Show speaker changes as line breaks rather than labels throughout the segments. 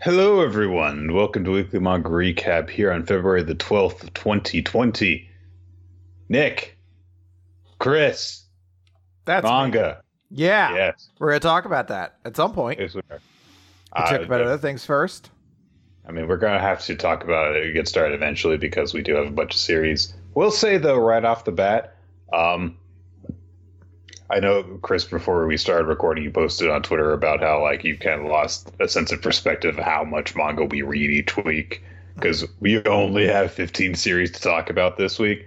Hello, everyone. Welcome to Weekly Manga Recap here on February the 12th, 2020. Nick, Chris,
That's me.
manga.
Yeah,
Yes.
we're gonna talk about that at some point.
yes, we are.
We talk
Uh,
about other things first.
I mean, we're going to have to talk about it, get started eventually because we do have a bunch of series. We'll say, though, right off the bat, um, I know, Chris, before we started recording, you posted on Twitter about how, like, you kind of lost a sense of perspective of how much manga we read each week because we only have 15 series to talk about this week.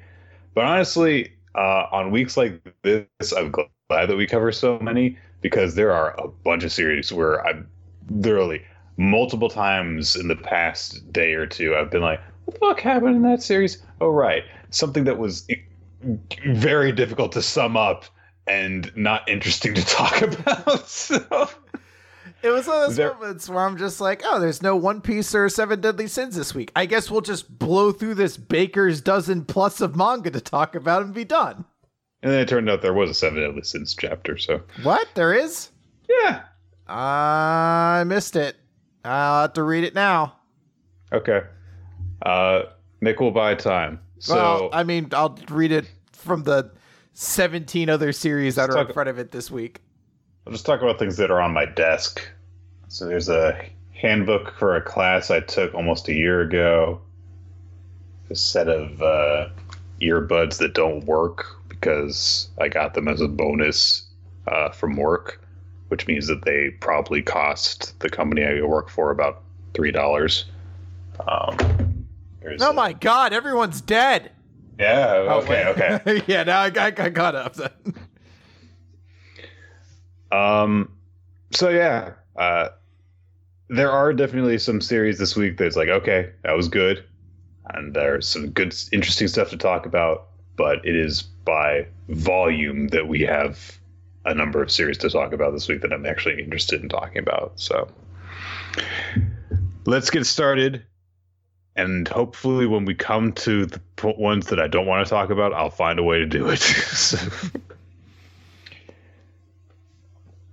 But honestly, uh, on weeks like this, I'm glad that we cover so many because there are a bunch of series where I'm literally multiple times in the past day or two, I've been like, what the fuck happened in that series? Oh, right. Something that was very difficult to sum up and not interesting to talk about. so,
It was one of those
There-
moments where I'm just like, oh, there's no One Piece or Seven Deadly Sins this week. I guess we'll just blow through this baker's dozen plus of manga to talk about and be done.
and then it turned out there was a Seven Deadly Sins chapter. So,
What? There is?
yeah.
I missed it. I'll have to read it now.
Okay. Uh, Nick will buy time. So,
well, I mean, I'll read it from the 17 other series that
Let's
are in front of it this week.
I'll just talk about things that are on my desk. So there's a handbook for a class I took almost a year ago. A set of uh, earbuds that don't work because I got them as a bonus uh, from work, which means that they probably cost the company I work for about three dollars. Um, there's
Oh
a-
my god, everyone's dead.
Yeah.
Oh,
Okay.
wait.
Okay.
yeah, now I got, I got up then.
Um, so yeah, uh, there are definitely some series this week that's like, okay, that was good, and there's some good, interesting stuff to talk about. But it is by volume that we have a number of series to talk about this week that I'm actually interested in talking about. So let's get started. And hopefully, when we come to the ones that I don't want to talk about, I'll find a way to do it. so,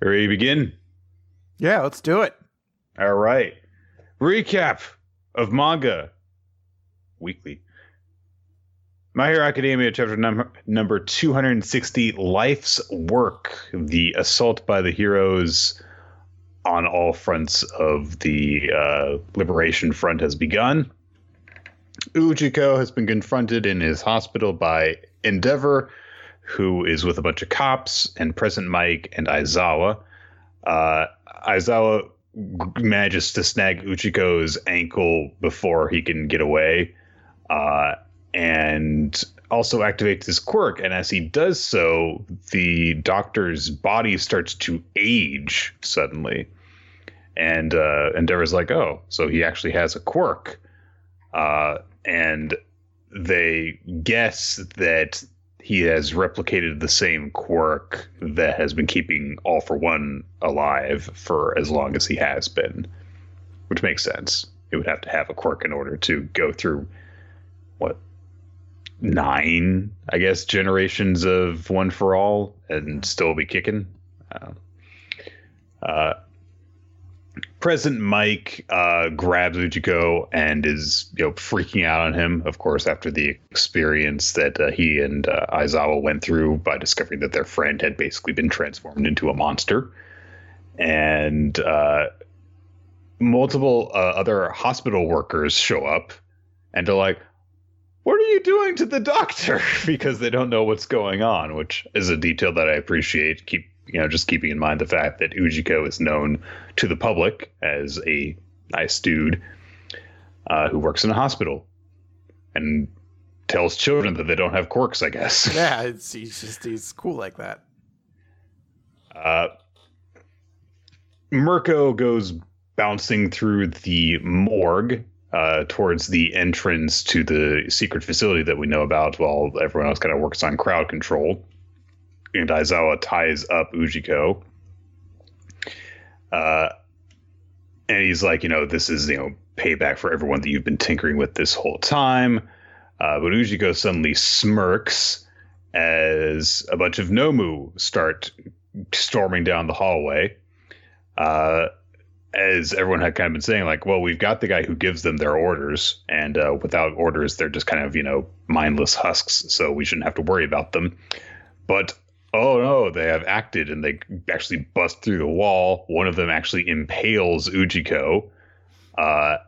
ready to begin?
Yeah, let's do it.
All right. Recap of manga weekly. My Hero Academia, chapter number, number 260 Life's Work The Assault by the Heroes on all fronts of the uh, Liberation Front has begun. Ujiko has been confronted in his hospital by Endeavor, who is with a bunch of cops, and Present Mike and Aizawa. Uh, Aizawa g- manages to snag Ujiko's ankle before he can get away, uh, and also activates his quirk. And as he does so, the doctor's body starts to age suddenly. And uh, Endeavor's like, oh, so he actually has a quirk. Uh, and they guess that he has replicated the same quirk that has been keeping All for One alive for as long as he has been, which makes sense. He would have to have a quirk in order to go through what nine, I guess, generations of One for All and still be kicking. Uh, uh, Present Mike uh, grabs Ujiko and is you know freaking out on him, of course, after the experience that uh, he and uh, Aizawa went through by discovering that their friend had basically been transformed into a monster, and uh, multiple uh, other hospital workers show up and are like, "What are you doing to the doctor?" because they don't know what's going on, which is a detail that I appreciate. Keep you know just keeping in mind the fact that Ujiko is known to the public as a nice dude uh, who works in a hospital and tells children that they don't have quirks. I guess.
Yeah, it's, he's just he's cool like that.
Uh, Mirko goes bouncing through the morgue uh, towards the entrance to the secret facility that we know about while everyone else kind of works on crowd control. And Aizawa ties up Ujiko. Uh, and he's like, you know, this is, you know, payback for everyone that you've been tinkering with this whole time. Uh, but Ujiko suddenly smirks as a bunch of Nomu start storming down the hallway. Uh, as everyone had kind of been saying, like, well, we've got the guy who gives them their orders, and uh, without orders, they're just kind of, you know, mindless husks, so we shouldn't have to worry about them. But oh no, they have acted and they actually bust through the wall. One of them actually impales Ujiko, uh,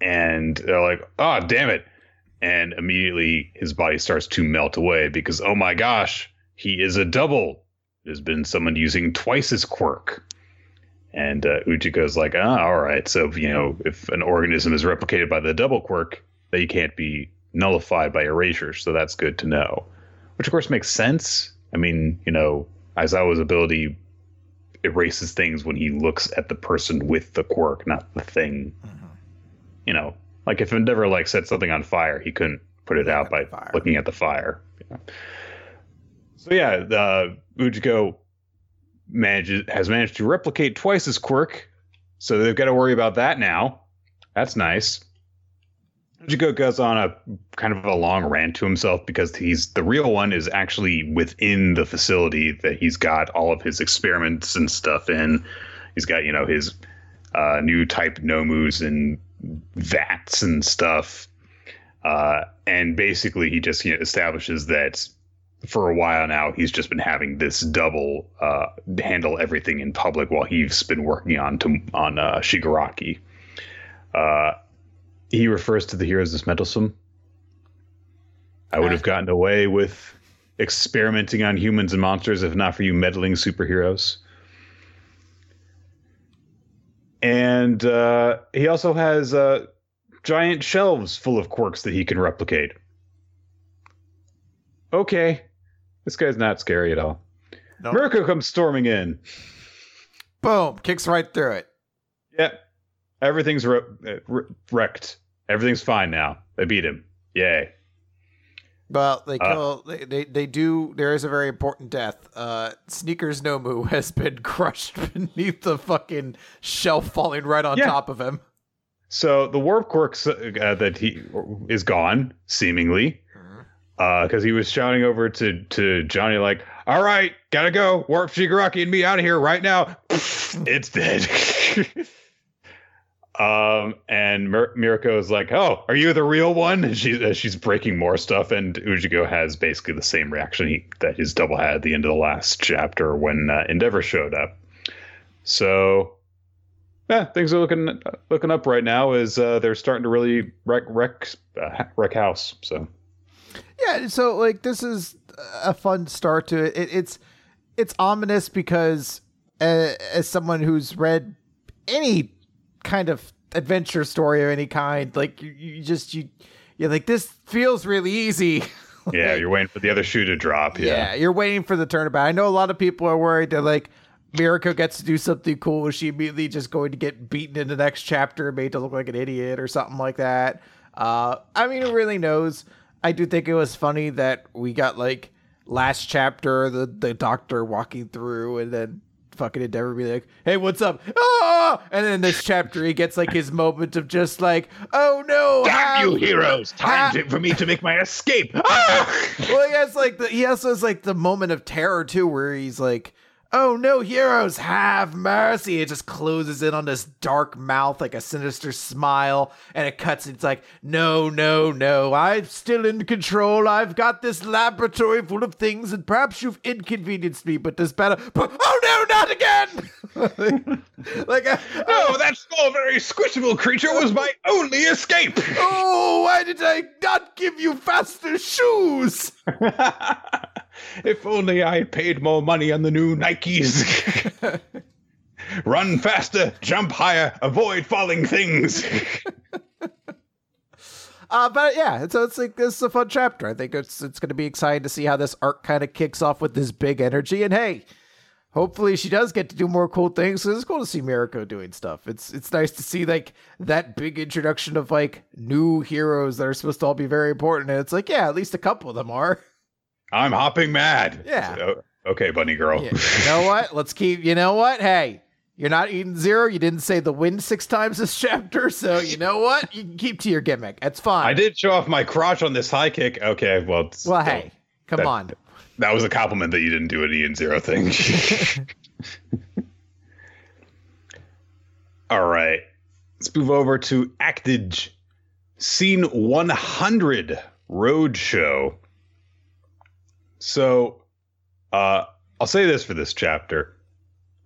and they're like, oh, damn it. And immediately his body starts to melt away because, oh my gosh, he is a double. There's been someone using twice his quirk. And uh, Ujiko's like, ah, all right. So, you know, if an organism is replicated by the double quirk, they can't be nullified by erasure. So that's good to know. Which, of course, makes sense. I mean, you know, Aizawa's ability erases things when he looks at the person with the quirk, not the thing. Mm-hmm. You know, like if Endeavor like set something on fire, he couldn't put it out by looking at the fire. So yeah, the Ujiko manages has managed to replicate twice his quirk, so they've got to worry about that now. That's nice. Ujiko goes on a kind of a long rant to himself because he's the real one is actually within the facility that he's got all of his experiments and stuff in. He's got you know his uh, new type nomus and vats and stuff. Uh, and basically, he just you know, establishes that for a while now he's just been having this double uh, handle everything in public while he's been working on to, on uh, Shigaraki. Uh, he refers to the heroes as meddlesome. I would have gotten away with experimenting on humans and monsters if not for you meddling superheroes and uh, he also has uh, giant shelves full of quirks that he can replicate. Okay, this guy's not scary at all. Nope. Mirko comes storming in.
Boom! Kicks right through it.
Yep, everything's re- re- wrecked. Everything's fine now. They beat him. Yay!
Well, they uh, kill. Uh, they, they they do. There is a very important death. Uh, Sneakers Nomu has been crushed beneath the fucking shelf, falling right on yeah. top of him.
So the warp quirk uh, that he is gone, seemingly, because mm-hmm. uh, he was shouting over to to Johnny like, "All right, gotta go. Warp Shigaraki and me out of here right now." it's dead. Um, and Mir- Mirko is like, "Oh, are you the real one?" She, uh, she's breaking more stuff, and Ujiko has basically the same reaction he, that his double had at the end of the last chapter when uh, Endeavor showed up. So, yeah, things are looking looking up right now. Is uh, they're starting to really wreck wreck uh, wreck house. So,
yeah, so like this is a fun start to it. it it's it's ominous because uh, as someone who's read any kind of adventure story of any kind. Like you, you just you you're like this feels really easy.
like, yeah, you're waiting for the other shoe to drop. Yeah. yeah,
you're waiting for the turnabout. I know a lot of people are worried that like Mirko gets to do something cool. Is she immediately just going to get beaten in the next chapter, made to look like an idiot or something like that? Uh, I mean, who really knows? I do think it was funny that we got like last chapter the the doctor walking through and then fucking Endeavor be like, "Hey, what's up?" Ah! And then this chapter, he gets like his moment of just like, "Oh no,
damn you heroes! Time to, for me to make my escape."
Ah! well, he has like the he also has like the moment of terror too, where he's like oh no heroes. Have mercy. It just closes in on this dark mouth like a sinister smile and it cuts it's like no no no. I'm still in control. I've got this laboratory full of things and perhaps you've inconvenienced me but this better. Oh no not again!
Like a, no uh, that small very squishable creature was my only escape!
Oh why did i not give you faster shoes
if only I had paid more money on the new Nikes. Run faster, jump higher, avoid falling things.
Uh, but yeah, so it's like this is a fun chapter. I think it's it's going to be exciting to see how this arc kind of kicks off with this big energy. And hey, hopefully she does get to do more cool things. So it's cool to see Mirko doing stuff. It's it's nice to see like that big introduction of like new heroes that are supposed to all be very important. And it's like yeah, at least a couple of them are.
I'm hopping mad.
Yeah. So,
okay, bunny girl.
Yeah. You know what? Let's keep. You know what? Hey, you're not eating zero. You didn't say the wind six times this chapter, so you know what? You can keep to your gimmick. That's fine.
I did show off my crotch on this high kick. Okay, well.
Well, hey, come
that,
on.
That was a compliment that you didn't do an and zero thing. All right. Let's move over to Actage. Scene 100 Roadshow. So, uh, I'll say this for this chapter.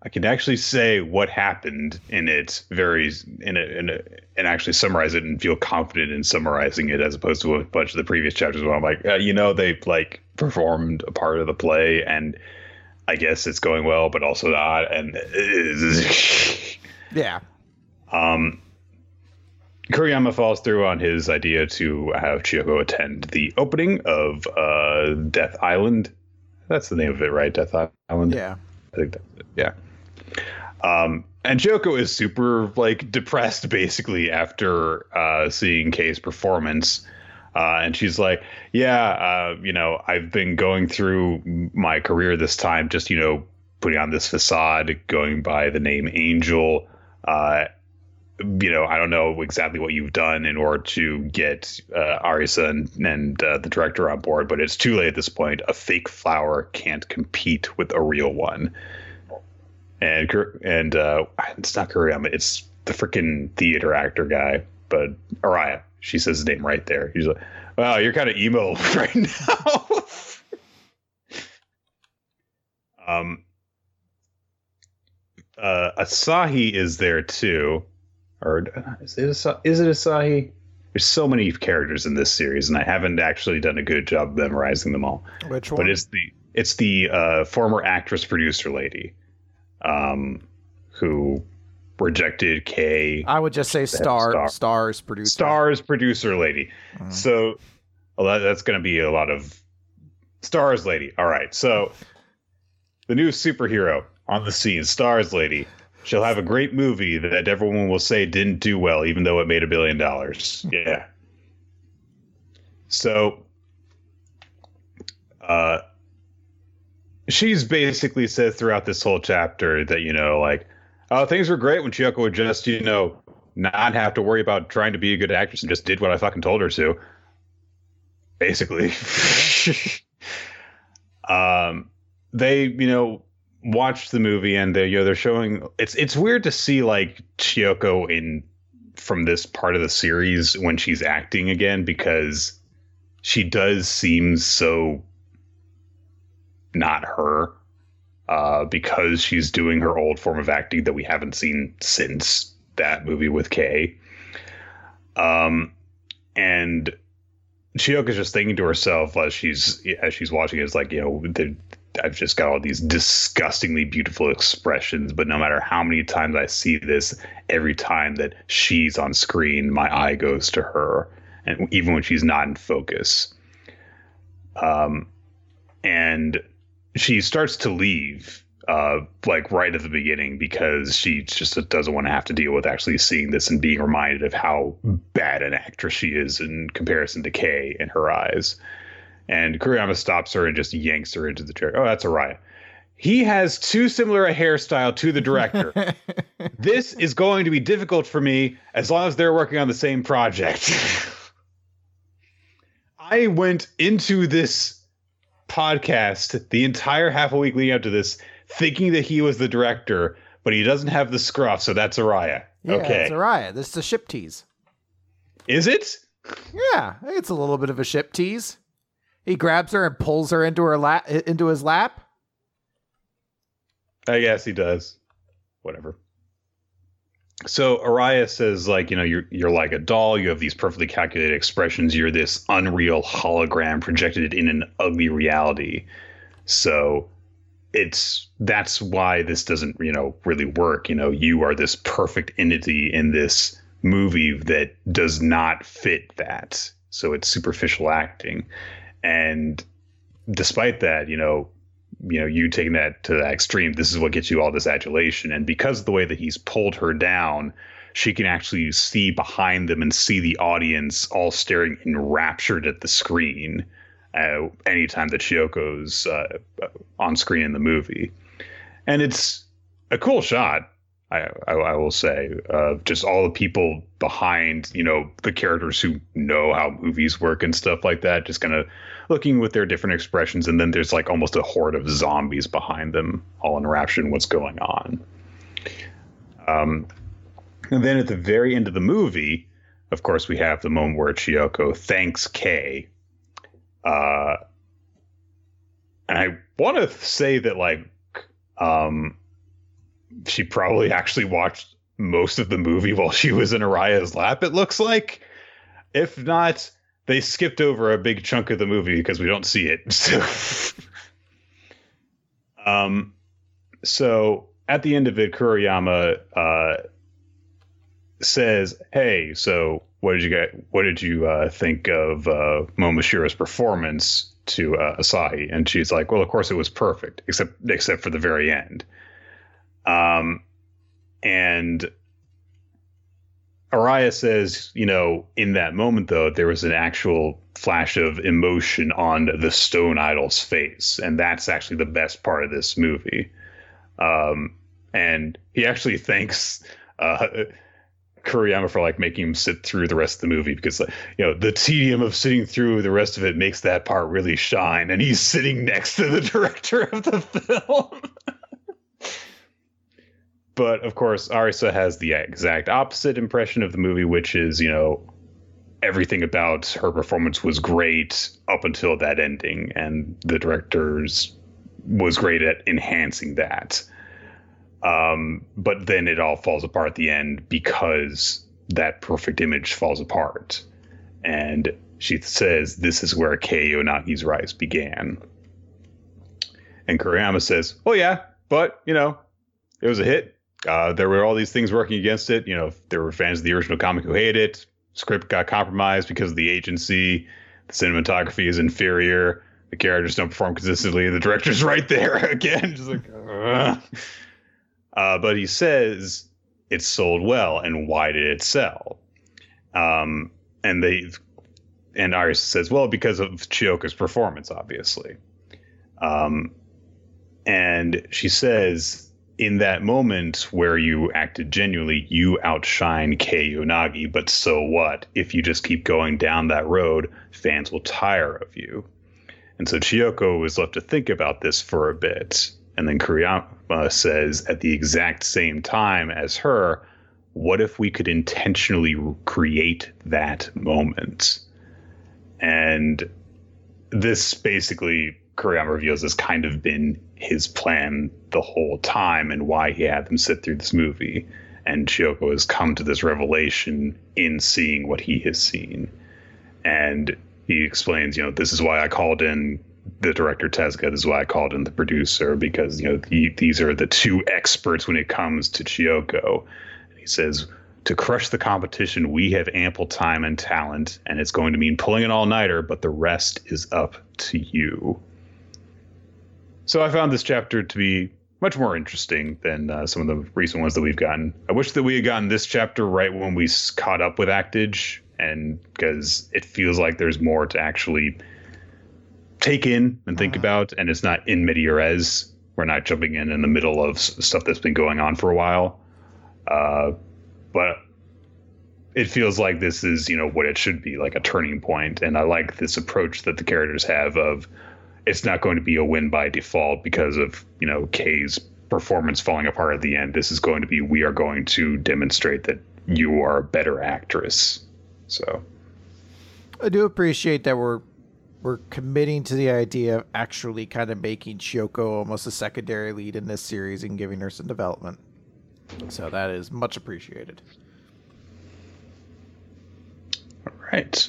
I can actually say what happened in it very in a, in a, and actually summarize it and feel confident in summarizing it as opposed to a bunch of the previous chapters where I'm like, uh, you know, they like performed a part of the play and I guess it's going well, but also not. And
yeah,
um, Kuriyama falls through on his idea to have Chiyoko attend the opening of uh, Death Island. That's the name of it, right? Death Island.
Yeah,
I think that's it. Yeah. Um, and Chiyoko is super like depressed basically after uh, seeing Kei's performance. Uh, and she's like, "Yeah, uh, you know, I've been going through my career this time, just you know, putting on this facade, going by the name Angel. You know, I don't know exactly what you've done in order to get uh, Arisa and, and uh, the director on board, but it's too late at this point. A fake flower can't compete with a real one." And and uh, it's not Kuriyama, it's the freaking theater actor guy, but Araya she says his name right there. He's like, "Wow, you're kind of emo right now." um, uh, Asahi is there too, or is it Asahi? Is it Asahi? There's so many characters in this series, and I haven't actually done a good job memorizing them all.
Which one?
But it's the it's the uh, former actress producer lady, um, who rejected Kei.
I would just say star, star. stars producer.
Stars producer lady. Mm-hmm. So well, that, that's going to be a lot of stars lady. All right. So the new superhero on the scene, stars lady. She'll have a great movie that everyone will say didn't do well, even though it made a billion dollars. Yeah. So, uh, she's basically said throughout this whole chapter that you know, like, uh, things were great when Chiyoko would just, you know, not have to worry about trying to be a good actress and just did what I fucking told her to. Basically. um, they, you know, watched the movie and they, you know, they're showing. It's it's weird to see like Chiyoko in from this part of the series when she's acting again because she does seem so not her uh, because she's doing her old form of acting that we haven't seen since that movie with Kei. Um, and Chiyoko's just thinking to herself as she's as she's watching it's like you know the, I've just got all these disgustingly beautiful expressions, but no matter how many times I see this, every time that she's on screen, my eye goes to her, and even when she's not in focus. Um, and she starts to leave uh, like right at the beginning because she just doesn't want to have to deal with actually seeing this and being reminded of how bad an actress she is in comparison to Kei in her eyes. And Kuriyama stops her and just yanks her into the chair. Oh, that's Araya. He has too similar a hairstyle to the director. this is going to be difficult for me as long as they're working on the same project. I went into this podcast the entire half a week leading up to this, thinking that he was the director, but he doesn't have the scruff, so that's Araya.
Yeah,
okay.
it's Araya. This is a ship tease.
Is it?
Yeah, it's a little bit of a ship tease. He grabs her and pulls her into her lap into his lap.
I guess he does. Whatever. So Araya says like you know you're you're like a doll. You have these perfectly calculated expressions. You're this unreal hologram projected in an ugly reality. So it's that's why this doesn't you know really work. You know you are this perfect entity in this movie that does not fit that. So it's superficial acting and despite that you know you know you taking that to that extreme this is what gets you all this adulation. And because of the way that he's pulled her down she can actually see behind them and see the audience all staring enraptured at the screen uh, anytime that Chiyoko's uh, on screen in the movie. And it's a cool shot I, I, will say, uh, just all the people behind, you know, the characters who know how movies work and stuff like that, just kind of looking with their different expressions, and then there's like almost a horde of zombies behind them, all enraptured in what's going on. Um, And then at the very end of the movie, of course, we have the moment where Chiyoko thanks Kei. Uh, and I want to say that, like, um, she probably actually watched most of the movie while she was in Araya's lap, it looks like. If not, they skipped over a big chunk of the movie because we don't see it. So, um, so at the end of it, Kuriyama uh, says, "Hey, so what did you get? What did you uh, think of uh, Momoshiro's performance to uh, Asahi?" And she's like, "Well, of course it was perfect, except except for the very end." Um, and Araya says, you know, in that moment though, there was an actual flash of emotion on the stone idol's face, and that's actually the best part of this movie. Um, and he actually thanks uh, Kuriyama for like making him sit through the rest of the movie because you know the tedium of sitting through the rest of it makes that part really shine. And he's sitting next to the director of the film. but of course, Arisa has the exact opposite impression of the movie, which is you know everything about her performance was great up until that ending, and the director's was great at enhancing that. Um, but then it all falls apart at the end because that perfect image falls apart. And she says, This is where Kei Yonagi's rise began. And Kuriyama says, Oh, yeah, but, you know, it was a hit. Uh, there were all these things working against it. You know, there were fans of the original comic who hated it. Script got compromised because of the agency. The cinematography is inferior. The characters don't perform consistently. The director's right there again. Just like, uh. But he says it sold well, and why did it sell? Um, and they and Iris says, well, because of Chiyoko's performance, obviously. Um, and she says, in that moment where you acted genuinely, you outshine Kei Yonagi, but so what? If you just keep going down that road, fans will tire of you. And so Chiyoko was left to think about this for a bit. And then Kuriyama says, at the exact same time as her, what if we could intentionally create that moment? And this basically, Kuriyama reveals, has kind of been his plan the whole time and why he had them sit through this movie. And Chiyoko has come to this revelation in seeing what he has seen. And he explains, you know, this is why I called in the director Tezuka. This is why I called in the producer because you know the, these are the two experts when it comes to Chiyoko. He says to crush the competition, we have ample time and talent, and it's going to mean pulling an all nighter, but the rest is up to you. So I found this chapter to be much more interesting than uh, some of the recent ones that we've gotten. I wish that we had gotten this chapter right when we caught up with Actage, and because it feels like there's more to actually take in and think uh-huh. about, and it's not in medias. We're not jumping in in the middle of stuff that's been going on for a while. Uh, but it feels like this is, you know, what it should be, like a turning point. And I like this approach that the characters have of it's not going to be a win by default because of, you know, Kei's performance falling apart at the end. This is going to be we are going to demonstrate that you are a better actress. So
I do appreciate that we're we're committing to the idea of actually kind of making Chiyoko almost a secondary lead in this series and giving her some development. So that is much appreciated.
All right.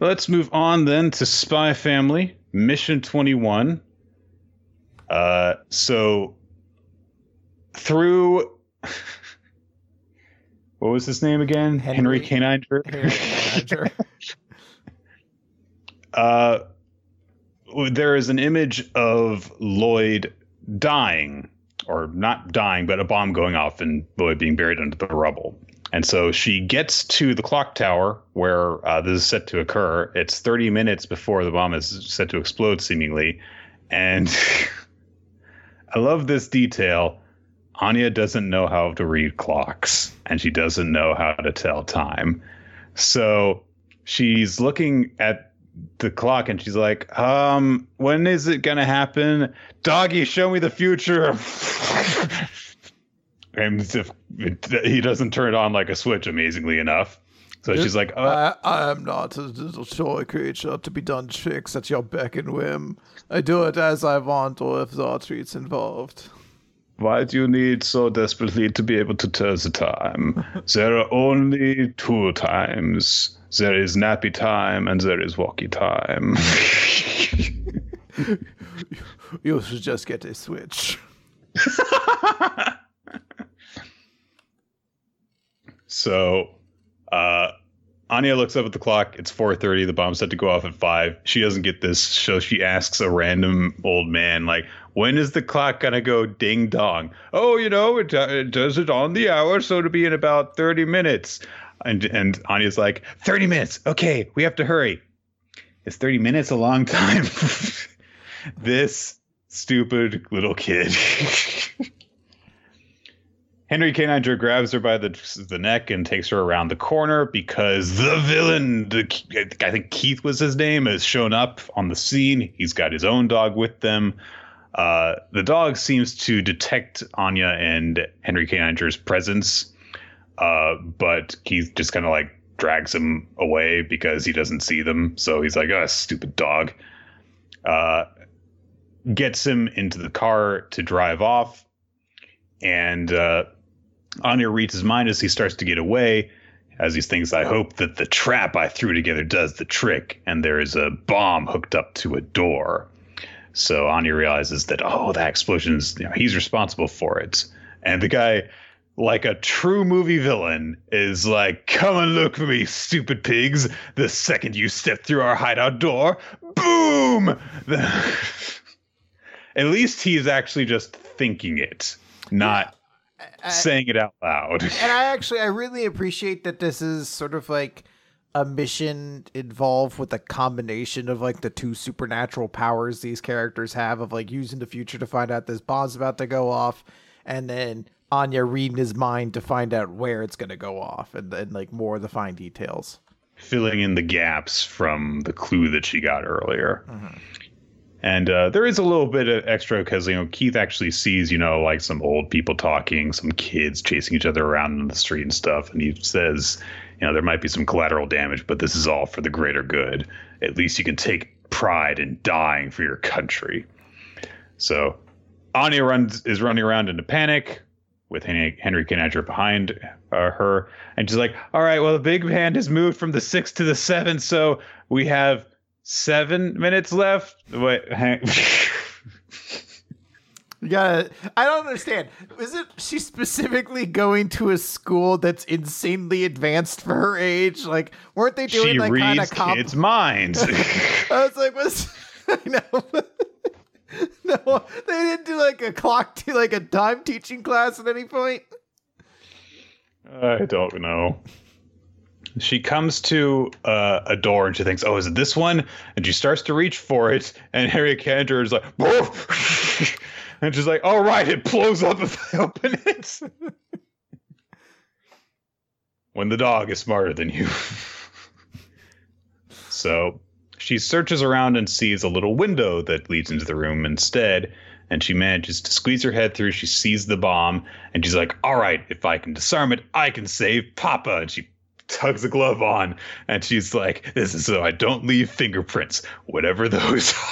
Let's move on then to Spy Family, Mission 21. Uh, so through what was his name again? Henry, Henry uh, there is an image of Lloyd dying, or not dying, but a bomb going off and Lloyd being buried under the rubble. And so she gets to the clock tower where uh, this is set to occur. It's 30 minutes before the bomb is set to explode, seemingly. And I love this detail. Anya doesn't know how to read clocks, and she doesn't know how to tell time. So she's looking at the clock and she's like, um, when is it gonna happen? Doggy, show me the future. and if he doesn't turn it on like a switch, amazingly enough. So she's like, uh,
I, I am not a little toy creature to be done tricks at your beck and whim. I do it as I want or if Zartreat's involved.
Why do you need so desperately to be able to tell the time? there are only two times. There is nappy time and there is walkie time.
you should just get a switch.
so uh, Anya looks up at the clock. It's 4:30. The bomb's set to go off at 5. She doesn't get this, so she asks a random old man like, "When is the clock to go ding dong?" "Oh, you know, it, uh, it does it on the hour, so it'll be in about 30 minutes." And and Anya's like, "30 minutes. Okay, we have to hurry." Is 30 minutes a long time? this stupid little kid. Henry K. Niger grabs her by the the neck and takes her around the corner because the villain, the, I think Keith was his name, has shown up on the scene. He's got his own dog with them. Uh, the dog seems to detect Anya and Henry K. Niger's presence, uh, but Keith just kind of like drags him away because he doesn't see them. So he's like, "Oh, stupid dog." Uh, gets him into the car to drive off, and reads his mind as he starts to get away. As he thinks, I hope that the trap I threw together does the trick, and there is a bomb hooked up to a door. So Anya realizes that, oh, that explosion's, you know, he's responsible for it. And the guy, like a true movie villain, is like, come and look for me, stupid pigs. The second you step through our hideout door, boom! At least he's actually just thinking it, not I, saying it out loud.
and I actually I really appreciate that this is sort of like a mission involved with a combination of like the two supernatural powers these characters have of like using the future to find out this bomb's about to go off and then Anya reading his mind to find out where it's going to go off and then like more of the fine details.
Filling in the gaps from the clue that she got earlier. Mm-hmm. And uh, there is a little bit of extra because you know Keith actually sees you know like some old people talking, some kids chasing each other around in the street and stuff, and he says, you know, there might be some collateral damage, but this is all for the greater good. At least you can take pride in dying for your country. So Anya runs is running around in a panic with Henry, Henry behind uh, her, and she's like, "All right, well the big hand has moved from the six to the seven, so we have." Seven minutes left. Wait, hang.
You gotta. I don't understand. Is it she specifically going to a school that's insanely advanced for her age? Like, weren't they doing
she
like kind
of comp- kids' minds?
I was like, was I know. no, they didn't do like a clock, to like a time teaching class at any point.
I don't know. She comes to uh, a door and she thinks, "Oh, is it this one?" And she starts to reach for it, and Harry Cantor is like, and she's like, "All right, it blows up if I open it." when the dog is smarter than you. so she searches around and sees a little window that leads into the room instead, and she manages to squeeze her head through. She sees the bomb, and she's like, "All right, if I can disarm it, I can save Papa." And she tugs a glove on and she's like, This is so I don't leave fingerprints, whatever those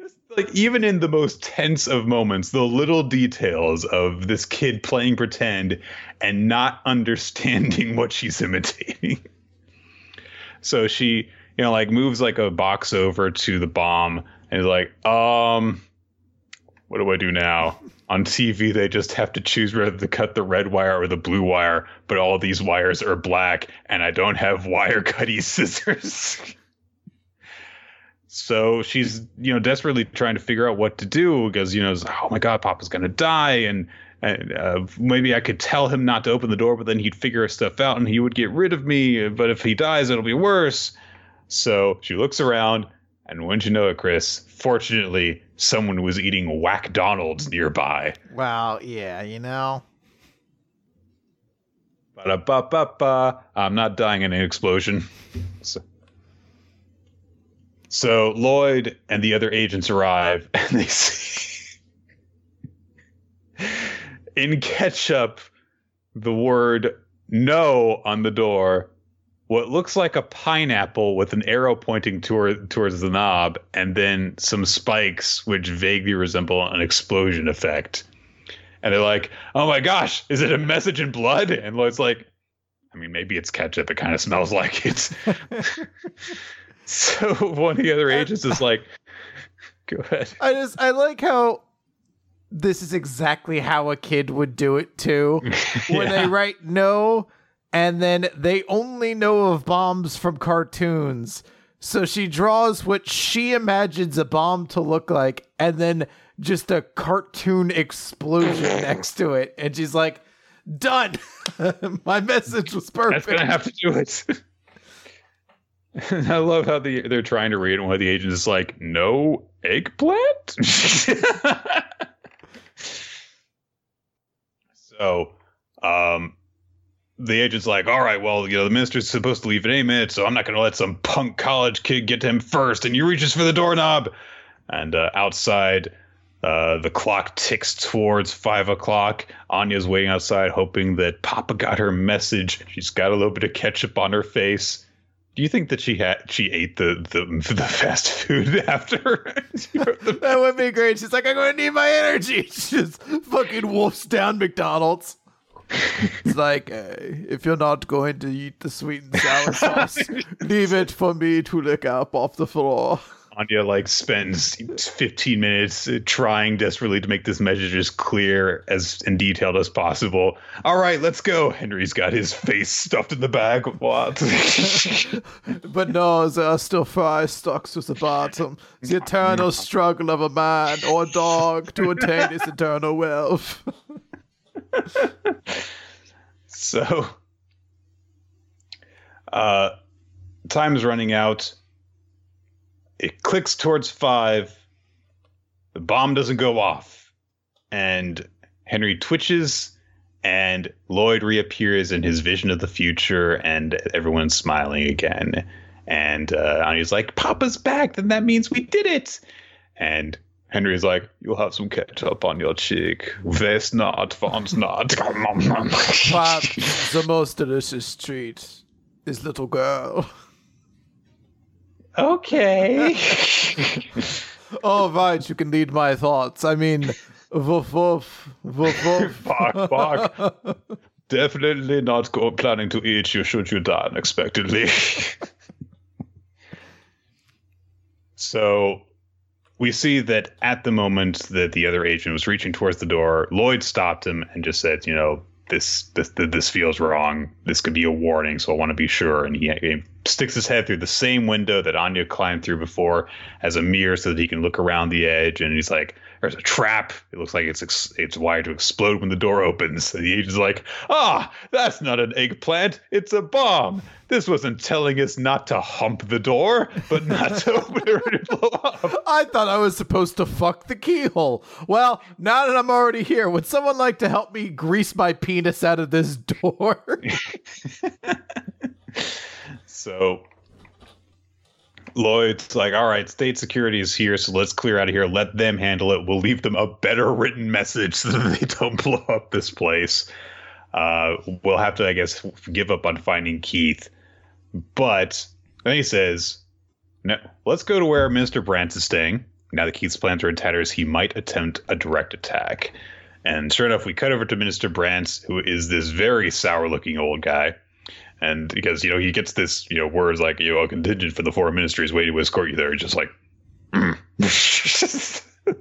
are. like even in the most tense of moments, the little details of this kid playing pretend and not understanding what she's imitating. so she, you know, like moves like a box over to the bomb and is like, um, what do I do now? On TV, they just have to choose whether to cut the red wire or the blue wire, but all these wires are black, and I don't have wire cutty scissors. so she's, you know, desperately trying to figure out what to do because, you know, oh my God, Papa's gonna die, and and uh, maybe I could tell him not to open the door, but then he'd figure stuff out and he would get rid of me. But if he dies, it'll be worse. So she looks around, and wouldn't you know it, Chris? Fortunately, someone was eating Whack Donald's nearby.
Well, yeah, you know.
Ba-da-ba-ba-ba. I'm not dying in an explosion. So, so Lloyd and the other agents arrive, and they see in ketchup the word no on the door, what looks like a pineapple with an arrow pointing toward towards the knob, and then some spikes which vaguely resemble an explosion effect. And they're like, "Oh my gosh, is it a message in blood?" And Lloyd's like, "I mean, maybe it's ketchup. It kind of smells like it." so one of the other agents is like, "Go ahead."
I just I like how this is exactly how a kid would do it too. When they write no, and then they only know of bombs from cartoons. So she draws what she imagines a bomb to look like, and then just a cartoon explosion next to it. And she's like, done. My message was
That's
perfect.
gonna have to do it. I love how the, they're trying to read, and one of the agents is like, "No eggplant." so, um, the agent's like, "All right, well, you know, the minister's supposed to leave in any minute, so I'm not gonna let some punk college kid get to him first." And he reaches for the doorknob, and uh, outside. Uh, the clock ticks towards five o'clock. Anya's waiting outside, hoping that Papa got her message. She's got a little bit of ketchup on her face. Do you think that she had she ate the the, the fast food after? she wrote the-
that would be great. She's like, I'm going to need my energy. She just fucking wolfs down McDonald's. It's like, uh, if you're not going to eat the sweet and sour sauce, leave it for me to lick up off the floor.
Anya like spends 15 minutes trying desperately to make this message as clear as and detailed as possible. All right, let's go. Henry's got his face stuffed in the bag. What?
But no, there are still fries stuck to the bottom. The eternal struggle of a man or dog to attain his eternal wealth.
So, uh, time is running out. It clicks towards five. The bomb doesn't go off. And Henry twitches, and Lloyd reappears in his vision of the future, and everyone's smiling again. And uh, Anya's like, Papa's back, then that means we did it. And Henry's like, You'll have some ketchup on your cheek. Wes not, wants not.
But the most delicious treat is little girl.
Okay.
All oh, right, you can lead my thoughts. I mean, woof woof, woof woof.
bark, bark. Definitely not go planning to eat you should you die unexpectedly. so we see that at the moment that the other agent was reaching towards the door, Lloyd stopped him and just said, you know, this this this feels wrong. This could be a warning, so I want to be sure. And he, he sticks his head through the same window that Anya climbed through before as a mirror, so that he can look around the edge. And he's like, "There's a trap. It looks like it's ex- it's wired to explode when the door opens." And the agent's like, "Ah, that's not an eggplant. It's a bomb. This wasn't telling us not to hump the door, but not to open it blow up."
I thought I was supposed to fuck the keyhole. Well, now that I'm already here, would someone like to help me grease my penis out of this door?
So Lloyd's like, all right, state security is here, so let's clear out of here. Let them handle it. We'll leave them a better written message so that they don't blow up this place. Uh, we'll have to, I guess, give up on finding Keith. But then he says, no, let's go to where Minister Brandt is staying. Now that Keith's plans are in tatters, he might attempt a direct attack. And sure enough, we cut over to Minister Brandt, who is this very sour looking old guy. And because, you know, he gets this, you know, words like, you know, a contingent for the foreign ministry is waiting to escort you there. He's just like, mm.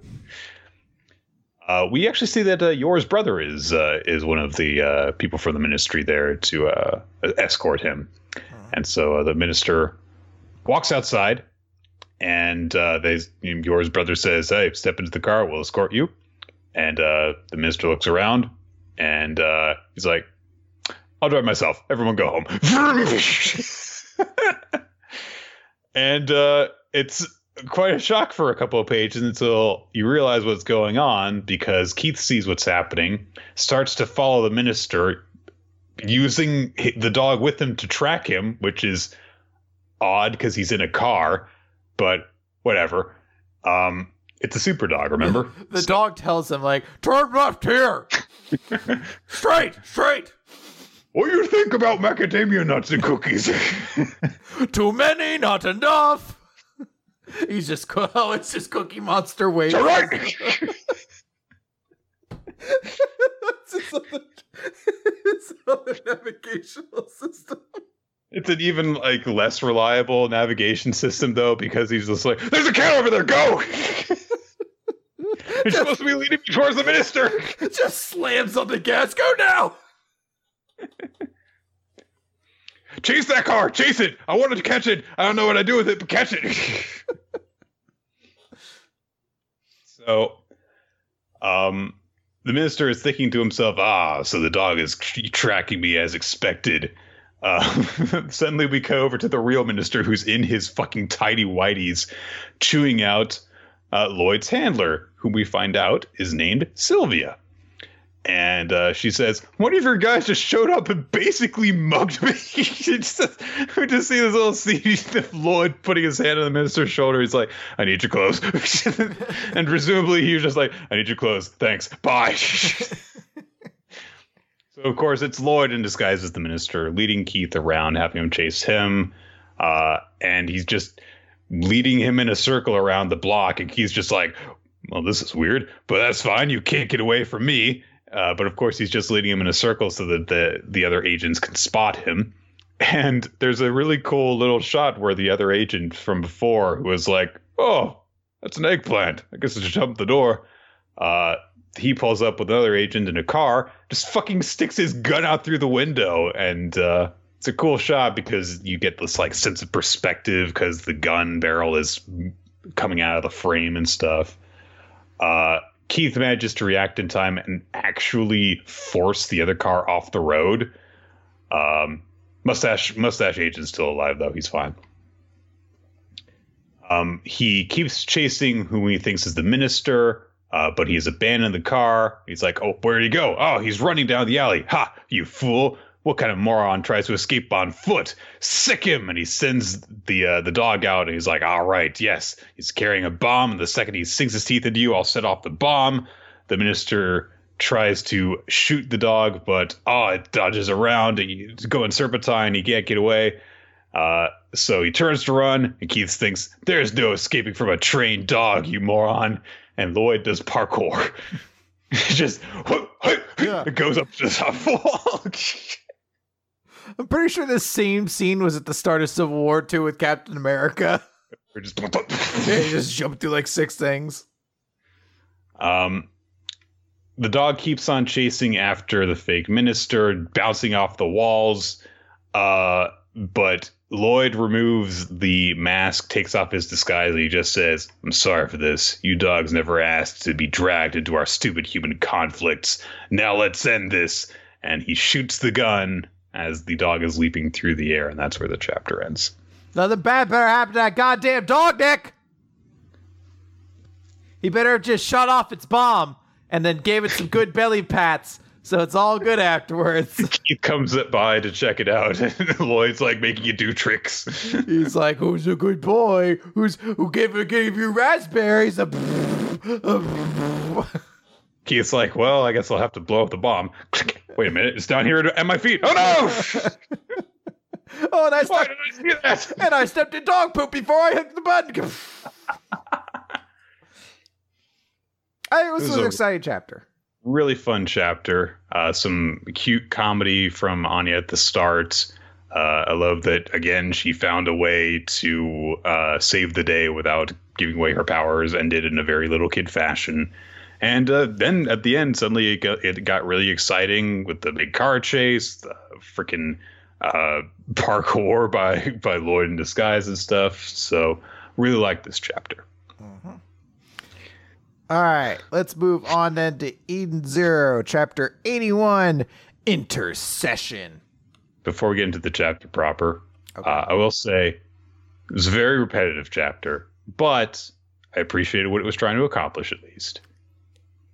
uh, we actually see that uh, Yor's brother is uh, is one of the uh, people from the ministry there to uh, escort him. And so uh, the minister walks outside, and uh, they Yor's brother says, "Hey, step into the car. We'll escort you." And uh, the minister looks around, and uh, he's like, "I'll drive myself. Everyone go home." and uh, it's quite a shock for a couple of pages until you realize what's going on because Keith sees what's happening, starts to follow the minister, using the dog with him to track him, which is odd because he's in a car, but whatever. Um, It's a super dog, remember?
The dog tells him like, "Turn left here, straight, straight."
What do you think about macadamia nuts and cookies?
Too many, not enough. He's just oh, it's just Cookie Monster waiting.
All right.
it's his other, his other navigational system.
It's an even like less reliable navigation system though, because he's just like, "There's a cat over there. Go!" You're supposed to be leading me towards the minister.
Just slams on the gas. Go now.
Chase that car. Chase it. I wanted to catch it. I don't know what I do with it, but catch it. so, um, the minister is thinking to himself, "Ah, so the dog is tr- tracking me as expected." Uh, suddenly, we go over to the real minister, who's in his fucking tidy whities, chewing out uh, Loid's handler, whom we find out is named Sylvia. And uh, she says, One of your guys just showed up and basically mugged me. just, we just see this little scene of Loid putting his hand on the minister's shoulder. He's like, I need your clothes. and presumably he was just like, I need your clothes. Thanks. Bye. so, of course, it's Loid in disguise as the minister, leading Keith around, having him chase him. Uh, and he's just leading him in a circle around the block. And Keith's just like, Well, this is weird, but that's fine. You can't get away from me. Uh, but of course, he's just leading him in a circle so that the the other agents can spot him. And there's a really cool little shot where the other agent from before who was like, "Oh, that's an eggplant. I guess I should jump the door." Uh, he pulls up with another agent in a car, just fucking sticks his gun out through the window, and uh, it's a cool shot because you get this like sense of perspective because the gun barrel is coming out of the frame and stuff. Uh, Keith manages to react in time and actually force the other car off the road. Um, mustache mustache agent's still alive though; he's fine. Um, he keeps chasing who he thinks is the minister, uh, but he's abandoned the car. He's like, "Oh, where'd he go? Oh, he's running down the alley! Ha, you fool! What kind of moron tries to escape on foot? Sick him!" And he sends the uh, the dog out, and he's like, "All right, yes, he's carrying a bomb. And the second he sinks his teeth into you, I'll set off the bomb." The minister tries to shoot the dog, but oh, it dodges around. He's going serpentine. He can't get away. Uh, so he turns to run, and Keith thinks, "There's no escaping from a trained dog, you moron." And Loid does parkour. just
Yeah.
it goes up to the top wall.
I'm pretty sure this same scene was at the start of Civil War Two with Captain America.
We're just
he just jumped through like six things.
Um, the dog keeps on chasing after the fake minister, bouncing off the walls. Uh, but Loid removes the mask, takes off his disguise, and he just says, I'm sorry for this. You dogs never asked to be dragged into our stupid human conflicts. Now let's end this. And he shoots the gun as the dog is leaping through the air, and that's where the chapter ends.
Nothing bad better happen to that goddamn dog, Nick. He better have just shut off its bomb and then gave it some good belly pats, so it's all good afterwards.
He comes up by to check it out, and Loid's like making you do tricks.
He's like, "Who's a good boy? Who's who gave gave you raspberries?"
Keith's like, well, I guess I'll have to blow up the bomb. Wait a minute, it's down here at my feet. Oh no!
oh, and I
Why
stepped,
did I see that?
and I stepped in dog poop before I hit the button. I think it was,
It was
an
a-
exciting chapter.
Really fun chapter. Uh, some cute comedy from Anya at the start. Uh, I love that again. She found a way to uh, save the day without giving away her powers, and did it in a very little kid fashion. And uh, then at the end, suddenly it got, it got really exciting with the big car chase, the freaking uh, parkour by by Loid in disguise and stuff. So really like this chapter.
All right, let's move on then to Eden Zero, chapter 81 Intercession.
Before we get into the chapter proper, uh, I will say it was a very repetitive chapter, but I appreciated what it was trying to accomplish at least.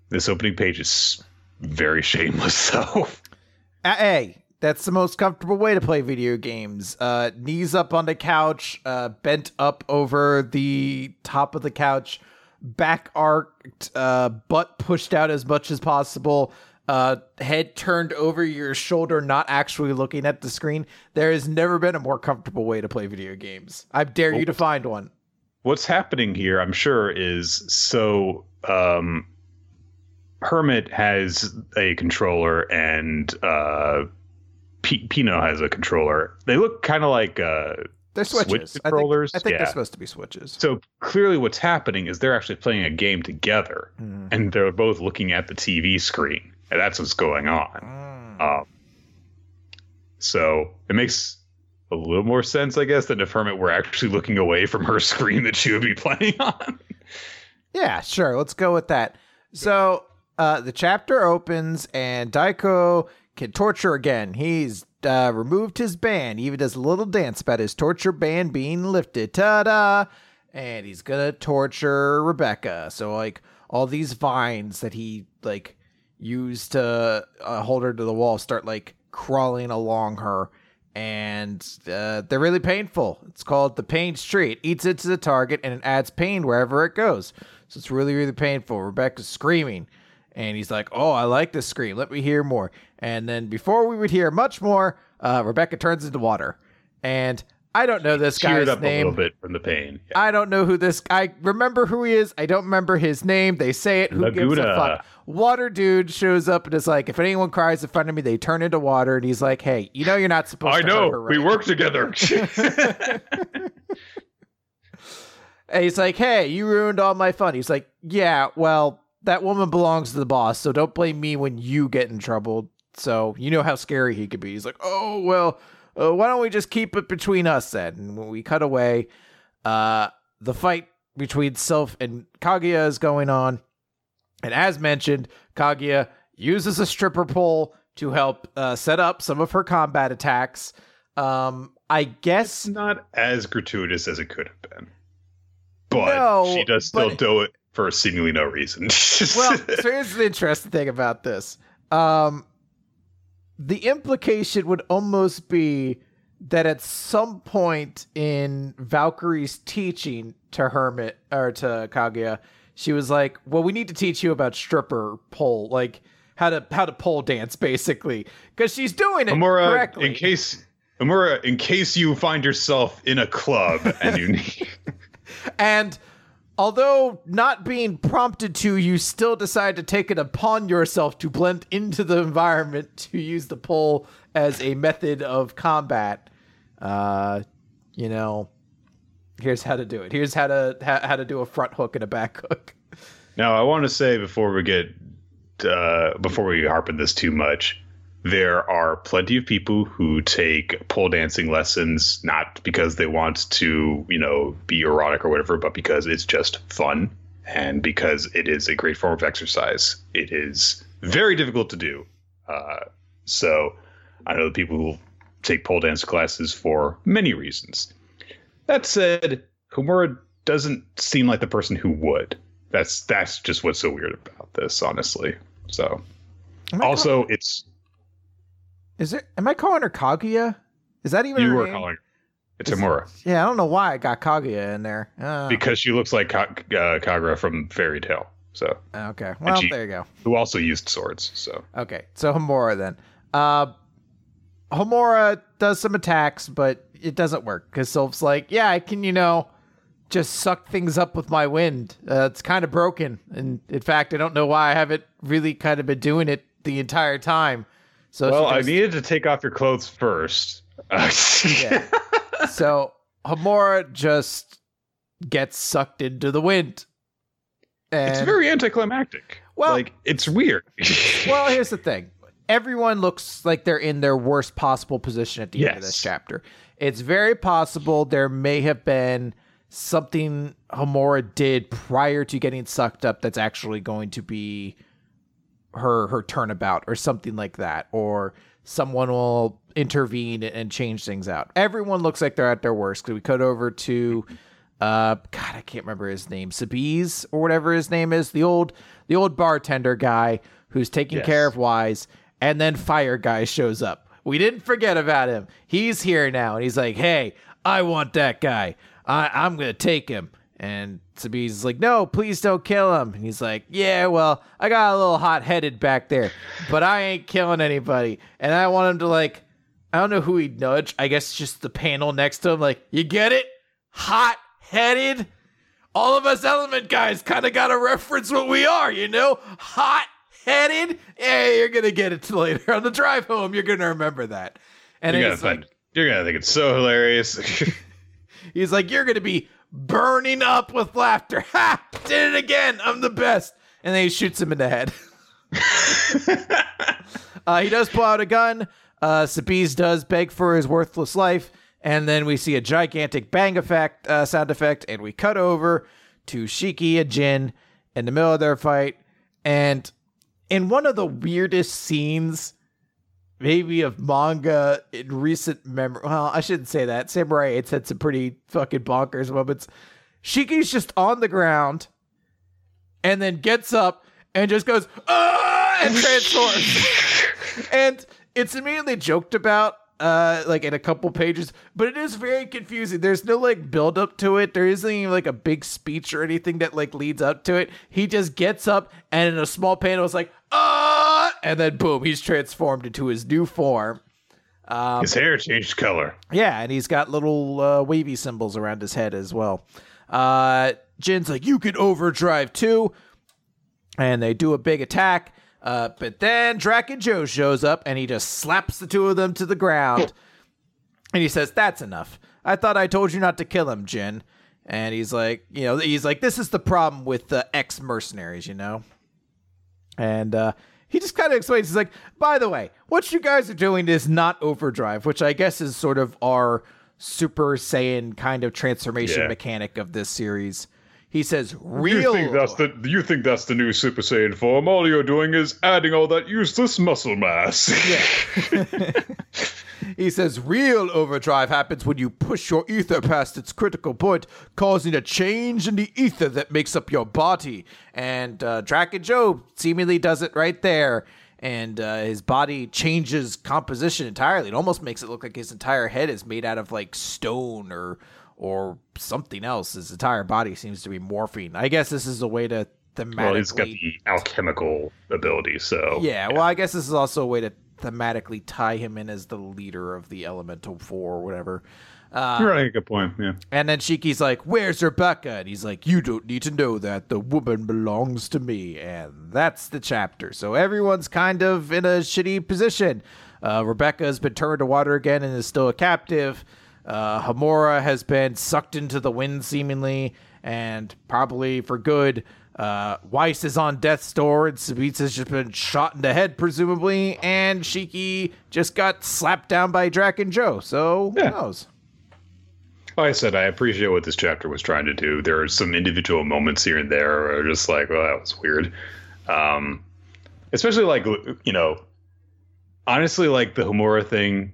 This opening page is very shameless, though.
Uh, hey, that's the most comfortable way to play video games. Uh, knees up on the couch, uh, bent up over the top of the couch, back arched, uh, butt pushed out as much as possible, uh, head turned over your shoulder, not actually looking at the screen. There has never been a more comfortable way to play video games. I dare you to find one.
What's happening here, I'm sure, is so um, Hermit has a controller and uh, P- Pino has a controller. They look kind of like uh,
they're switches.
Switch controllers.
I think, I think
yeah.
they're supposed to be switches.
So clearly, what's happening is they're actually playing a game together,
Mm.
and they're both looking at the TV screen, and that's what's going on.
Mm.
Um, so it makes a little more sense, I guess, than if Hermit were actually looking away from her screen that she would be playing on.
Yeah, sure. Let's go with that. So uh, the chapter opens, and Daiko can torture again. He's uh, removed his ban, he even does a little dance about his torture ban being lifted. Ta da! And he's gonna torture Rebecca. So, like, all these vines that he, like, used to uh, hold her to the wall start, like, crawling along her. And uh, they're really painful. It's called the pain street. It eats into the target and it adds pain wherever it goes. So it's really, really painful. Rebecca's screaming. And he's like, Oh, I like this scream. Let me hear more. And then before we would hear much more, uh, Rebecca turns into water. And I don't know this
Cheered
guy's
up
name.
a little bit from the pain. Yeah.
I don't know who this. I remember who he is. I don't remember his name. They say it. Who gives a fuck? Water dude shows up and is like, if anyone cries in front of me, they turn into water. And he's like, hey, you know you're not supposed to.
I
to.
know.
her
We
right
work together.
And he's like, hey, you ruined all my fun. He's like, yeah, well, that woman belongs to the boss, so don't blame me when you get in trouble. So you know how scary he could be. He's like, oh, well, uh, why don't we just keep it between us then? And when we cut away, uh, the fight between Sylph and Kaguya is going on. And as mentioned, Kaguya uses a stripper pole to help uh, set up some of her combat attacks. Um, I guess
it's not as gratuitous as it could have been. But
No,
she does still
but-
do it for seemingly no reason.
well, so here's the interesting thing about this. Um, the implication would almost be that at some point in Valkyrie's teaching to Hermit or to Kaguya, she was like, "Well, we need to teach you about stripper pole, like how to how to pole dance, basically, because she's doing it
Amora,
correctly."
in case Amora, in case you find yourself in a club and you need
And although not being prompted to, you still decide to take it upon yourself to blend into the environment to use the pole as a method of combat. Uh, you know, here's how to do it. Here's how to how, how to do a front hook and a back hook.
Now, I want to say before we get uh, before we harp on this too much, there are plenty of people who take pole dancing lessons not because they want to, you know, be erotic or whatever, but because it's just fun and because it is a great form of exercise. It is very difficult to do. Uh, so I know the people who take pole dance classes for many reasons. That said, Homura doesn't seem like the person who would. That's that's just what's so weird about this, honestly. So
I
also, it's
call- is it? Am I calling her Kaguya? Is that even
you were
name?
calling her. It's
Is-
Amura
Yeah, I don't know why I got Kaguya in there. Uh,
because she looks like Ka- uh, Kagura from Fairy Tail. So
okay, well
she-
there you go.
who also used swords. So
Okay, so Homura then. Uh, Homura does some attacks, but it doesn't work because Sylph's like, yeah, I can, you know, just suck things up with my wind. Uh, it's kind of broken, and in fact, I don't know why I haven't really kind of been doing it the entire time. So
well, I needed to take off your clothes first.
Yeah. so Homura just gets sucked into the wind. And
it's very anticlimactic.
Well-
like it's weird.
well, here's the thing. Everyone looks like they're in their worst possible position at the end of this chapter. It's very possible there may have been something Homura did prior to getting sucked up that's actually going to be her her turnabout or something like that or someone will intervene and change things out. Everyone looks like they're at their worst because We cut over to uh god, I can't remember his name. Sabiz or whatever his name is, the old the old bartender guy who's taking
Yes.
care of Weisz and then Fire Guy shows up. We didn't forget about him. He's here now and he's like, "Hey, I want that guy. I I'm going to take him." And Sabine's like, no, please don't kill him. And he's like, yeah, well, I got a little hot headed back there, but I ain't killing anybody. And I want him to like, I don't know who he'd nudge. I guess just the panel next to him, like, you get it? Hot headed? All of us element guys kind of got to reference what we are, you know? Hot headed? Yeah, you're going to get it later on the drive home. You're going to remember that. And
You're gonna
he's like.
You're gonna think it's so hilarious.
He's like, You're going to be burning up with laughter. Ha! Did it again. I'm the best. And then he shoots him in the head. uh, he does pull out a gun. Uh, Sabiz does beg for his worthless life. And then we see a gigantic bang effect, uh, sound effect, and we cut over to Shiki and Jin in the middle of their fight. And in one of the weirdest scenes maybe of manga in recent memory. Well, I shouldn't say that. Samurai 8 had some pretty fucking bonkers moments. Shiki's just on the ground and then gets up and just goes, ah, and transforms. and it's immediately joked about uh like in a couple pages but it is very confusing there's no like build up to it there isn't even like a big speech or anything that like leads up to it he just gets up and in a small panel is like ah and then boom he's transformed into his new form um,
His hair changed color.
yeah, and he's got little uh, wavy symbols around his head as well. Uh, Jin's like, you can overdrive too. And they do a big attack. Uh, but then Drakken Joe shows up and he just slaps the two of them to the ground. and he says, That's enough. I thought I told you not to kill him, Jin. And he's like, you know, he's like, this is the problem with the ex mercenaries, you know? And uh, he just kind of explains, he's like, by the way, what you guys are doing is not overdrive, which I guess is sort of our Super Saiyan kind of transformation
Yeah.
mechanic of this series. He says,
You
real.
think that's the you think that's the new Super Saiyan form? All you're doing is adding all that useless muscle mass.
He says real overdrive happens when you push your ether past its critical point, causing a change in the ether that makes up your body. And uh, Drakken Joe seemingly does it right there. And uh, his body changes composition entirely. It almost makes it look like his entire head is made out of like stone or or something else. His entire body seems to be morphine. I guess this is a way to thematically.
well, he's got the alchemical ability, so
Yeah, well, I guess this is also a way to thematically tie him in as the leader of the Elemental Four or whatever. Uh,
You're right, a good point. Yeah.
and then Shiki's like, "Where's Rebecca?" And he's like, "You don't need to know that. The woman belongs to me." And that's the chapter. So everyone's kind of in a shitty position. Uh, Rebecca has been turned to water again and is still a captive. Uh, Homura has been sucked into the wind, seemingly, and probably for good. Uh, Weisz is on death's door, and Sabitza's just been shot in the head, presumably, and Shiki just got slapped down by Drakken Joe. So
Yeah.
who knows?
Like I said, I appreciate what this chapter was trying to do. There are some individual moments here and there where are just like, well, that was weird. Um, especially like, you know, honestly, like the Homura thing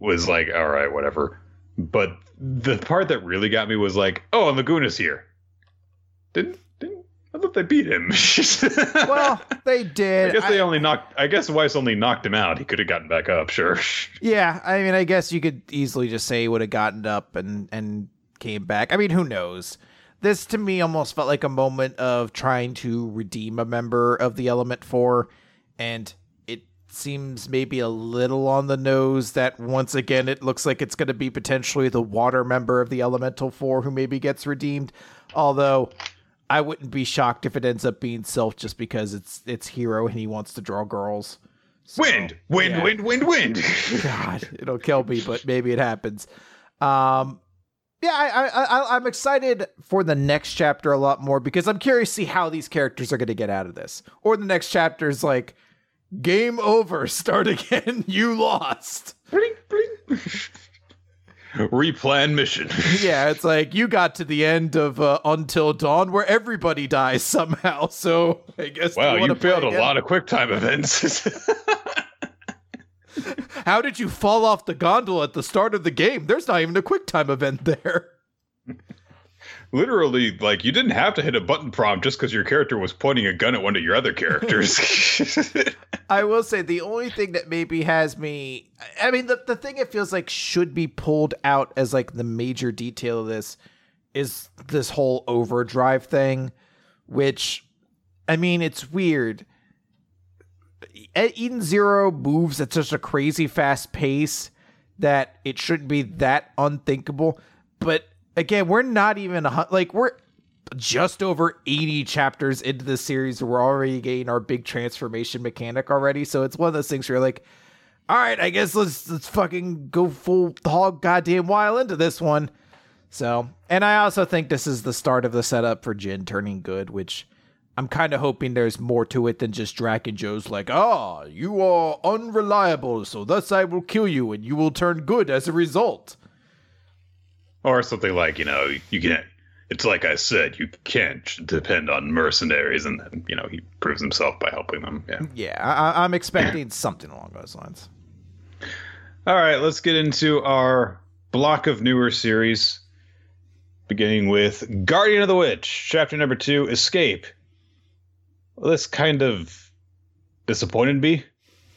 was like, all right, whatever. But the part that really got me was like, oh, and Laguna's here. Didn't, didn't, I thought they beat him.
Well, they did.
I guess they
I-
only knocked, I guess Weisz only knocked him out. He could have gotten back up, sure.
yeah, I mean, I guess you could easily just say he would have gotten up and and came back. I mean, who knows? This to me almost felt like a moment of trying to redeem a member of the Element Four, and seems maybe a little on the nose that once again it looks like it's going to be potentially the water member of the Elemental Four who maybe gets redeemed. Although I wouldn't be shocked if it ends up being Sylph just because it's it's Hiro and he wants to draw girls. So,
Wind, wind,
yeah.
wind, wind, wind.
God, it'll kill me, but maybe it happens. Um, yeah, I, I, I, I'm excited for the next chapter a lot more because I'm curious to see how these characters are going to get out of this. Or the next chapter is like, game over, start again, you lost.
Bling, bling. Replan mission.
Yeah, it's like you got to the end of uh, Until Dawn where everybody dies somehow. So I guess
Wow,
you,
you failed a
again?
lot of quick time events.
How did you fall off the gondola at the start of the game? There's not even a quick time event there.
Literally, like you didn't have to hit a button prompt just because your character was pointing a gun at one of your other characters.
I will say the only thing that maybe has me I mean the the thing it feels like should be pulled out as like the major detail of this is this whole overdrive thing, which, I mean, it's weird. Eden Zero moves at such a crazy fast pace that it shouldn't be that unthinkable. But again, we're not even like we're just over 80 chapters into the series. We're already getting our big transformation mechanic already. So it's one of those things where you're like, all right, I guess let's let's fucking go full hog goddamn while into this one. So, and I also think this is the start of the setup for Jin turning good, which I'm kind of hoping there's more to it than just Drakken Joe's like, ah, you are unreliable, so thus I will kill you and you will turn good as a result.
Or something like, you know, you can't. It's like I said, you can't depend on mercenaries, and then you know he proves himself by helping them. Yeah.
Yeah, I, I'm expecting something along those lines.
All right, let's get into our block of newer series, beginning with Guardian of the Witch, chapter number two, Escape. Well, this kind of disappointed me.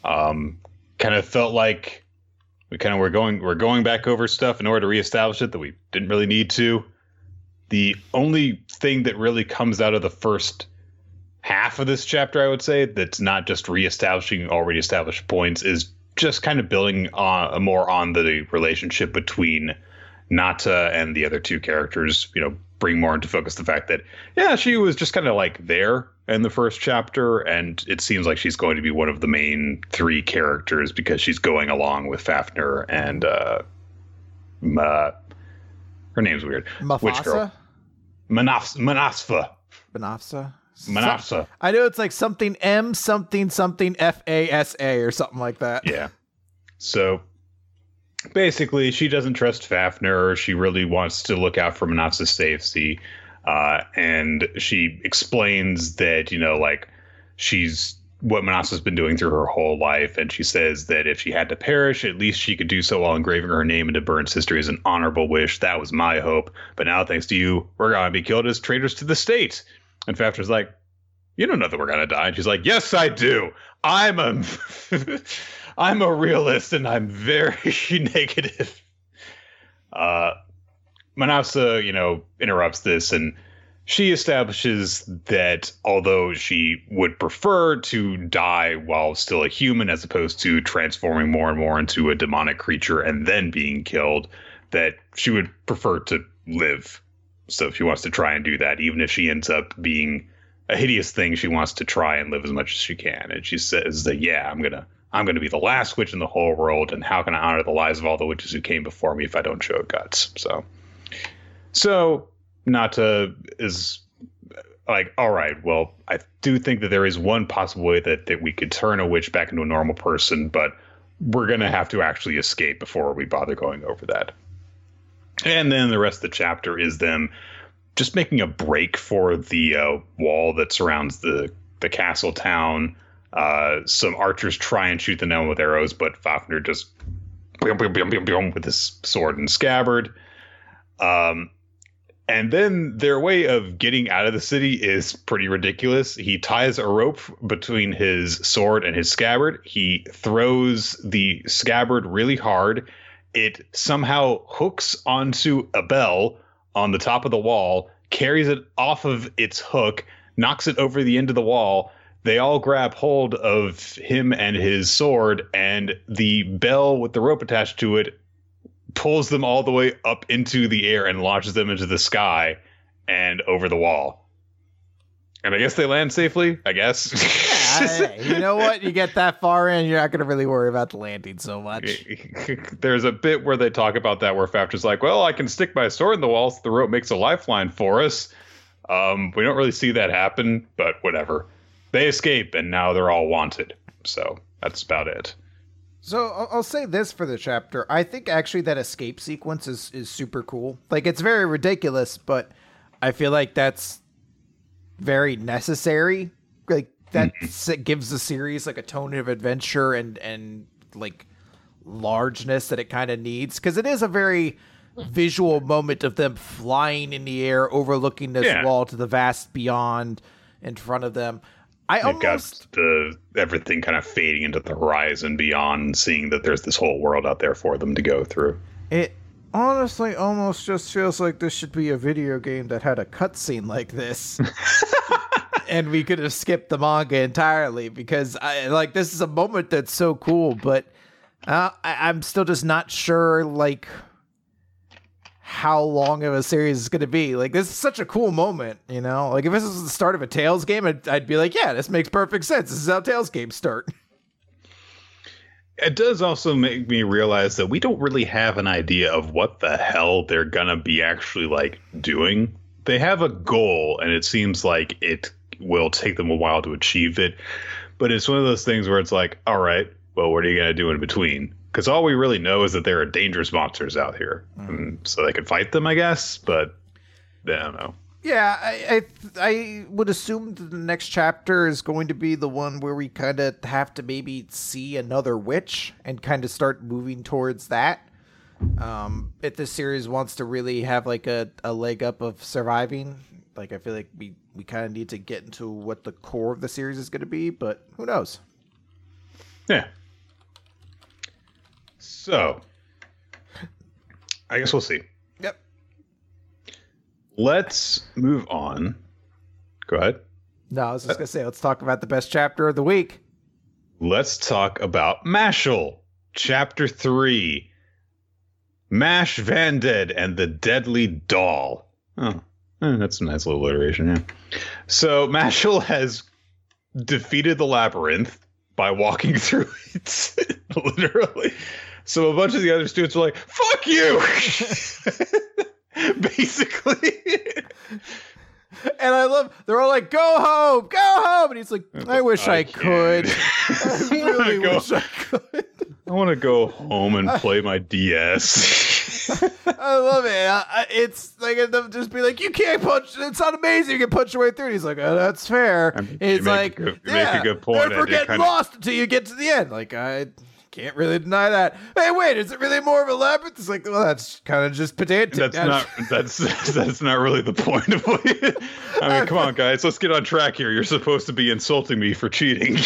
Um, kind of felt like we kind of were going we're going back over stuff in order to reestablish it that we didn't really need to. The only thing that really comes out of the first half of this chapter, I would say, that's not just reestablishing already established points, is just kind of building on more on the relationship between Nata and the other two characters. You know, bring more into focus the fact that yeah, she was just kind of like there in the first chapter, and it seems like she's going to be one of the main three characters because she's going along with Fafner and uh, Ma- her name's weird. Which girl?
Mufasa?
Manaf- Manasfa.
Benafsa?
Manafsa.
I know it's like something M something something F A S A or something like that.
Yeah. So basically, she doesn't trust Fafner. She really wants to look out for Manassa's safety. Uh, and she explains that, you know, like she's what Manassa's been doing through her whole life. And she says that if she had to perish, at least she could do so while engraving her name into Burns history as an honorable wish. That was my hope. But now, thanks to you, we're going to be killed as traitors to the state. And Fafner's like, you don't know that we're going to die. And she's like, yes, I do. I'm a, I'm a realist and I'm very negative. Uh, Manasa, you know, interrupts this and she establishes that although she would prefer to die while still a human as opposed to transforming more and more into a demonic creature and then being killed, that she would prefer to live. So if she wants to try and do that, even if she ends up being a hideous thing, she wants to try and live as much as she can. And she says that, yeah, I'm gonna I'm gonna be the last witch in the whole world, and how can I honor the lives of all the witches who came before me if I don't show guts? So so Nata is like, all right, well, I do think that there is one possible way that, that we could turn a witch back into a normal person, but we're gonna have to actually escape before we bother going over that. And then the rest of the chapter is them just making a break for the uh, wall that surrounds the the castle town. Uh, some archers try and shoot the gnome with arrows, but Fafnir just boom, boom, boom, boom, boom, with his sword and scabbard. Um, and then their way of getting out of the city is pretty ridiculous. He ties a rope between his sword and his scabbard. He throws the scabbard really hard. It somehow hooks onto a bell on the top of the wall, carries it off of its hook, knocks it over the end of the wall. They all grab hold of him and his sword, and the bell with the rope attached to it pulls them all the way up into the air and launches them into the sky and over the wall. And I guess they land safely, I guess.
You know what? You get that far in, you're not going to really worry about the landing so much.
There's a bit where they talk about that where Fafnir's like, well, I can stick my sword in the wall so the rope makes a lifeline for us. Um, we don't really see that happen, but whatever. They escape and now they're all wanted. So that's about it.
So I'll, I'll say this for the chapter. I think actually that escape sequence is is super cool. Like it's very ridiculous, but I feel like that's very necessary. Like that mm-hmm. s- gives the series like a tone of adventure and and like largeness that it kind of needs because it is a very visual moment of them flying in the air overlooking this
Yeah.
wall to the vast beyond in front of them. I
They've
almost
got the everything kind of fading into the horizon beyond, seeing that there's this whole world out there for them to go through.
It honestly almost just feels like this should be a video game that had a cutscene like this. and we could have skipped the manga entirely because I like this is a moment that's so cool, but uh, I, I'm still just not sure like how long of a series is going to be. Like this is such a cool moment, you know. Like if this was the start of a Tales game, I'd, I'd be like, yeah, this makes perfect sense. This is how Tales games start.
It does also make me realize that we don't really have an idea of what the hell they're gonna be actually like doing. They have a goal, and it seems like it will take them a while to achieve it. But it's one of those things where it's like, all right, well, what are you gonna do in between? Because all we really know is that there are dangerous monsters out here, mm. so they could fight them, I guess. But I don't know.
Yeah, I, I, I would assume that the next chapter is going to be the one where we kind of have to maybe see another witch and kind of start moving towards that. Um, if this series wants to really have like a, a leg up of surviving, like I feel like we we kind of need to get into what the core of the series is going to be, but who knows?
Yeah. So, I guess we'll see.
Yep.
Let's move on. Go ahead.
No, I was just gonna say, let's talk about the best chapter of the week.
Let's talk about Mashle, chapter three. Mash Vanded and the Deadly Doll. Oh, eh, that's a nice little alliteration, yeah. So Mashle has defeated the labyrinth by walking through it, literally. So a bunch of the other students are like, "Fuck you." basically.
And I love, they're all like, go home, go home. And he's like, I wish I, I could. I really
go, wish I could. I want to go home and play my DS.
I love it. It's like, them just be like, you can't punch, it's not amazing. You can punch your way through. And he's like, oh, that's fair. I mean, it's like, good, yeah, make a good point. Never get lost until you get to the end. Like, I can't really deny that. Hey, wait, is it really more of a labyrinth? It's like, well, that's kind of just potato.
That's not that's that's not really the point of it. I mean, come on, guys, let's get on track here. You're supposed to be insulting me for cheating.
I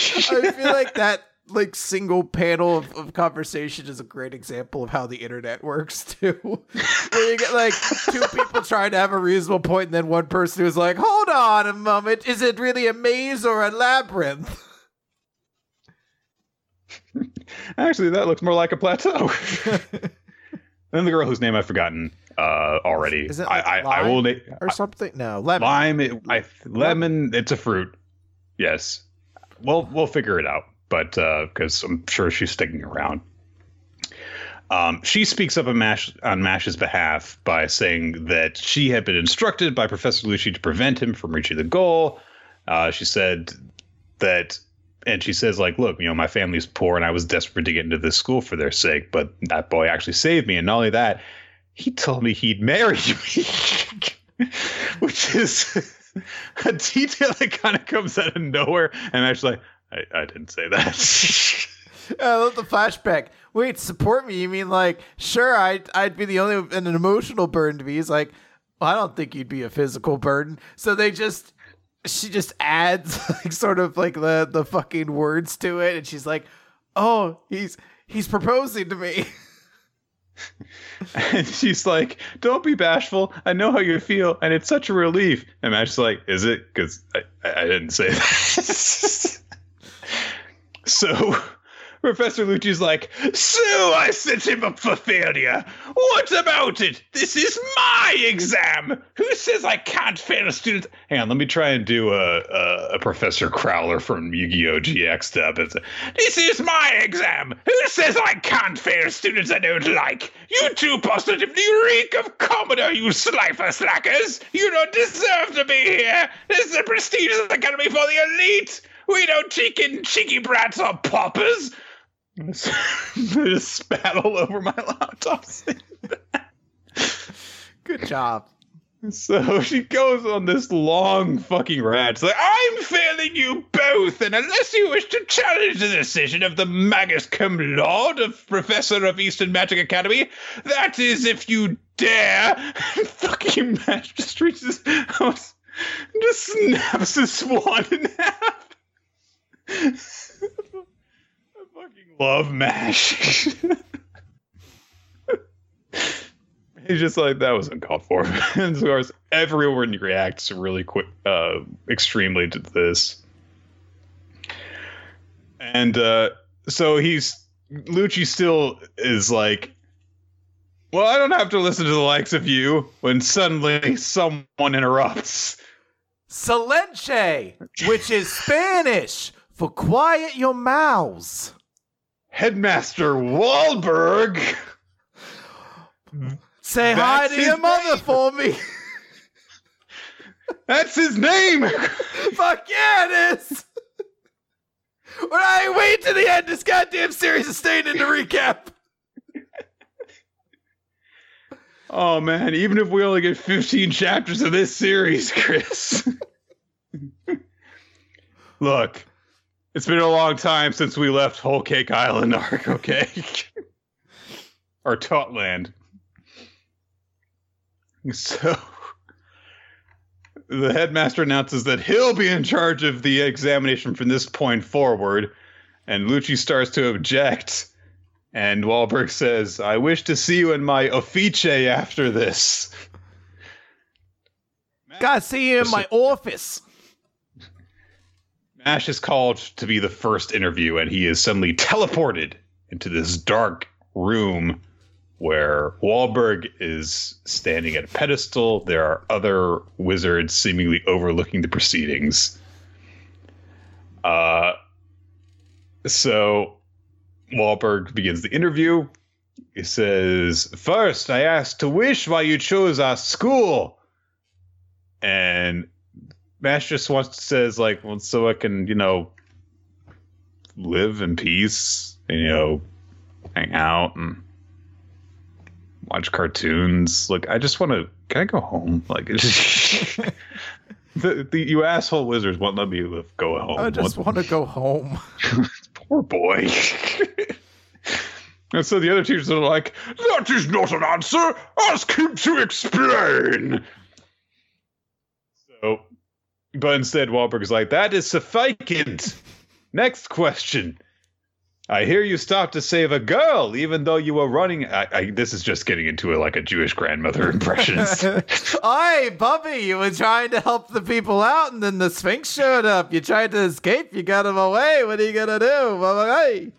feel like that like single panel of, of, conversation is a great example of how the internet works too. Where you get like two people trying to have a reasonable point, and then one person who's like, "Hold on a moment, is it really a maze or a labyrinth?"
Actually, that looks more like a plateau. then the girl whose name I've forgotten uh, already.
Is it like I, I, I, will na- or something? No, lemon.
Lime. It, I, lemon. It's a fruit. Yes. We'll we'll figure it out, but because uh, I'm sure she's sticking around. Um, she speaks up on, Mash, on Mash's behalf by saying that she had been instructed by Professor Lucci to prevent him from reaching the goal. Uh, she said that and she says like look you know my family's poor and i was desperate to get into this school for their sake but that boy actually saved me and not only that he told me he'd marry me which is a detail that kind of comes out of nowhere and actually I, I didn't say that
I love the flashback. Wait, support me? You mean like, sure, I'd I'd be the only an emotional burden to me. He's like, well, I don't think you'd be a physical burden. So they just she just adds like sort of like the the fucking words to it and she's like oh he's he's proposing to me.
And she's like don't be bashful. I know how you feel and it's such a relief. And matt's like is it? Because I, I didn't say that. So Professor Lucci's like, So I set him up for failure. What about it? This is my exam. Who says I can't fail a student? Hang on, let me try and do a, a, a Professor Crowler from Yu Gi Oh! GX dub. It's a, this is my exam. Who says I can't fail students I don't like? You two positively reek of Commodore, you slifer slackers. You don't deserve to be here. This is the prestigious academy for the elite. We don't chicken cheeky brats or paupers. I just spat all over my laptop.
Good job.
So she goes on this long fucking rant. It's like, I'm failing you both, and unless you wish to challenge the decision of the Magus Cum Laude of Professor of Eastern Magic Academy, that is if you dare. fucking Mash just reaches just snaps his swan in half love MASH. He's just like that was uncalled for. and of course, everyone reacts really quick, uh, extremely to this. And uh, so he's Lucci still is like, well, I don't have to listen to the likes of you. When suddenly someone interrupts.
Silenche, which is Spanish for quiet your mouths.
Headmaster Wahlberg.
Say hi to your mother
name.
for me.
That's his name.
Fuck yeah, it is. When I wait to the end, this goddamn series is staying in the recap.
Oh man, even if we only get 15 chapters of this series, Chris. Look, it's been a long time since we left Whole Cake Island arc, okay? or Totto Land. So the headmaster announces that he'll be in charge of the examination from this point forward, and Lucci starts to object. And Wahlberg says, I wish to see you in my office after this.
Gotta see you in my office.
Mash is called to be the first interview, and he is suddenly teleported into this dark room where Wahlberg is standing at a pedestal. There are other wizards seemingly overlooking the proceedings. Uh, so Wahlberg begins the interview. He says, First, I asked to wish why you chose our school. And Mash just wants to says, like, well, so I can, you know, live in peace, and, you know, hang out and watch cartoons. Like, I just want to, can I go home? Like, the, the, you asshole wizards won't let me live, go home.
I just want to go home.
Poor boy. and so the other teachers are like, that is not an answer. Ask him to explain. So, but instead, Wahlberg is like, that is sufficient. Next question. I hear you stopped to save a girl, even though you were running. I, I, this is just getting into a, like a Jewish grandmother impressions.
Hey, puppy, you were trying to help the people out, and then the Sphinx showed up. You tried to escape, you got him away. What are you gonna do? Hey.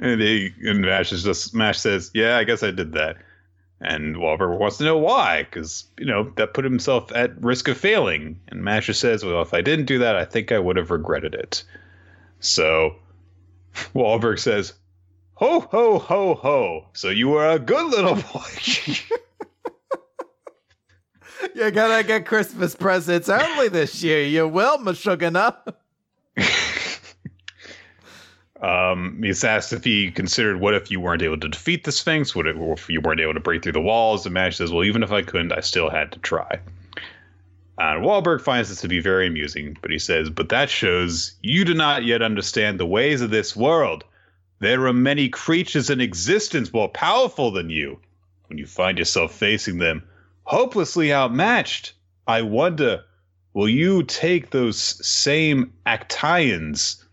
And he and Mash is just Mash says, "Yeah, I guess I did that." And Wahlberg wants to know why, because you know that put himself at risk of failing. And Mash just says, "Well, if I didn't do that, I think I would have regretted it." So Wahlberg says, "Ho ho ho ho! So you were a good little boy."
You're gonna get Christmas presents early this year. You will, Meshuggah.
Um, he's asked if he considered what if you weren't able to defeat the Sphinx? What if, you weren't able to break through the walls? And Mash says, well, even if I couldn't, I still had to try. And Wahlberg finds this to be very amusing, but he says, but that shows you do not yet understand the ways of this world. There are many creatures in existence more powerful than you. When you find yourself facing them, hopelessly outmatched, I wonder, will you take those same Actians?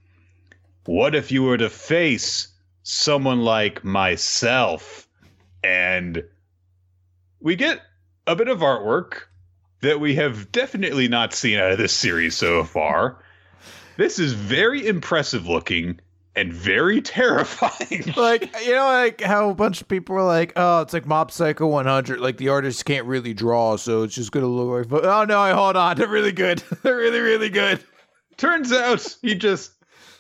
What if you were to face someone like myself? And we get a bit of artwork that we have definitely not seen out of this series so far. This is very impressive looking and very terrifying.
like you know, like how a bunch of people are like, "Oh, it's like Mob Psycho 100." Like the artist can't really draw, so it's just gonna look like. Oh no, I hold on, they're really good. they're really, really good.
Turns out he just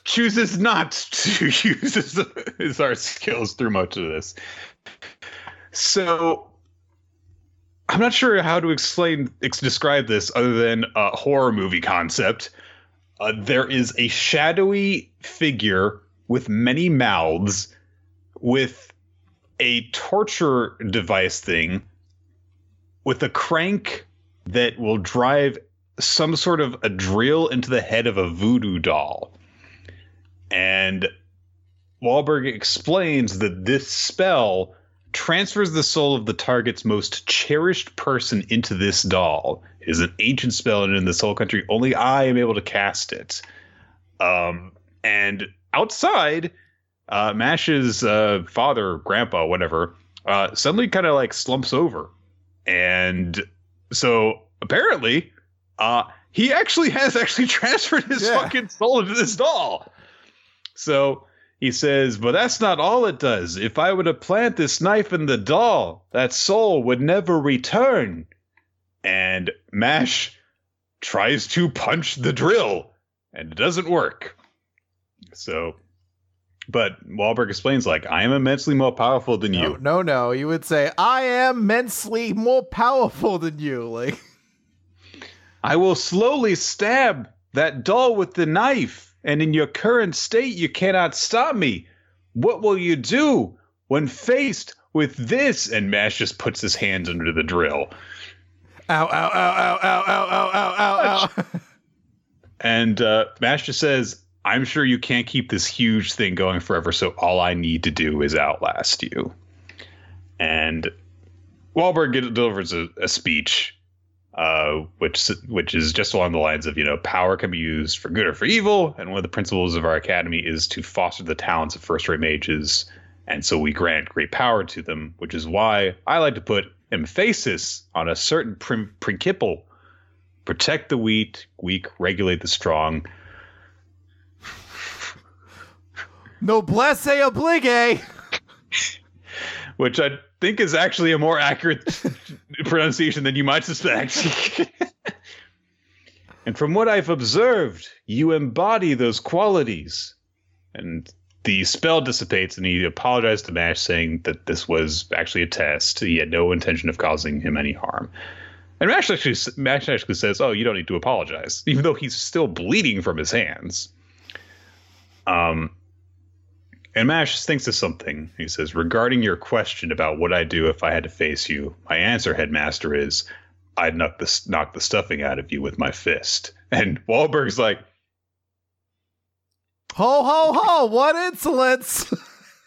chooses not to use his, his art skills through much of this. So I'm not sure how to explain ex- describe this other than a horror movie concept. Uh, there is a shadowy figure with many mouths with a torture device thing with a crank that will drive some sort of a drill into the head of a voodoo doll. And Wahlberg explains that this spell transfers the soul of the target's most cherished person into this doll. It is an ancient spell, and in this whole country, only I am able to cast it. Um, and outside, uh, Mash's uh, father, grandpa, whatever, uh, suddenly kind of like slumps over, and so apparently, uh, he actually has actually transferred his
Yeah.
fucking soul into this doll. So he says, but that's not all it does. If I were to plant this knife in the doll, that soul would never return. And Mash tries to punch the drill, and it doesn't work. So, but Wahlberg explains, like, I am immensely more powerful than
No,
you.
no, no. You would say, I am immensely more powerful than you. Like,
I will slowly stab that doll with the knife, and in your current state, you cannot stop me. What will you do when faced with this? And Mash just puts his hands under the drill.
ow, ow, ow, ow, ow, ow, ow, ow, ow, ow.
And uh, Mash just says, I'm sure you can't keep this huge thing going forever, so all I need to do is outlast you. And Wahlberg delivers a, a speech, uh, which which is just along the lines of, you know, power can be used for good or for evil, and one of the principles of our academy is to foster the talents of first-rate mages, and so we grant great power to them, which is why I like to put emphasis on a certain prim- principle protect the weak, weak, regulate the strong.
Noblesse oblige.
which I think is actually a more accurate pronunciation than you might suspect. and from what I've observed, you embody those qualities. And the spell dissipates, and he apologized to Mash, saying that this was actually a test. He had no intention of causing him any harm. And Mash actually, Mash actually says, "Oh, you don't need to apologize," even though he's still bleeding from his hands. Um, and Mash thinks of something. He says, Regarding your question about what I'd do if I had to face you, my answer, Headmaster, is I'd knock the, knock the stuffing out of you with my fist. And Wahlberg's like,
Ho, ho, ho. What insolence.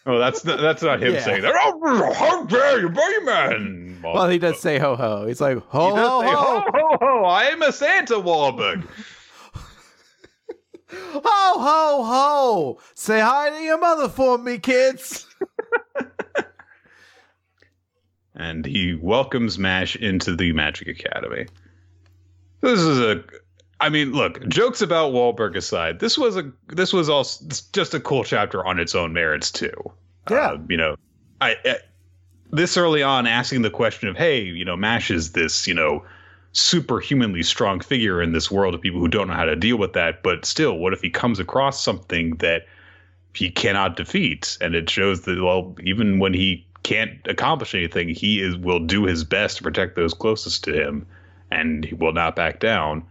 Oh, that's not, that's not him
Yeah.
saying that. Oh, how dare you, boogeyman!
well, he does say ho, ho. He's like, ho,
He does
ho,
say,
ho.
ho, ho, ho, I am a Santa, Wahlberg.
Ho, ho, ho. Say hi to your mother for me, kids.
and he welcomes Mash into the Magic Academy. This is a, I mean, look, jokes about Wahlberg aside, this was a this was also just a cool chapter on its own merits too.
Yeah.
Uh, you know, I, I this early on asking the question of, hey, you know, Mash is this, you know, superhumanly strong figure in this world of people who don't know how to deal with that, but still, what if he comes across something that he cannot defeat? And it shows that well, even when he can't accomplish anything, he is will do his best to protect those closest to him, and he will not back down.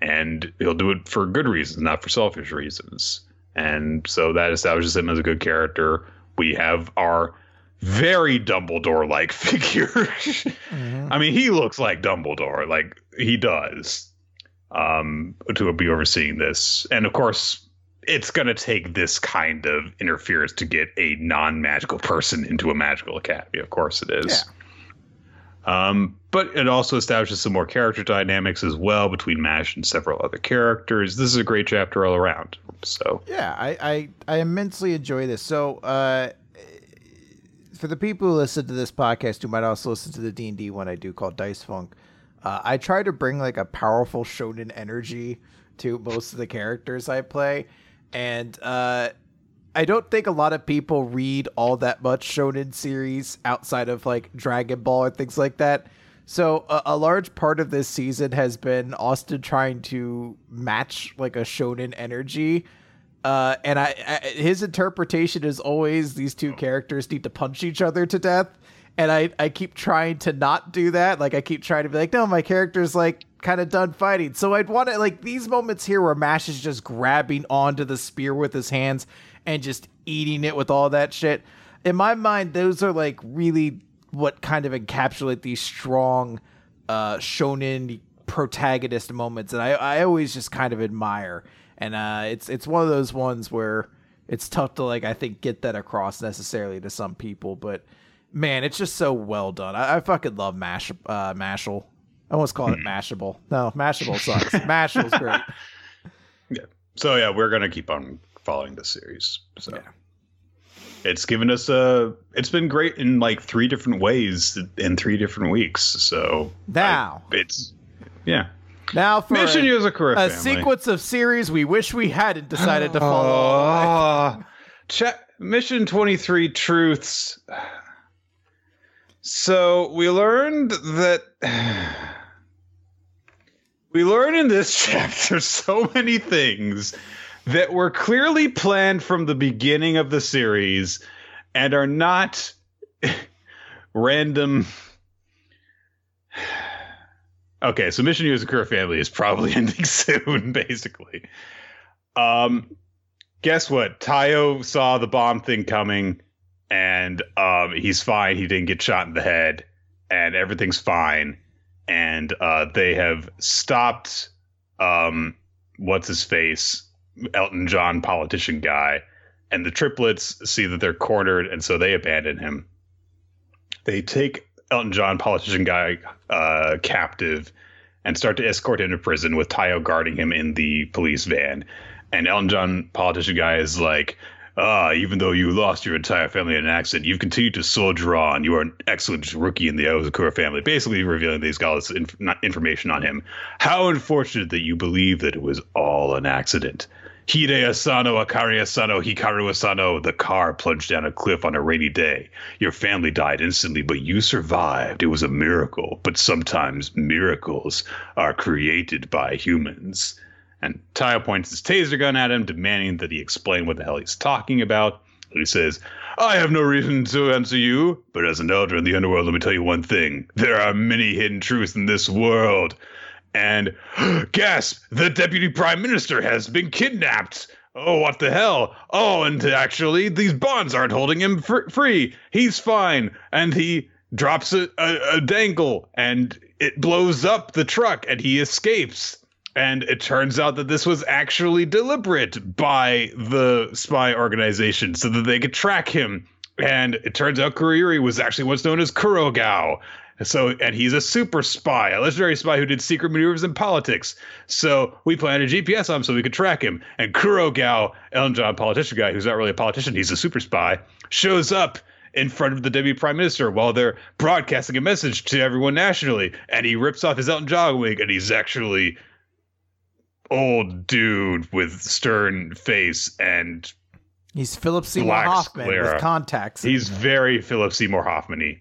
And he'll do it for good reasons, not for selfish reasons. And so that establishes him as a good character. We have our very Dumbledore like figure.
Mhm.
I mean, he looks like Dumbledore, like he does, um, to be overseeing this. And of course, it's going to take this kind of interference to get a non magical person into a magical academy. Of course, it is. Um, but it also establishes some more character dynamics as well between Mash and several other characters. This is a great chapter all around. So,
Yeah, I, I, I immensely enjoy this. So, uh, for the people who listen to this podcast, who might also listen to the D and D one I do called Dice Funk, uh, I try to bring like a powerful shonen energy to most of the characters I play, and uh, I don't think a lot of people read all that much shonen series outside of like Dragon Ball and things like that. So a, a large part of this season has been Austin trying to match like a shonen energy. Uh, and I, I his interpretation is always these two characters need to punch each other to death. And I, I keep trying to not do that. Like I keep trying to be like, no, my character's like kind of done fighting. So I'd want to like these moments here where Mash is just grabbing onto the spear with his hands and just eating it with all that shit. In my mind, those are like really what kind of encapsulate these strong uh shonen protagonist moments and I, I always just kind of admire. And uh it's it's one of those ones where it's tough to like I think get that across necessarily to some people, but man, it's just so well done. I, I fucking love Mash uh Mashle. I almost call it Mashable. No, Mashable sucks. Mashable's great. Yeah.
so yeah, we're going to keep on following this series. So.
Yeah.
it's given us a. It's been great in like three different ways in three different weeks. So
now
I, it's yeah.
Now for
Mission
a,
Yozakura
a
family.
sequence of series we wish we hadn't decided to follow.
Oh.
all. Ah,
Check Mission 23 Truths. So we learned that we learn in this chapter so many things that were clearly planned from the beginning of the series and are not random. Okay, so Mission Yozakura family is probably ending soon, basically. Um, guess what? Taiyo saw the bomb thing coming, and um, he's fine. He didn't get shot in the head, and everything's fine. And uh, they have stopped. Um, what's his face? Elton John politician guy, and the triplets see that they're cornered, and so they abandon him. They take Elton John politician guy uh, captive and start to escort him to prison with Taiyo guarding him in the police van. And Elton John politician guy is like, ah, even though you lost your entire family in an accident, you've continued to soldier on. You are an excellent rookie in the Yozakura family. Basically, revealing these guys inf- information on him. How unfortunate that you believe that it was all an accident. Hide Asano, Akari Asano, Hikaru Asano, the car plunged down a cliff on a rainy day. Your family died instantly, but you survived. It was a miracle. But sometimes miracles are created by humans. And Taiyo points his taser gun at him, demanding that he explain what the hell he's talking about. He says, I have no reason to answer you, but as an elder in the underworld, let me tell you one thing. There are many hidden truths in this world. And gasp, the deputy prime minister has been kidnapped. Oh, what the hell? Oh, and actually, these bonds aren't holding him fr- free. He's fine. And he drops a, a, a dangle and it blows up the truck and he escapes. And it turns out that this was actually deliberate by the spy organization so that they could track him. And it turns out Kuriri was actually what's known as Kurogao. So, and he's a super spy, a legendary spy who did secret maneuvers in politics. So we planted a GPS on him so we could track him. And Kurogao, Elton John politician guy, who's not really a politician, he's a super spy, shows up in front of the deputy prime minister while they're broadcasting a message to everyone nationally. And he rips off his Elton John wig, and he's actually old dude with stern face and
He's Philip Seymour Hoffman
sclera.
with contacts.
He's very Philip Seymour Hoffman-y.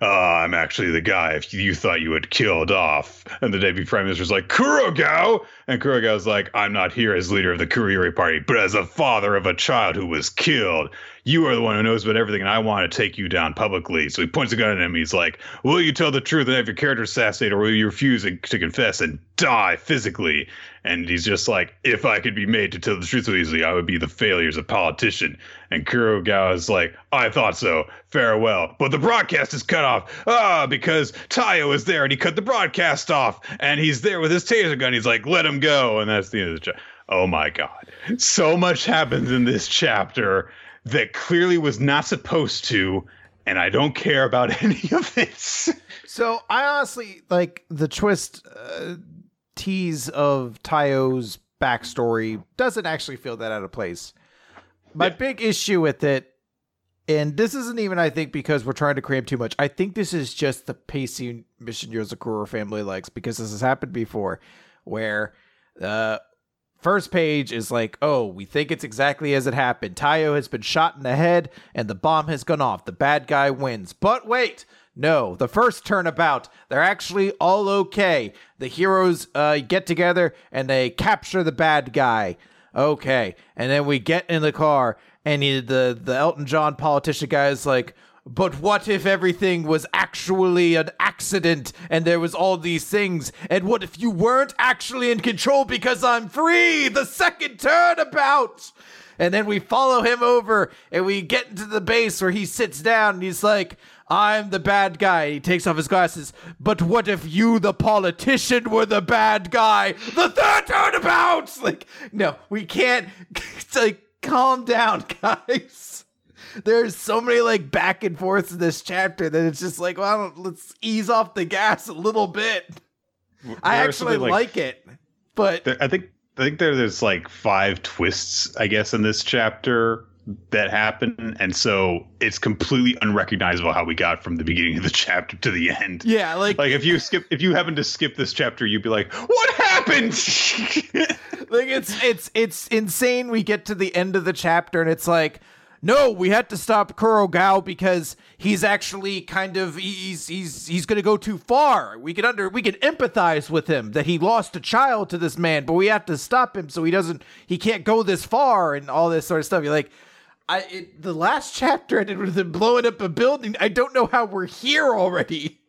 Uh, I'm actually the guy if you thought you had killed off. And the deputy prime minister's like, Kurogao! And Kurogao's like, I'm not here as leader of the Kuriri party, but as a father of a child who was killed. You are the one who knows about everything, and I want to take you down publicly. So he points a gun at him. He's like, Will you tell the truth and have your character assassinated, or will you refuse to confess and die physically? And he's just like, If I could be made to tell the truth so easily, I would be the failure as a politician. And Kurogao is like, I thought so. Farewell. But the broadcast is cut off. Ah, because Taiyo is there and he cut the broadcast off. And he's there with his taser gun. He's like, let him go. And that's the end of the chapter. Oh my God. So much happens in this chapter that clearly was not supposed to. And I don't care about any of this.
So I honestly like the twist uh, tease of Taiyo's backstory doesn't actually feel that out of place. My
Yeah.
big issue with it, and this isn't even I think because we're trying to cram too much. I think this is just the pacing Mission Yozakura family likes because this has happened before, where the first page is like, oh, we think it's exactly as it happened. Taiyo has been shot in the head and the bomb has gone off. The bad guy wins. But wait, no, the first turnabout, they're actually all okay. The heroes uh, get together and they capture the bad guy. Okay, and then we get in the car, and he, the the Elton John politician guy is like, but what if everything was actually an accident and there was all these things? And what if you weren't actually in control because I'm free? The second turnabout. And then we follow him over and we get into the base where he sits down and he's like, I'm the bad guy. He takes off his glasses. But what if you, the politician, were the bad guy? The third turnabout! Like, no, we can't. It's like, calm down, guys. There's so many like back and forths in this chapter that it's just like, well, let's ease off the gas a little bit. I
There are
actually
something
like, it, but
There- I think I think there, there's like five twists, I guess, in this chapter that happen, and so it's completely unrecognizable how we got from the beginning of the chapter to the end.
Yeah, like
Like if you skip, if you happen to skip this chapter, you'd be like, "What happened?"
like it's it's it's insane. We get to the end of the chapter and it's like, no, we had to stop Kurogao because he's actually kind of he's he's he's gonna go too far. We can under we can empathize with him that he lost a child to this man, but we have to stop him so he doesn't he can't go this far and all this sort of stuff. You're like. I it, the last chapter ended with him blowing up a building. I don't know how we're here already.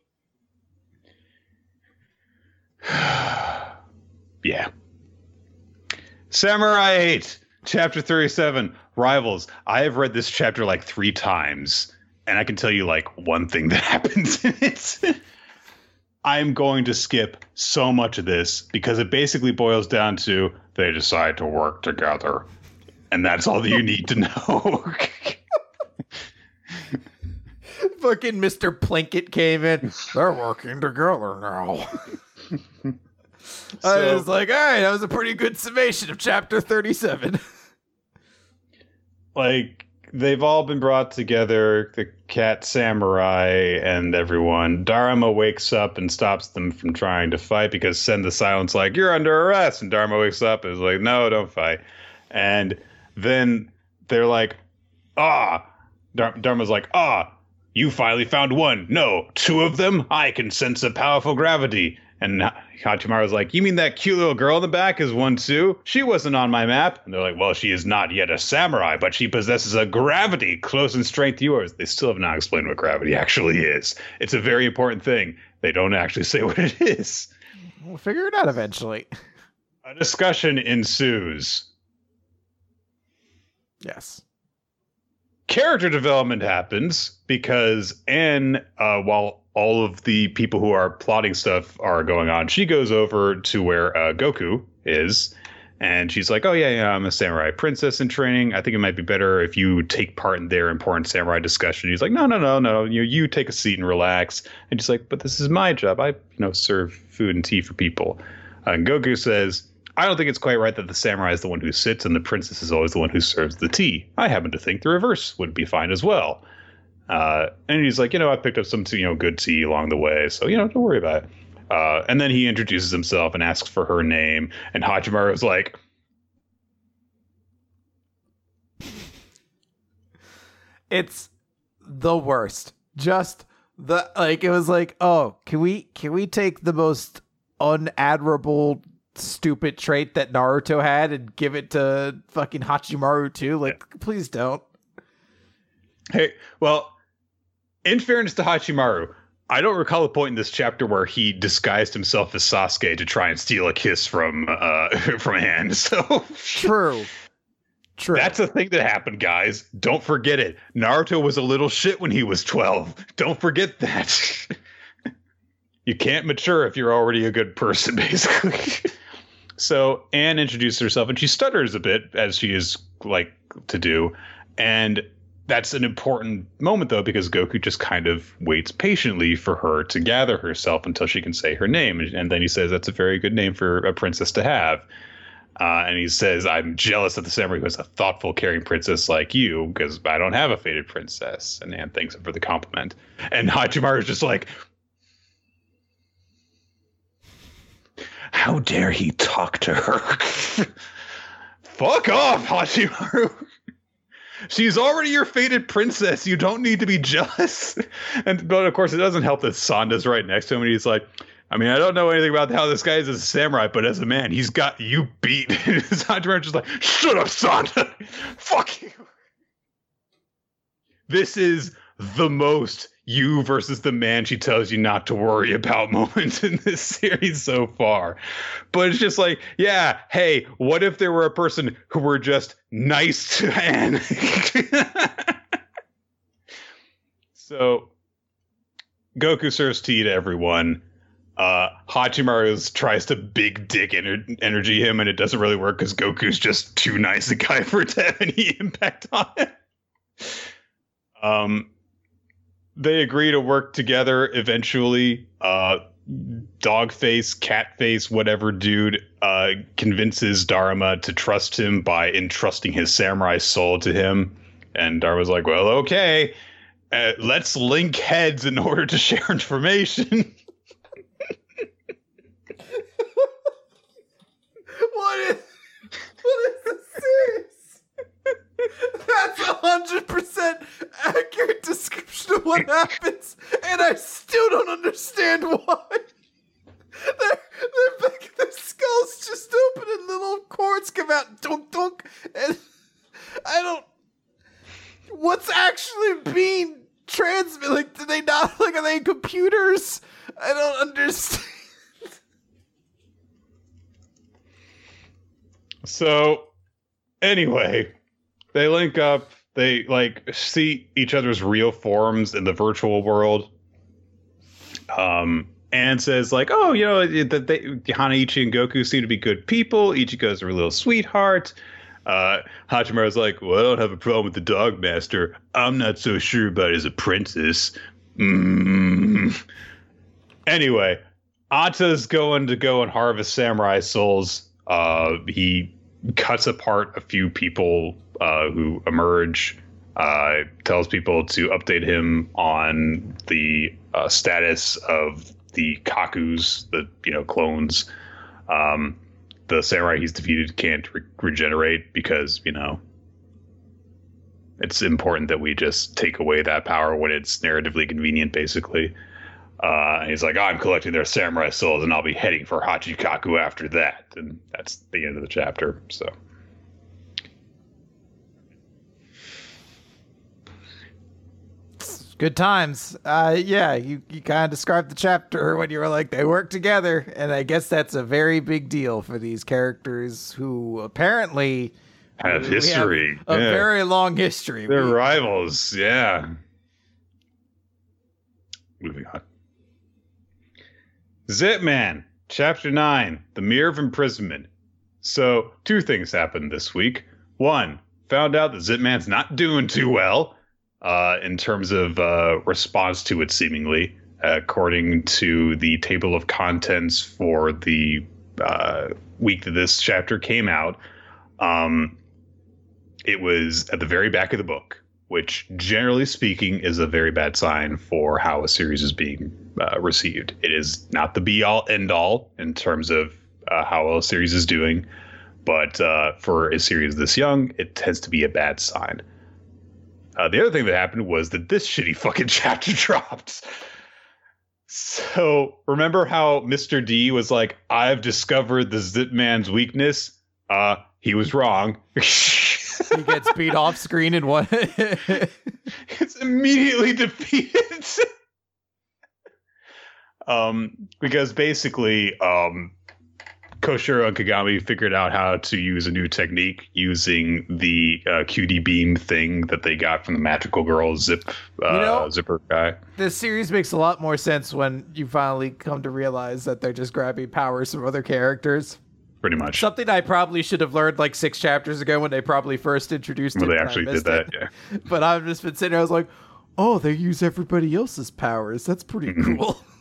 yeah. Samurai 8, chapter 37, Rivals. I have read this chapter like three times, and I can tell you like one thing that happens in it. I'm going to skip so much of this because it basically boils down to they decide to work together. And that's all that you need to know.
Fucking Mr. Plinkett came in. They're working together now. I was like, all right, that was a pretty good summation of chapter 37.
Like they've all been brought together the cat samurai and everyone. Daruma wakes up and stops them from trying to fight because send the silence like you're under arrest. And daruma wakes up and is like no don't fight. And then they're like ah. Dhar- daruma's like ah you finally found one. No two of them? I can sense a powerful gravity. And Hachimaru's like, You mean that cute little girl in the back is one too? She wasn't on my map. And they're like, Well, she is not yet a samurai, but she possesses a gravity close in strength to yours. They still have not explained what gravity actually is. It's a very important thing. They don't actually say what it is.
We'll figure it out eventually.
A discussion ensues.
Yes.
character development happens because Anne, uh, while all of the people who are plotting stuff are going on, she goes over to where uh, Goku is. And she's like, "Oh yeah, yeah, I'm a samurai princess in training. I think it might be better if you take part in their important samurai discussion." He's like, "No, no, no, no. You you take a seat and relax." And she's like, "But this is my job. I you know serve food and tea for people." Uh, and Goku says, I don't think it's quite right that the samurai is the one who sits and the princess is always the one who serves the tea. I happen to think the reverse would be fine as well. Uh, and he's like, you know, I picked up some, you know, good tea along the way, so you know, don't worry about it. Uh, and then he introduces himself and asks for her name, and Hachimaru is like,
It's the worst. Just the like it was like, "Oh, can we can we take the most unadmirable stupid trait that Naruto had and give it to fucking Hachimaru too? Like, please don't."
Hey, well, in fairness to Hachimaru, I don't recall a point in this chapter where he disguised himself as Sasuke to try and steal a kiss from uh from Anne. So
True. True.
that's a thing that happened, guys. Don't forget it. Naruto was a little shit when he was 12. Don't forget that. you can't mature if you're already a good person, basically. so Anne introduces herself and she stutters a bit as she is like to do. And that's an important moment though because Goku just kind of waits patiently for her to gather herself until she can say her name and then he says that's a very good name for a princess to have. Uh, and he says, "I'm jealous of the samurai who has a thoughtful, caring princess like you because I don't have a fated princess." And Anne thanks him for the compliment. And Hachimaru is just like, "How dare he talk to her? Fuck off, Hachimaru." She's already your fated princess. You don't need to be jealous. And but of course, it doesn't help that Sanda's right next to him, and he's like, I mean, I don't know anything about how this guy is as a samurai, but as a man, he's got you beat. And just like, shut up, Sanda. Fuck you. This is the most you versus the man she tells you not to worry about moments in this series so far. But it's just like, yeah, hey, what if there were a person who were just nice to Anne? so Goku serves tea to everyone. Uh, Hachimaru tries to big dick ener- energy him, and it doesn't really work because Goku's just too nice a guy for it to have any impact on it. Um, they agree to work together eventually. Uh, Dogface, Catface, whatever dude, uh, convinces Daruma to trust him by entrusting his samurai soul to him. And Daruma's like, well, okay, uh, let's link heads in order to share information.
what is what is this serious? That's a hundred percent accurate description of what happens, and I still don't understand why. Their, their their skulls just open and little cords come out, dunk dunk, and I don't. What's actually being transmitted? Like, do they not? Like, are they computers? I don't understand.
So, anyway, they link up. They like see each other's real forms in the virtual world. Um, and says like, "Oh, you know that they Hanaichi and Goku seem to be good people. Ichigo's a little sweetheart." Uh, Hachimaru's like, "Well, I don't have a problem with the dog master. I'm not so sure about his apprentice." Mm. Anyway, Ata's going to go and harvest samurai souls. Uh, he cuts apart a few people uh, who emerge. Uh, tells people to update him on the uh, status of the Kakus, the you know clones. Um, the samurai he's defeated can't re- regenerate because you know it's important that we just take away that power when it's narratively convenient, basically. Uh, he's like, I'm collecting their samurai souls, and I'll be heading for Hachikaku after that. And that's the end of the chapter. So.
Good times. Uh, yeah, you, you kind of described the chapter when you were like, they work together. And I guess that's a very big deal for these characters who apparently
have history.
Have a yeah. very long history.
They're we, rivals. Yeah. Moving on. Zipman, Chapter 9 The Mirror of Imprisonment. So, two things happened this week. One, found out that Zip Man's not doing too well uh, in terms of uh, response to it, seemingly, according to the table of contents for the uh, week that this chapter came out. Um, it was at the very back of the book, which, generally speaking, is a very bad sign for how a series is being uh, received. It is not the be all end all in terms of uh, how a series is doing, but uh, for a series this young, it tends to be a bad sign. Uh, the other thing that happened was that this shitty fucking chapter dropped. So remember how Mr. D was like, "I've discovered the Zip Man's weakness." Uh, he was wrong.
he gets beat off screen in one.
it's immediately defeated. um, because basically, um, Koshiro and Kagami figured out how to use a new technique using the uh, QD beam thing that they got from the magical girl zip uh, you know, zipper guy.
This series makes a lot more sense when you finally come to realize that they're just grabbing powers from other characters.
Pretty much.
Something I probably should have learned like six chapters ago when they probably first introduced
when
it.
they actually did that,
it.
yeah.
But I've just been sitting there, I was like, oh, they use everybody else's powers. That's pretty mm-hmm. cool.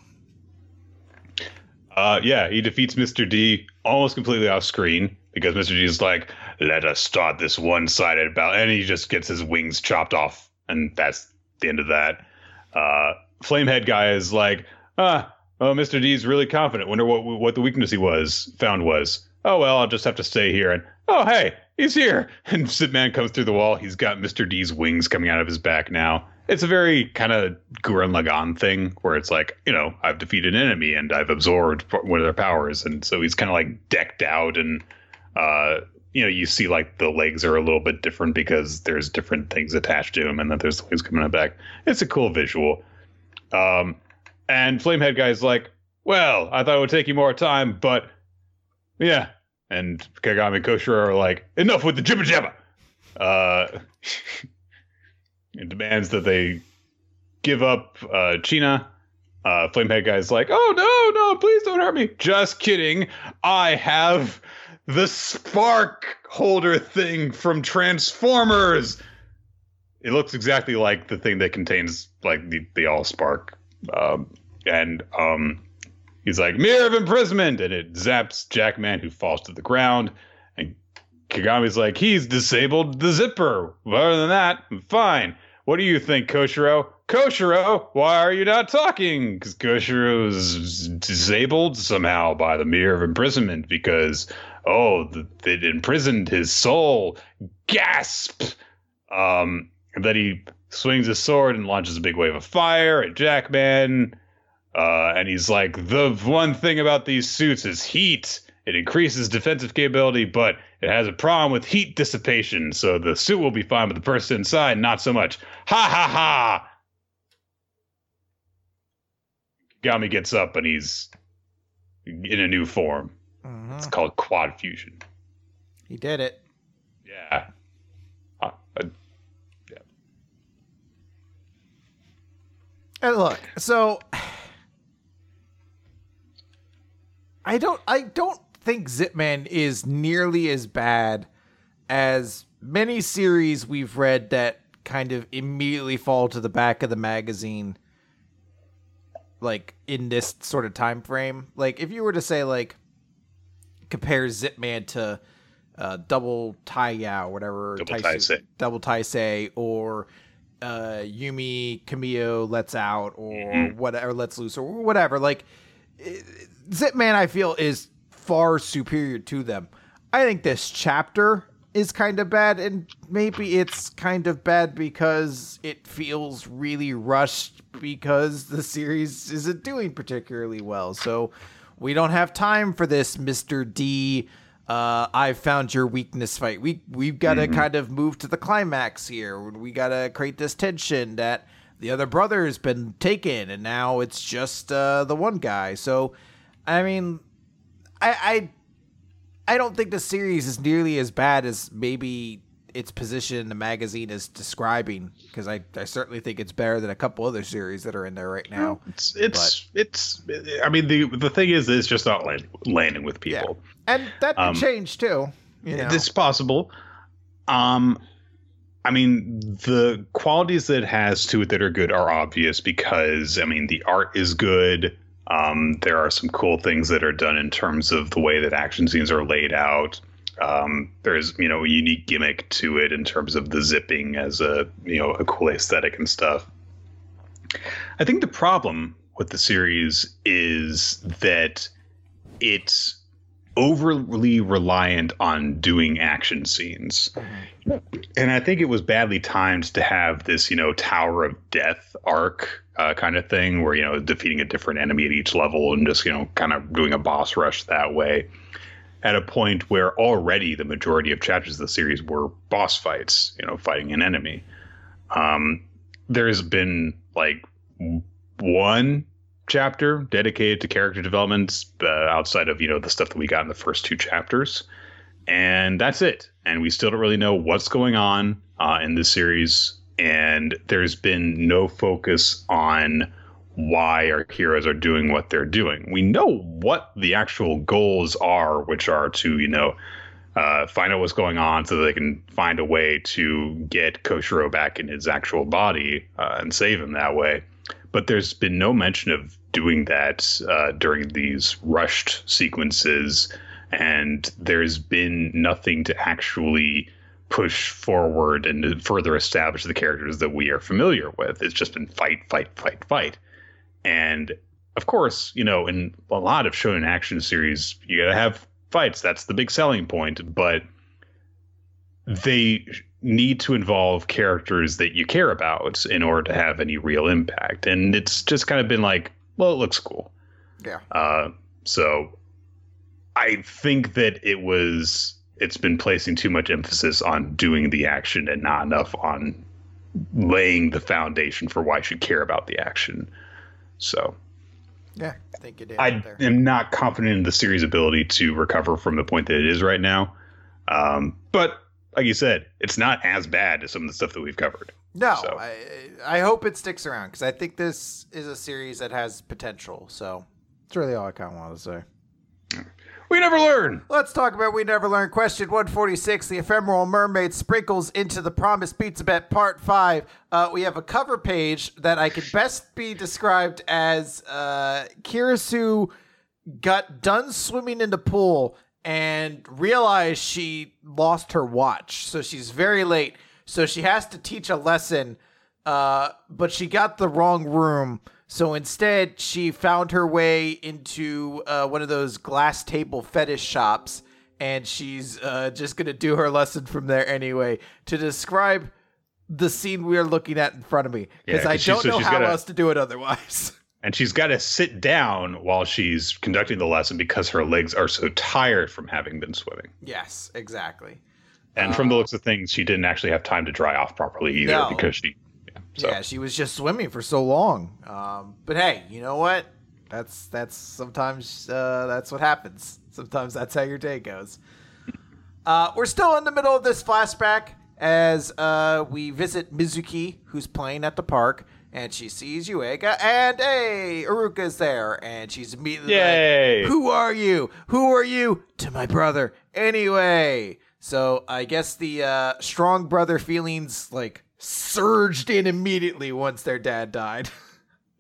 Uh, yeah, he defeats Mr. D almost completely off screen because Mr. D is like, "Let us start this one-sided battle," and he just gets his wings chopped off, and that's the end of that. Uh, Flamehead guy is like, "Ah, oh, Mr. D is really confident. Wonder what what the weakness he was found was. Oh well, I'll just have to stay here." And oh hey, he's here. And Zipman comes through the wall. He's got Mr. D's wings coming out of his back now it's a very kind of Gurren Lagann thing where it's like, you know, I've defeated an enemy and I've absorbed one of their powers. And so he's kind of like decked out and, uh, you know, you see like the legs are a little bit different because there's different things attached to him and that there's things coming back. It's a cool visual. Um, and Flamehead guy's like, well, I thought it would take you more time, but yeah. And Kagami and Koshiro are like, enough with the jibba jabba. Uh, It demands that they give up uh, China. Uh, Flamehead guy's like, oh no, no, please don't hurt me. Just kidding. I have the spark holder thing from Transformers. It looks exactly like the thing that contains like the, the all spark. Um, and um, he's like, mirror of imprisonment, and it zaps Jackman, who falls to the ground. And Kagami's like, he's disabled the zipper. Other than that, I'm fine. What do you think, Koshiro? Koshiro, why are you not talking? Because Koshiro is disabled somehow by the mirror of imprisonment because, oh, it imprisoned his soul. Gasp! Um, then he swings his sword and launches a big wave of fire at Jackman. Uh, and he's like, the one thing about these suits is heat. It increases defensive capability, but it has a problem with heat dissipation. So the suit will be fine, but the person inside, not so much. Ha ha ha! Gami gets up and he's in a new form.
Mhm.
It's called quad fusion.
He did it.
Yeah. Uh, uh,
And look, so I don't I don't think Zipman is nearly as bad as many series we've read that kind of immediately fall to the back of the magazine like in this sort of time frame. Like if you were to say like compare Zipman to uh, double Tai Yao, whatever
Double Taisei.
double Taisei, or uh, Yui Kamio lets out, or
Mhm.
whatever lets loose, or whatever. Like it- Zipman, I feel is far superior to them. I think this chapter is kind of bad, and maybe it's kind of bad because it feels really rushed because the series isn't doing particularly well. So we don't have time for this, Mister D. Uh, I found your weakness fight. We we've got to kind of move to the climax here. We got to create this tension that the other brother's been taken, and now it's just uh, the one guy. So, I mean, I, I I don't think the series is nearly as bad as maybe its position in the magazine is describing. Because I, I certainly think it's better than a couple other series that are in there right now.
It's it's it's. I mean, the the thing is, it's just not landing, landing with
Yeah.
people.
And that could
Um,
change too. You know?
It's possible. Um, I mean, the qualities that it has to it that are good are obvious because I mean the art is good. Um, there are some cool things that are done in terms of the way that action scenes are laid out. Um, there's you know a unique gimmick to it in terms of the zipping as a you know a cool aesthetic and stuff. I think the problem with the series is that it's overly reliant on doing action scenes. And I think it was badly timed to have this, you know, Tower of Death arc uh, kind of thing where, you know, defeating a different enemy at each level and just, you know, kind of doing a boss rush that way. At a point where already the majority of chapters of the series were boss fights, you know, fighting an enemy. Um, there's been like one chapter dedicated to character development uh, outside of you know the stuff that we got in the first two chapters and that's it and we still don't really know what's going on uh, in this series and there's been no focus on why our heroes are doing what they're doing. We know what the actual goals are which are to you know uh, find out what's going on so they can find a way to get Koshiro back in his actual body uh, and save him that way. But there's been no mention of doing that uh, during these rushed sequences, and there's been nothing to actually push forward and to further establish the characters that we are familiar with. It's just been fight, fight, fight, fight, and of course, you know, in a lot of shonen action series, you gotta have fights. That's the big selling point, but they need to involve characters that you care about in order to have any real impact. And it's just kind of been like, well, it looks cool.
Yeah.
Uh, so I think that it was, it's been placing too much emphasis on doing the action and not enough on laying the foundation for why I should care about the action. So
Yeah, I think you did.
I am not confident in the series' ability to recover from the point that it is right now. Um, but like you said, it's not as bad as some of the stuff that we've covered.
No,
So-
I I hope it sticks around because I think this is a series that has potential. So that's really all I kind of want to say.
We never learn.
Let's talk about We Never Learn. Question 146 The Ephemeral Mermaid Sprinkles into the Promised Pizza Bet Part 5. Uh, we have a cover page that I could best be described as uh, Kirisu got done swimming in the pool and realized she lost her watch. So she's very late. So she has to teach a lesson, uh, but she got the wrong room. So instead, she found her way into uh, one of those glass table fetish shops, and she's uh, just going to do her lesson from there anyway. To describe the scene we are looking at in front of me, because
Yeah,
I don't
so
know how
gotta-
else to do it otherwise.
and she's got to sit down while she's conducting the lesson because her legs are so tired from having been swimming.
yes, exactly.
And from the looks of things, she didn't actually have time to dry off properly either
No.
because she. Yeah, so.
Yeah, she was just swimming for so long. Um, but hey, you know what? That's that's sometimes uh, that's what happens. Sometimes that's how your day goes. Uh, we're still in the middle of this flashback as uh, we visit Mizuki, who's playing at the park, and she sees Yuiga, and hey, Uruka's there, and she's immediately
Yay!
like, "Who are you? Who are you?" To my brother. Anyway, so I guess the uh, strong brother feelings like surged in immediately once their dad died.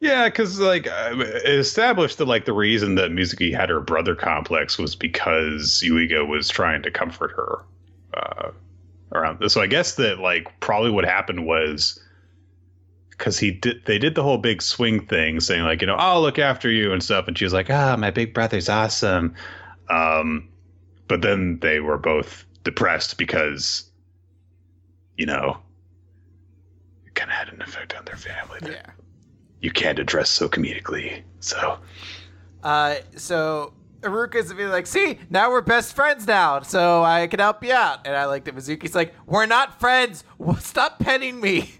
Yeah, because like uh, it established that like the reason that Mizuki had her brother complex was because Yuiga was trying to comfort her uh, around this. So I guess that like probably what happened was because he did they did the whole big swing thing, saying like you know I'll look after you and stuff, and she was like ah my big brother's awesome, um, but then they were both depressed because you know kind of had an effect on their family.
yeah.
you can't address so comedically. So
Uh, so Uruka's be like, see, now we're best friends now, so I can help you out. And I like that Mizuki's like, we're not friends. Stop petting me.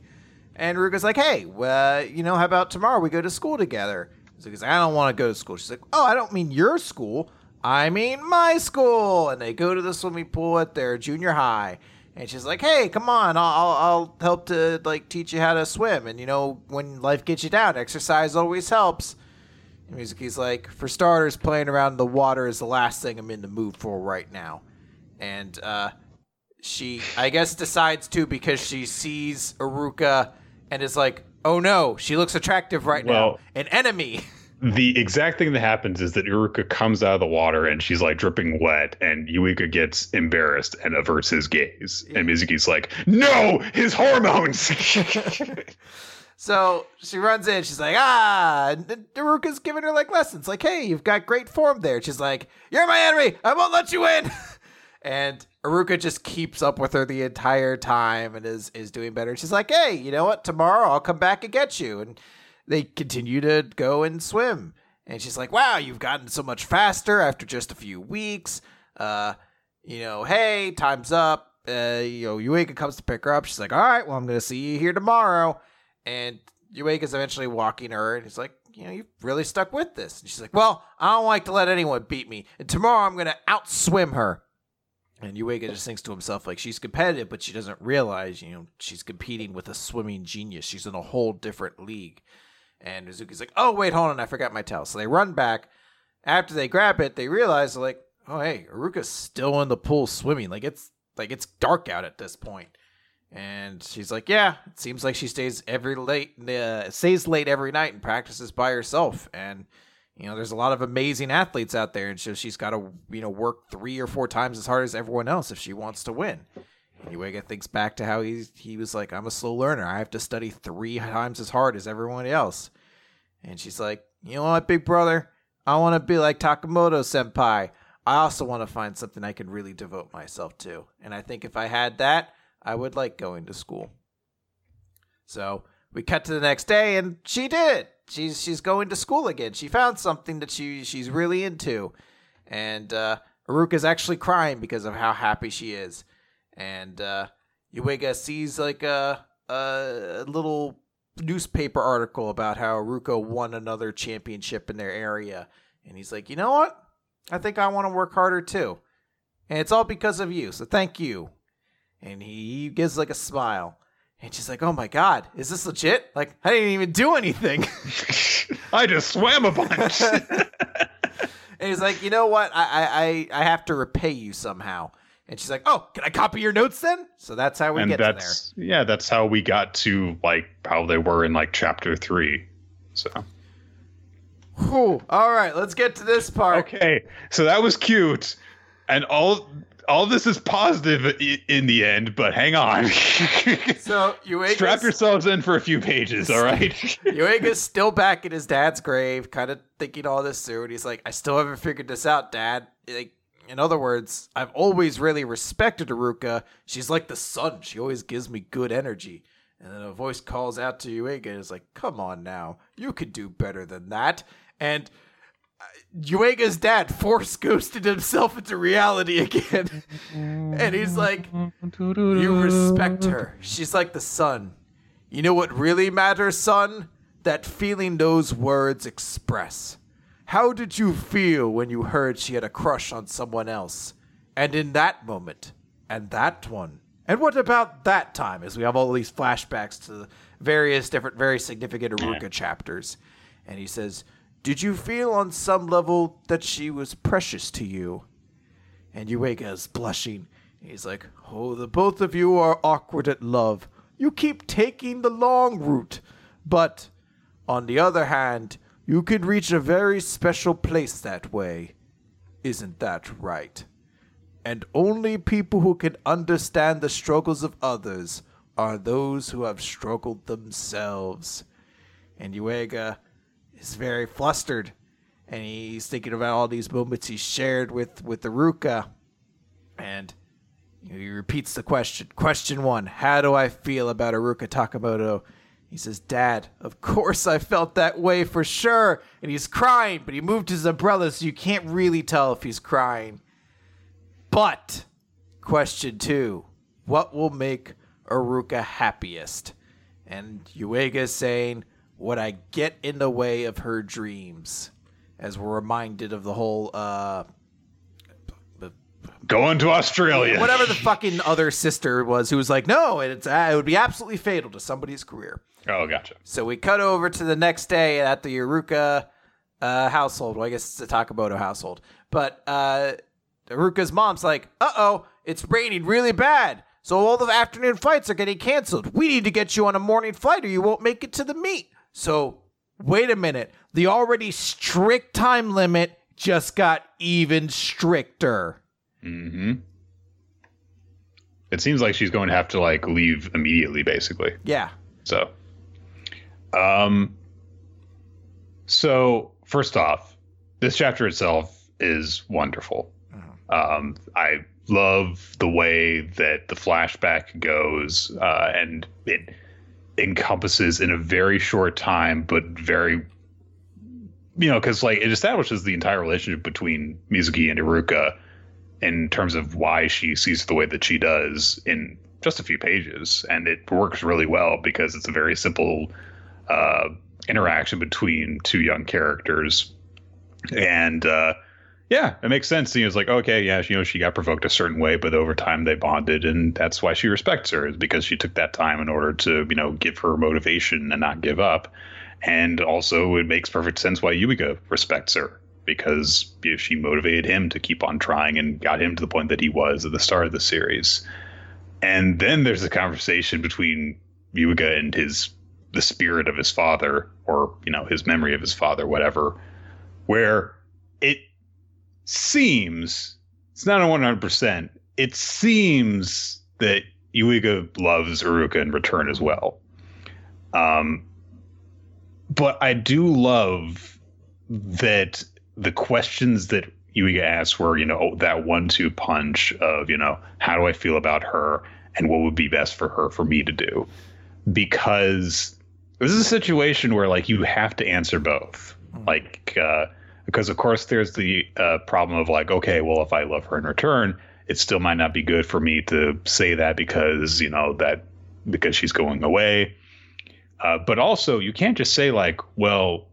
And Uruka's like, hey, well, you know, how about tomorrow we go to school together? Mizuki's like, I don't want to go to school. She's like, oh, I don't mean your school. I mean my school. And they go to the swimming pool at their junior high. And she's like, "Hey, come on! I'll, I'll help to like teach you how to swim. And you know, when life gets you down, exercise always helps." And Mizuki's like, for starters, playing around in the water is the last thing I'm in the mood for right now. And uh, she, I guess, decides to because she sees Uruka and is like, oh no, she looks attractive right now, an enemy.
the exact thing that happens is that Uruka comes out of the water and she's like dripping wet, and Yuiga gets embarrassed and averts his gaze. And Mizuki's like, "No, his hormones."
So she runs in. She's like, ah, and Uruka's giving her like lessons. Like, hey, you've got great form there. She's like, you're my enemy. I won't let you in. and Uruka just keeps up with her the entire time and is is doing better. She's like, hey, you know what? Tomorrow I'll come back and get you. And they continue to go and swim. And she's like, wow, you've gotten so much faster after just a few weeks. Uh, you know, hey, time's up. Uh, you know, Yuiga comes to pick her up. She's like, all right, well, I'm gonna see you here tomorrow. And Yuiga's eventually walking her, and he's like, you know, you've really stuck with this. And she's like, well, I don't like to let anyone beat me. And tomorrow I'm gonna outswim her. And Yuiga just thinks to himself, like, she's competitive, but she doesn't realize, you know, she's competing with a swimming genius. She's in a whole different league. And Mizuki's like, oh, wait, hold on, I forgot my towel. So they run back. After they grab it, they realize, like, oh, hey, Uruka's still in the pool swimming. Like, it's like it's dark out at this point. And she's like, yeah, it seems like she stays every late, uh, stays late every night and practices by herself. And you know, there's a lot of amazing athletes out there, and so she's got to you know work three or four times as hard as everyone else if she wants to win. And Yuiga things back to how he he was like, I'm a slow learner. I have to study three times as hard as everyone else. And she's like, you know what, big brother, I want to be like Takemoto senpai. I also want to find something I can really devote myself to. And I think if I had that, I would like going to school. So we cut to the next day, and she did. She's she's going to school again. She found something that she she's really into, and uh, Uruka's actually crying because of how happy she is. And uh, Yuiga sees like a a little newspaper article about how Uruka won another championship in their area, and he's like, you know what? I think I want to work harder too, and it's all because of you. So thank you. And he gives like a smile. And she's like, "Oh my god, is this legit? Like, I didn't even do anything."
I just swam a bunch.
and he's like, "You know what? I I I have to repay you somehow." And she's like, "Oh, can I copy your notes then?" So that's how we
and
get to there.
that's yeah, that's how we got to like how they were in like chapter three. So
Whew. All right, let's get to this part.
okay, so that was cute. and all all this is positive in the end, but hang on.
so you
strap yourselves in for a few pages, all right?
Yuiga's still back in his dad's grave, kind of thinking all this through, and he's like, "I still haven't figured this out, Dad." Like, in other words, I've always really respected Uruka. She's like the sun; she always gives me good energy. And then a voice calls out to Yuiga and is like, "Come on now, you could do better than that." And uh, Yuiga's dad force ghosted himself into reality again. and he's like, You respect her. She's like the sun. You know what really matters, son? That feeling those words express. How did you feel when you heard she had a crush on someone else? And in that moment, and that one. And what about that time? As we have all these flashbacks to various different, very significant Uruka chapters. And he says, did you feel on some level that she was precious to you? And is blushing. He's like, Oh, the both of you are awkward at love. You keep taking the long route. But, on the other hand, you can reach a very special place that way. Isn't that right? And only people who can understand the struggles of others are those who have struggled themselves. And Yuiga is very flustered, and he's thinking about all these moments he shared with with Uruka, and he repeats the question. Question one: How do I feel about Uruka Takemoto? He says, Dad, of course I felt that way for sure. And he's crying, but he moved his umbrella so you can't really tell if he's crying. But, question two What will make Uruka happiest? And is saying, would I get in the way of her dreams? As we're reminded of the whole uh
going to Australia.
Whatever the fucking other sister was who was like, "No, it's uh, it would be absolutely fatal to somebody's career."
Oh, gotcha.
So we cut over to the next day at the Uruka uh, household. Well, I guess it's a Takemoto household. But uh, Uruka's mom's like, "Uh oh, it's raining really bad." So all the afternoon flights are getting canceled. We need to get you on a morning flight or you won't make it to the meet. So, wait a minute. The already strict time limit just got even stricter.
Mm-hmm. It seems like she's going to have to like leave immediately, basically.
Yeah.
So, um, so first off, this chapter itself is wonderful. Mm-hmm. Um, I love the way that the flashback goes, uh, and it encompasses in a very short time, but very you know, because like it establishes the entire relationship between Mizuki and Uruka in terms of why she sees the way that she does in just a few pages, and it works really well because it's a very simple uh, interaction between two young characters, and uh, yeah, it makes sense. He was like, okay, yeah, you know, she got provoked a certain way, but over time they bonded, and that's why she respects her, is because she took that time in order to, you know, give her motivation and not give up. And also, it makes perfect sense why Yuiga respects her, because she motivated him to keep on trying and got him to the point that he was at the start of the series. And then there's a conversation between Yuiga and his the spirit of his father, or you know, his memory of his father, whatever, where it seems it's not a 100%. It seems that Yuiga loves Uruka in return as well. Um, but I do love that the questions that Yuiga asked were, you know, that one-two punch of, you know, how do I feel about her and what would be best for her for me to do? Because this is a situation where like you have to answer both. Mm. Like uh, because of course there's the uh, problem of like okay well if i love her in return it still might not be good for me to say that because you know that because she's going away uh, but also you can't just say like well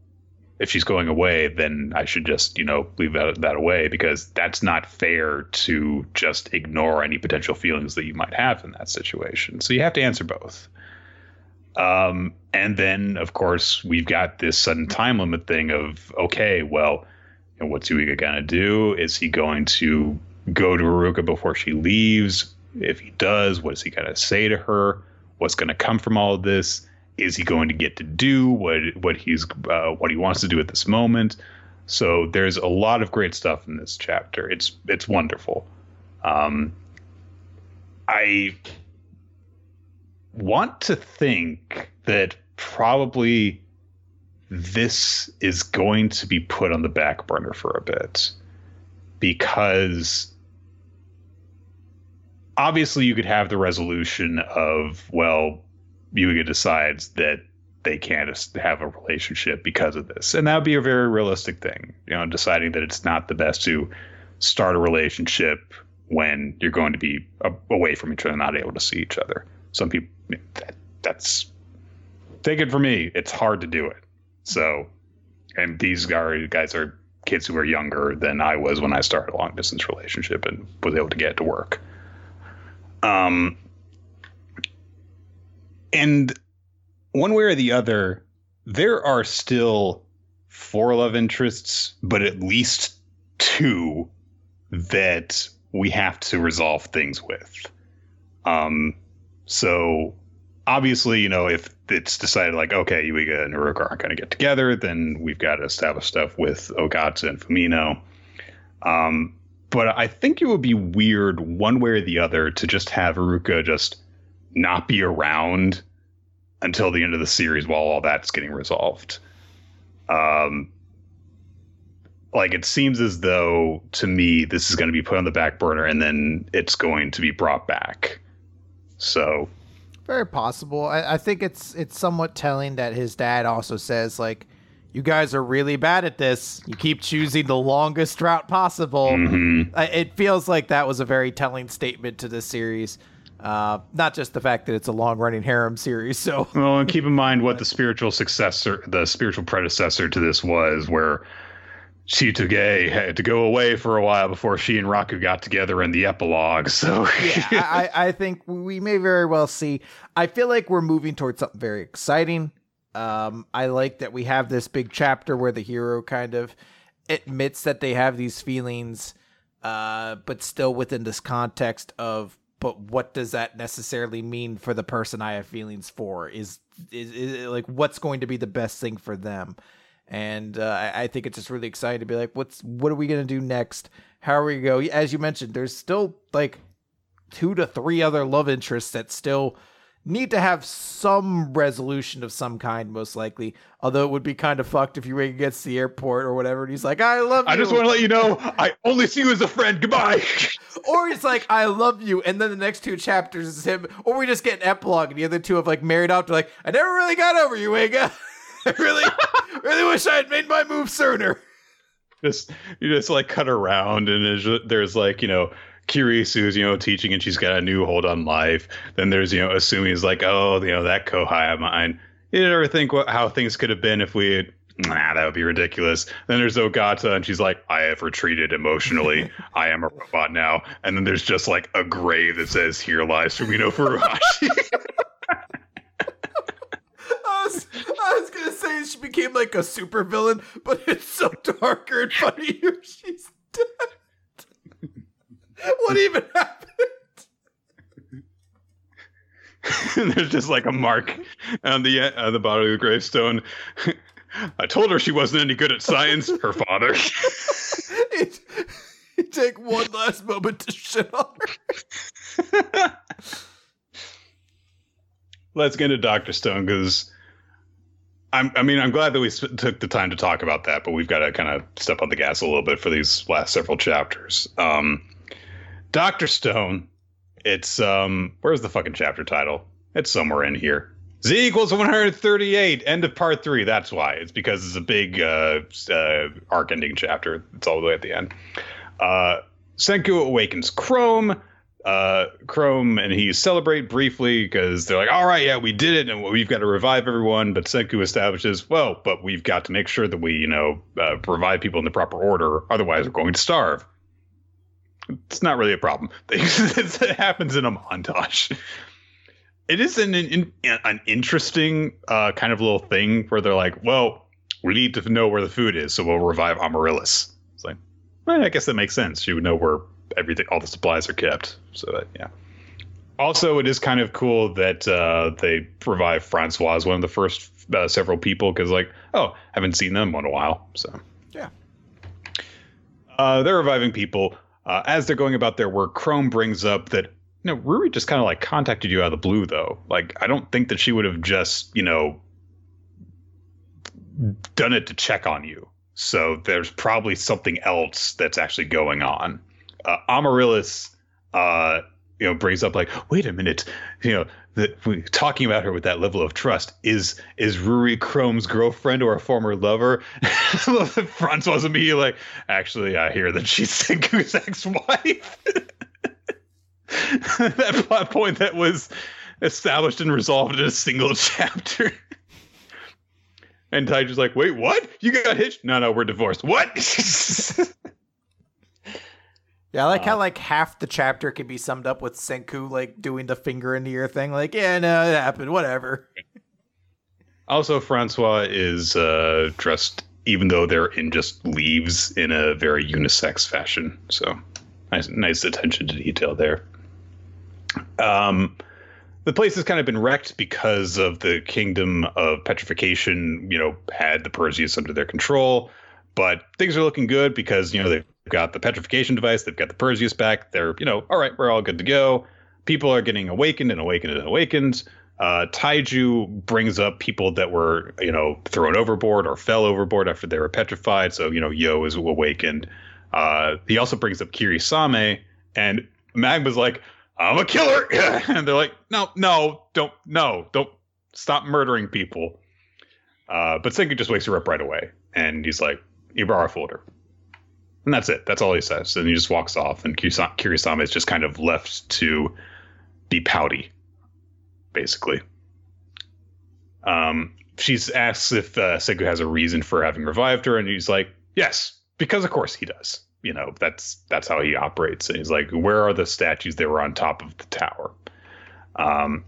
if she's going away then i should just you know leave that, that away because that's not fair to just ignore any potential feelings that you might have in that situation so you have to answer both um, and then, of course, we've got this sudden time limit thing of okay, well, you know, what's Yuiga gonna do? Is he going to go to Uruka before she leaves? If he does, what is he gonna say to her? What's gonna come from all of this? Is he going to get to do what what he's uh, what he wants to do at this moment? So there's a lot of great stuff in this chapter. It's it's wonderful. Um, I want to think that probably this is going to be put on the back burner for a bit because obviously you could have the resolution of well Yuiga decides that they can't have a relationship because of this. And that would be a very realistic thing you know deciding that it's not the best to start a relationship when you're going to be away from each other not able to see each other. Some people that, that's take it for me it's hard to do it. So and these guys are kids who are younger than I was when I started a long distance relationship and was able to get to work. Um, and one way or the other, there are still four love interests, but at least two that we have to resolve things with. Um, so obviously, you know, if it's decided like, okay, Yuiga and Uruka aren't going to get together, then we've got to establish stuff with Ogata and Fumino. Um, but I think it would be weird one way or the other to just have Uruka just not be around until the end of the series while all that's getting resolved. Um, like it seems as though to me this is going to be put on the back burner and then it's going to be brought back. So
very possible. I, I think it's it's somewhat telling that his dad also says like, "You guys are really bad at this. You keep choosing the longest route possible." Mm-hmm. it feels like that was a very telling statement to this series. Uh, not just the fact that it's a long running harem series. So,
well, and keep in mind what the spiritual successor, the spiritual predecessor to this was, where Chitoge had to go away for a while before she and Raku got together in the epilogue. So
yeah, I, I think we may very well see. I feel like we're moving towards something very exciting. Um, I like that we have this big chapter where the hero kind of admits that they have these feelings, uh, but still within this context of, but what does that necessarily mean for the person I have feelings for? Is is, is like what's going to be the best thing for them? and uh, I, think it's just really exciting to be like, what's what are we gonna do next? How are we go? As you mentioned, there's still like two to three other love interests that still need to have some resolution of some kind, most likely. Although it would be kind of fucked if you were against the airport or whatever, and he's like, "I love you."
I just want to let you know, I only see you as a friend. Goodbye.
or he's like, "I love you," and then the next two chapters is him. Or we just get an epilogue, and the other two have like married off to like, "I never really got over you, Ega." I really, really wish I had made my move sooner.
Just you just like cut around, and there's, there's like you know Kirisu's, you know, teaching and she's got a new hold on life. Then there's, you know, Asumi is like, oh, you know, that Kohai of mine. You ever think what, how things could have been if we had, nah, that would be ridiculous. Then there's Ogata and she's like, I have retreated emotionally. I am a robot now. And then there's just like a grave that says, here lies Fumino Furuhashi.
I was gonna say she became like a super villain, but it's so darker and funnier. She's dead. What even happened?
There's just like a mark on the uh, the bottom of the gravestone. I told her she wasn't any good at science. Her father.
it, it take one last moment to shit on her.
Let's get into Doctor Stone because I'm, I mean, I'm glad that we took the time to talk about that, but we've got to kind of step on the gas a little bit for these last several chapters. Um, Doctor Stone, it's um, where's the fucking chapter title? It's somewhere in here. Z equals 138. End of part three. That's why. It's because it's a big uh, uh, arc ending chapter. It's all the way at the end. Uh, Senku awakens Chrome uh, Chrome and he celebrate briefly because they're like, all right, yeah, we did it, and we've got to revive everyone. But Senku establishes, well, but we've got to make sure that we, you know, uh, provide people in the proper order, otherwise we're going to starve. It's not really a problem. it happens in a montage. It is an an, an interesting uh, kind of little thing where they're like, well, we need to know where the food is, so we'll revive Amaryllis. It's like, well, I guess that makes sense. She would know where everything, all the supplies are kept. So that, yeah. Also, it is kind of cool that uh, they revive Francois, one of the first uh, several people, because like, oh, haven't seen them in a while. So
yeah,
Uh, they're reviving people. Uh, as they're going about their work, Chrome brings up that you know Ruri just kind of like contacted you out of the blue, though. Like I don't think that she would have just you know done it to check on you. So there's probably something else that's actually going on. Uh, Amaryllis, uh, you know, brings up like, wait a minute, you know, that talking about her with that level of trust is is Ruri Chrome's girlfriend or a former lover? Francois immediately like, actually, I hear that she's Senku's ex-wife. that plot point that was established and resolved in a single chapter. and Taiju's like, wait, what? You got hitched? No, no, we're divorced. What?
Yeah, I like uh, how like half the chapter can be summed up with Senku like doing the finger in the ear thing. Like, yeah, no, it happened. Whatever.
Also, Francois is uh, dressed, even though they're in just leaves, in a very unisex fashion. So, nice, nice attention to detail there. Um, the place has kind of been wrecked because of the kingdom of petrification. You know, had the Perseus under their control, but things are looking good because you know they've got the petrification device, they've got the Perseus back. They're, you know, all right, we're all good to go. People are getting awakened and awakened and awakened. Uh, Taiju brings up people that were, you know, thrown overboard or fell overboard after they were petrified. So, you know, Yo is awakened. Uh, he also brings up Kirisame, and Magma's like, I'm a killer. and they're like, no, no, don't, no, don't stop murdering people. Uh, but Senku just wakes her up right away. And he's like, you borrow a folder and that's it. That's all he says. And he just walks off, and Kirisame is just kind of left to be pouty, basically. Um, she asks if uh, Senku has a reason for having revived her, and he's like, "Yes, because of course he does. You know, that's that's how he operates." And he's like, "Where are the statues that were on top of the tower?" Um,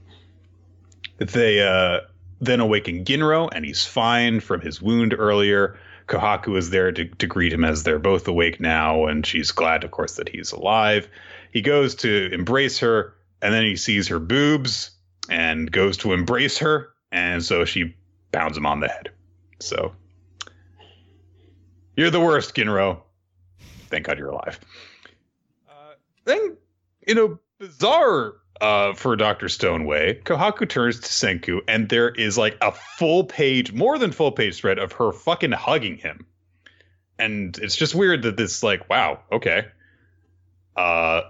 they uh, then awaken Ginro, and he's fine from his wound earlier. Kohaku is there to, to greet him as they're both awake now, and she's glad, of course, that he's alive. He goes to embrace her, and then he sees her boobs and goes to embrace her, and so she pounds him on the head. So, you're the worst, Ginro. Thank God you're alive. Uh, then, in a bizarre uh, for Dr. Stoneway, Kohaku turns to Senku, and there is like a full page, more than full page spread of her fucking hugging him. And it's just weird that this, like, wow, okay. Uh,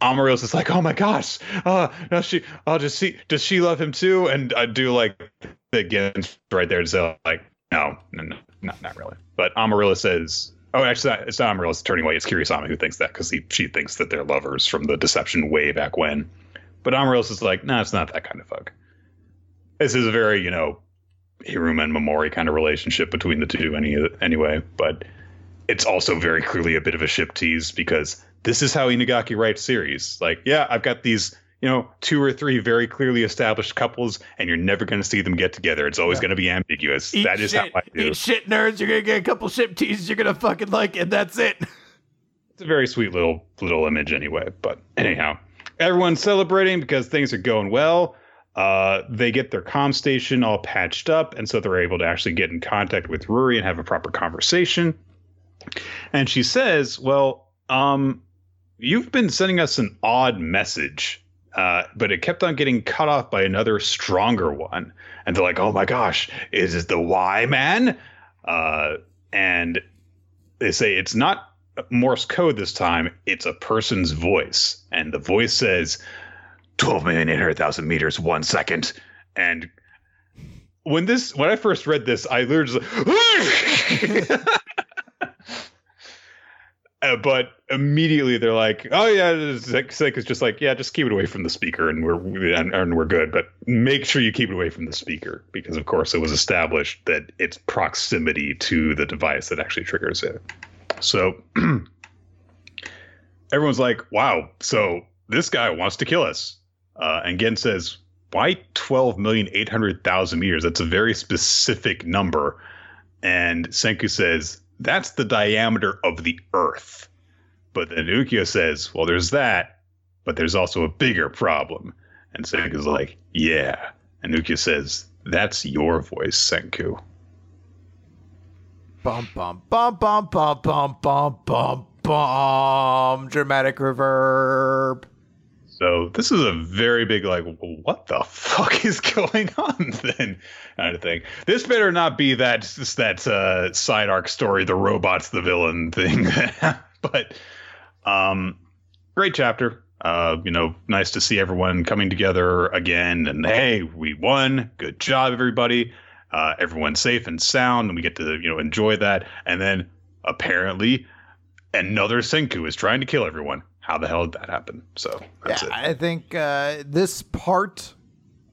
Amaryllis is like, oh my gosh, uh, no, she, I'll just see, does she love him too? And I do like the again right there to say, like, no, no, no, not, not really. But Amaryllis says, Oh, actually, it's not Amaryllis turning away. It's Kirisame who thinks that because she thinks that they're lovers from the deception way back when. But Amaryllis is like, no, nah, it's not that kind of fuck. This is a very, you know, Hiruma and Mamori kind of relationship between the two any, anyway. But it's also very clearly a bit of a ship tease because this is how Inagaki writes series. Like, yeah, I've got these, you know, two or three very clearly established couples, and you're never going to see them get together. It's always yeah. going to be ambiguous. Eat that is
shit,
how I do.
Eat shit, nerds. You're going to get a couple ship teases you're going to fucking like, and that's it.
It's a very sweet little little image anyway. But anyhow everyone's celebrating because things are going well. Uh, they get their com station all patched up, and so they're able to actually get in contact with Ruri and have a proper conversation. And she says, "Well, um, you've been sending us an odd message, uh, but it kept on getting cut off by another stronger one." And they're like, "Oh my gosh, is it the Y man?" Uh, and they say it's not Morse code this time, it's a person's voice. And the voice says 12,800,000 meters, one second. And when this, when I first read this, I literally like, uh, but immediately they're like, "Oh yeah," Sick is just like, "Yeah, just keep it away from the speaker, and we're and, and, we're good." But make sure you keep it away from the speaker because, of course, it was established that it's proximity to the device that actually triggers it. So everyone's like, wow, so this guy wants to kill us. Uh, and Gen says, why 12,800,000 meters? That's a very specific number. And Senku says, that's the diameter of the Earth. But then Ukyo says, well, there's that, but there's also a bigger problem. And Senku's like, yeah. And Ukyo says, that's your voice, Senku.
Bum bum bum bum bum bum bum bum bum. Dramatic reverb.
So this is a very big like, what the fuck is going on then kind of thing. This better not be that that uh, side arc story, the robots, the villain thing. but um, great chapter. Uh, you know, nice to see everyone coming together again. And hey, we won. Good job, everybody. Uh, everyone's safe and sound, and we get to you know enjoy that. And then apparently, another Senku is trying to kill everyone how the hell did that happen? So
yeah, it. I think uh, this part,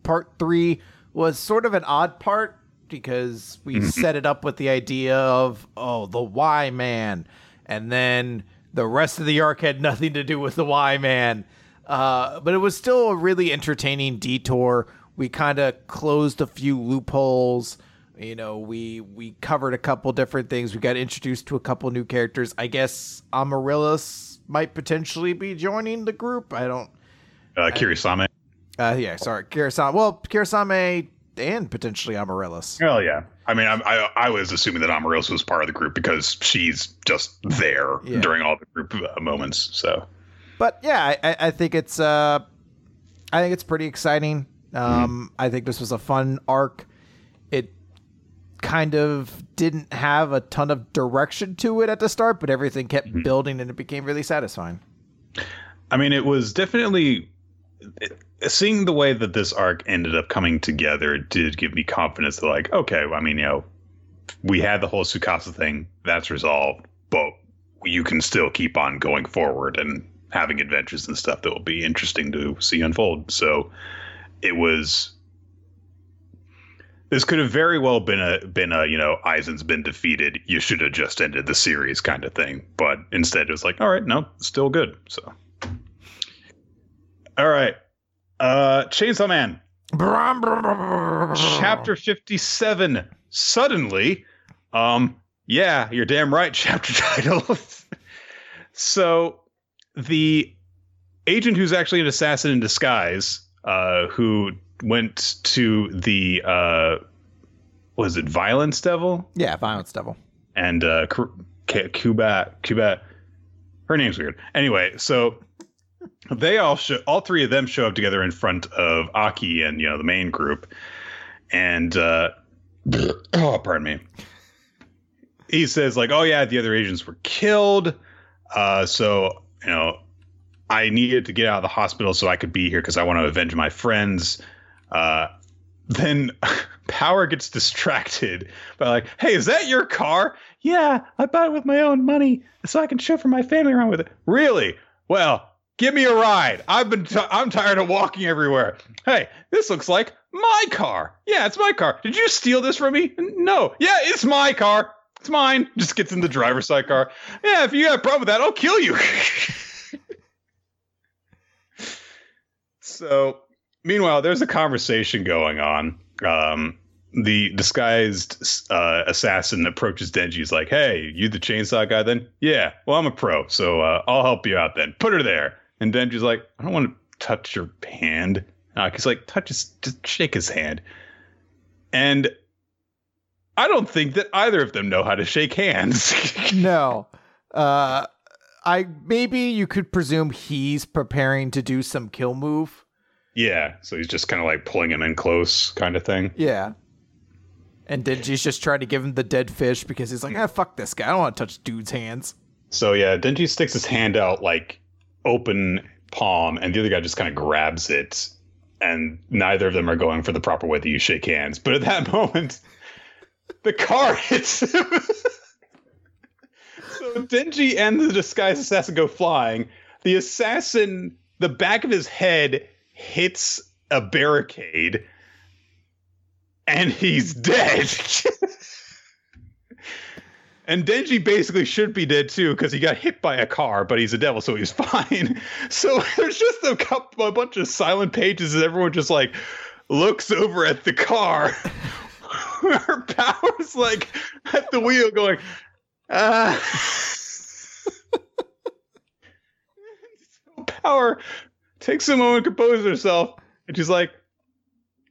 part three, was sort of an odd part because we mm-hmm. set it up with the idea of oh the Y man, and then the rest of the arc had nothing to do with the Y man. Uh, but it was still a really entertaining detour. We kind of closed a few loopholes. You know, we we covered a couple different things. We got introduced to a couple new characters. I guess Amaryllis might potentially be joining the group. I don't.
Uh, Kirisame.
Uh, yeah, sorry, Kirisame. Well, Kirisame and potentially Amaryllis.
Well, yeah. I mean, I, I, I was assuming that Amaryllis was part of the group because she's just there yeah. during all the group uh, moments. So,
but yeah, I, I think it's uh, I think it's pretty exciting. Um, mm I think this was a fun arc. It kind of didn't have a ton of direction to it at the start, but everything kept mm-hmm. building and it became really satisfying.
I mean, it was definitely seeing the way that this arc ended up coming together did give me confidence that, like, okay, I mean, you know, we had the whole Tsukasa thing, that's resolved, but you can still keep on going forward and having adventures and stuff that will be interesting to see unfold. So it was this could have very well been a been a you know Eisen's been defeated. You should have just ended the series kind of thing. But instead, it was like, all right, no, still good. So, all right, uh, Chainsaw Man, chapter fifty seven. Suddenly, um, yeah, you're damn right. Chapter title. so, the agent who's actually an assassin in disguise, uh, who went to the uh, was it Violence Devil?
Yeah, Violence Devil.
And uh, Cuba Cuba, her name's weird. Anyway, so they all show all three of them show up together in front of Aki and you know the main group, and uh, oh, pardon me. He says like, "Oh yeah, the other agents were killed, uh, so you know." I needed to get out of the hospital so I could be here because I want to avenge my friends. Uh, then Power gets distracted by like, "Hey, is that your car?" Yeah, I bought it with my own money so I can chauffeur my family around with it. Really? Well, give me a ride. I've been t- I'm tired of walking everywhere. Hey, this looks like my car. Yeah, it's my car. Did you steal this from me? No. Yeah, it's my car. It's mine. Just gets in the driver's side car. Yeah, if you have a problem with that, I'll kill you. so Meanwhile, there's a conversation going on. Um, the disguised uh, assassin approaches Denji. He's like, "Hey, you the chainsaw guy? Then, yeah. Well, I'm a pro, so uh, I'll help you out. Then, put her there." And Denji's like, "I don't want to touch your hand." Uh, he's like, "Touch his, just shake his hand." And I don't think that either of them know how to shake hands.
no. Uh, I maybe you could presume he's preparing to do some kill move
yeah, so he's just kind of like pulling him in close, kind of thing.
Yeah. And Denji's just trying to give him the dead fish because he's like, ah, fuck this guy. I don't want to touch dude's hands.
So yeah, Denji sticks his hand out like open palm, and the other guy just kind of grabs it, and neither of them are going for the proper way that you shake hands. But at that moment, the car hits him. so Denji and the disguised assassin go flying. The assassin, the back of his head hits a barricade and he's dead. and Denji basically should be dead too because he got hit by a car, but he's a devil, so he's fine. So there's just a couple, a bunch of silent pages, and everyone just like looks over at the car. Where Power's like at the wheel, going, ah. Power takes a moment to compose herself, and she's like,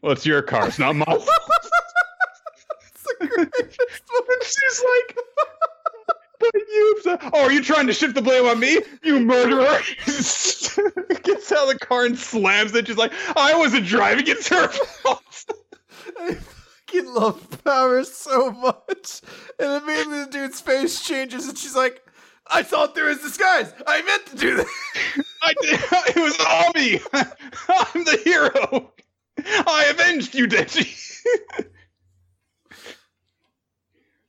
"Well, it's your car. It's not mine."
it's a
and she's like, but you, oh, are you trying to shift the blame on me, you murderer? Gets out of the car and slams it. She's like, I wasn't driving. It's her fault.
I fucking love Power so much. And immediately the dude's face changes and she's like, I thought through his disguise. I meant to do that.
I did. It was all me. I'm the hero. I avenged you, Denji.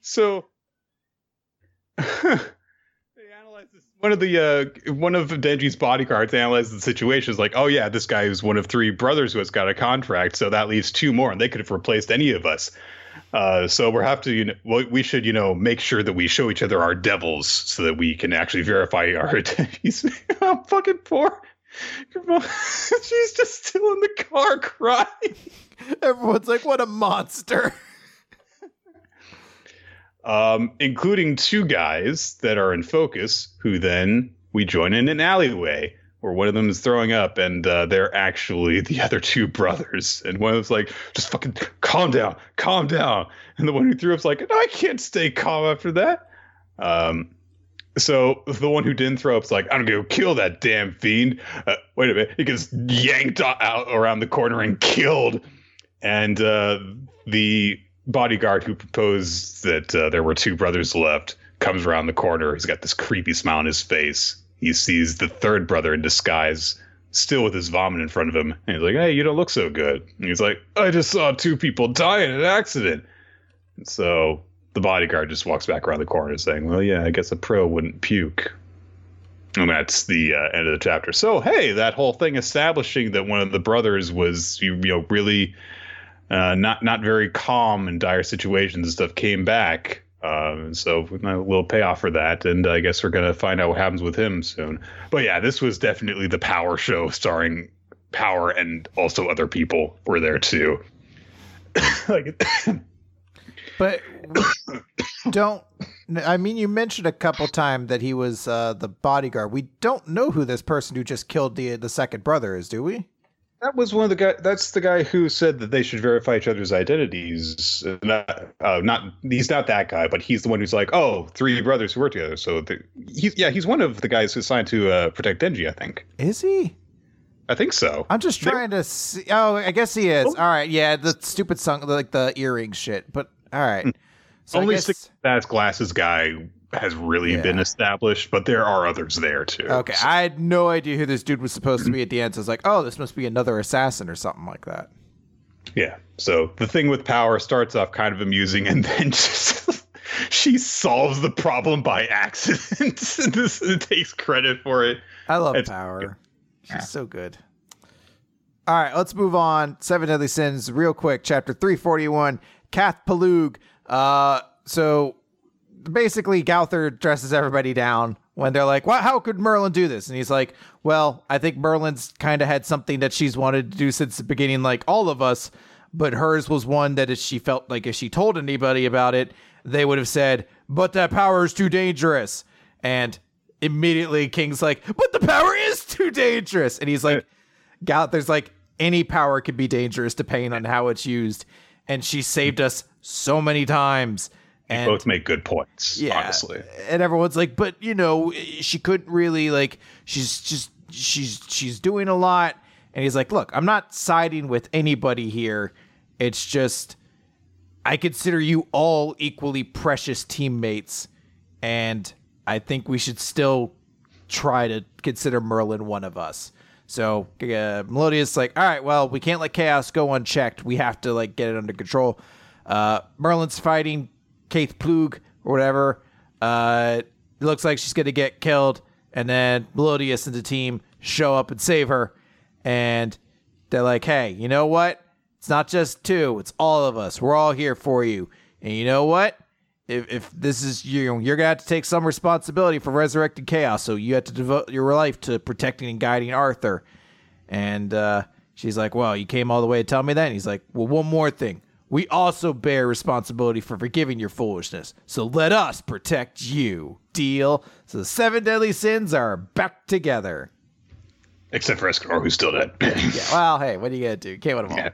so they analyze this. One of the uh, one of Denji's bodyguards analyzes the situation. Is like, oh yeah, this guy is one of three brothers who has got a contract, so that leaves two more, and they could have replaced any of us. Uh, so we have to, you know, we should, you know, make sure that we show each other our devils so that we can actually verify our identities. I'm fucking poor. She's just still in the car crying.
Everyone's like, what a monster.
um, including two guys that are in focus, who then we join in an alleyway where one of them is throwing up, and uh, they're actually the other two brothers. And one of them's like, "Just fucking calm down, calm down." And the one who threw up's like, "No, I can't stay calm after that." Um, so the one who didn't throw up's like, "I'm gonna go kill that damn fiend." Uh, wait a minute, he gets yanked out around the corner and killed. And uh, the bodyguard who proposed that uh, there were two brothers left comes around the corner. He's got this creepy smile on his face. He sees the third brother in disguise, still with his vomit in front of him. And he's like, Hey, you don't look so good. And he's like, I just saw two people die in an accident. And so the bodyguard just walks back around the corner saying, Well, yeah, I guess a pro wouldn't puke. And that's the uh, end of the chapter. So, hey, that whole thing establishing that one of the brothers was, you, you know, really uh, not not very calm in dire situations and stuff came back. Um, so a little payoff for that, and I guess we're gonna find out what happens with him soon. But yeah, this was definitely the Power show, starring Power and also other people were there too. like,
but don't. I mean, you mentioned a couple times that he was uh, the bodyguard. We don't know who this person who just killed the the second brother is, do we?
That was one of the guy. That's the guy who said that they should verify each other's identities. Not, uh, not he's not that guy, but he's the one who's like, oh, three brothers who work together. So the, he's yeah, he's one of the guys who's signed to uh, protect Denji. I think.
Is he?
I think so.
I'm just trying to see. Oh, I guess he is. Oh. All right, yeah, the stupid song, like the earring shit. But all right. Hmm.
So Only guess... six fast glasses guy has really yeah. been established, but there are others there too.
Okay, so. I had no idea who this dude was supposed to be at the end. So I was like, oh, this must be another assassin or something like that.
Yeah. So the thing with power starts off kind of amusing, and then just she solves the problem by accident. this takes credit for it.
I love it's, power. She's yeah. so good. All right, let's move on. Seven Deadly Sins, real quick. Chapter three forty one. Cath Palug. Uh, so basically Gowther dresses everybody down when they're like, "Well, how could Merlin do this?" And he's like, "Well, I think Merlin's kind of had something that she's wanted to do since the beginning, like all of us, but hers was one that if she felt like if she told anybody about it, they would have said, "But that power is too dangerous." And immediately King's like, "But the power is too dangerous." And he's like, "Gowther's like any power could be dangerous depending on how it's used." And she saved us so many times
and, both make good points. Yeah, honestly.
And everyone's like, but you know, she couldn't really like. She's just she's she's doing a lot. And he's like, look, I'm not siding with anybody here. It's just I consider you all equally precious teammates, and I think we should still try to consider Merlin one of us. So uh, Meliodas like, all right, well, we can't let chaos go unchecked. We have to like get it under control. Uh, Merlin's fighting Kate Plug or whatever. Uh, it looks like she's going to get killed. And then Meliodas and the team show up and save her. And they're like, hey, you know what? It's not just two, it's all of us. We're all here for you. And you know what? If, if this is you, you're gonna have to take some responsibility for resurrecting chaos. So you have to devote your life to protecting and guiding Arthur. And uh, she's like, "Well, you came all the way to tell me that." And he's like, "Well, one more thing we also bear responsibility for forgiving your foolishness. So let us protect you. Deal? So the seven deadly sins are back together.
Except for Escanor, who's still dead.
yeah, well, hey, what are you to do? can't win them all. Yeah.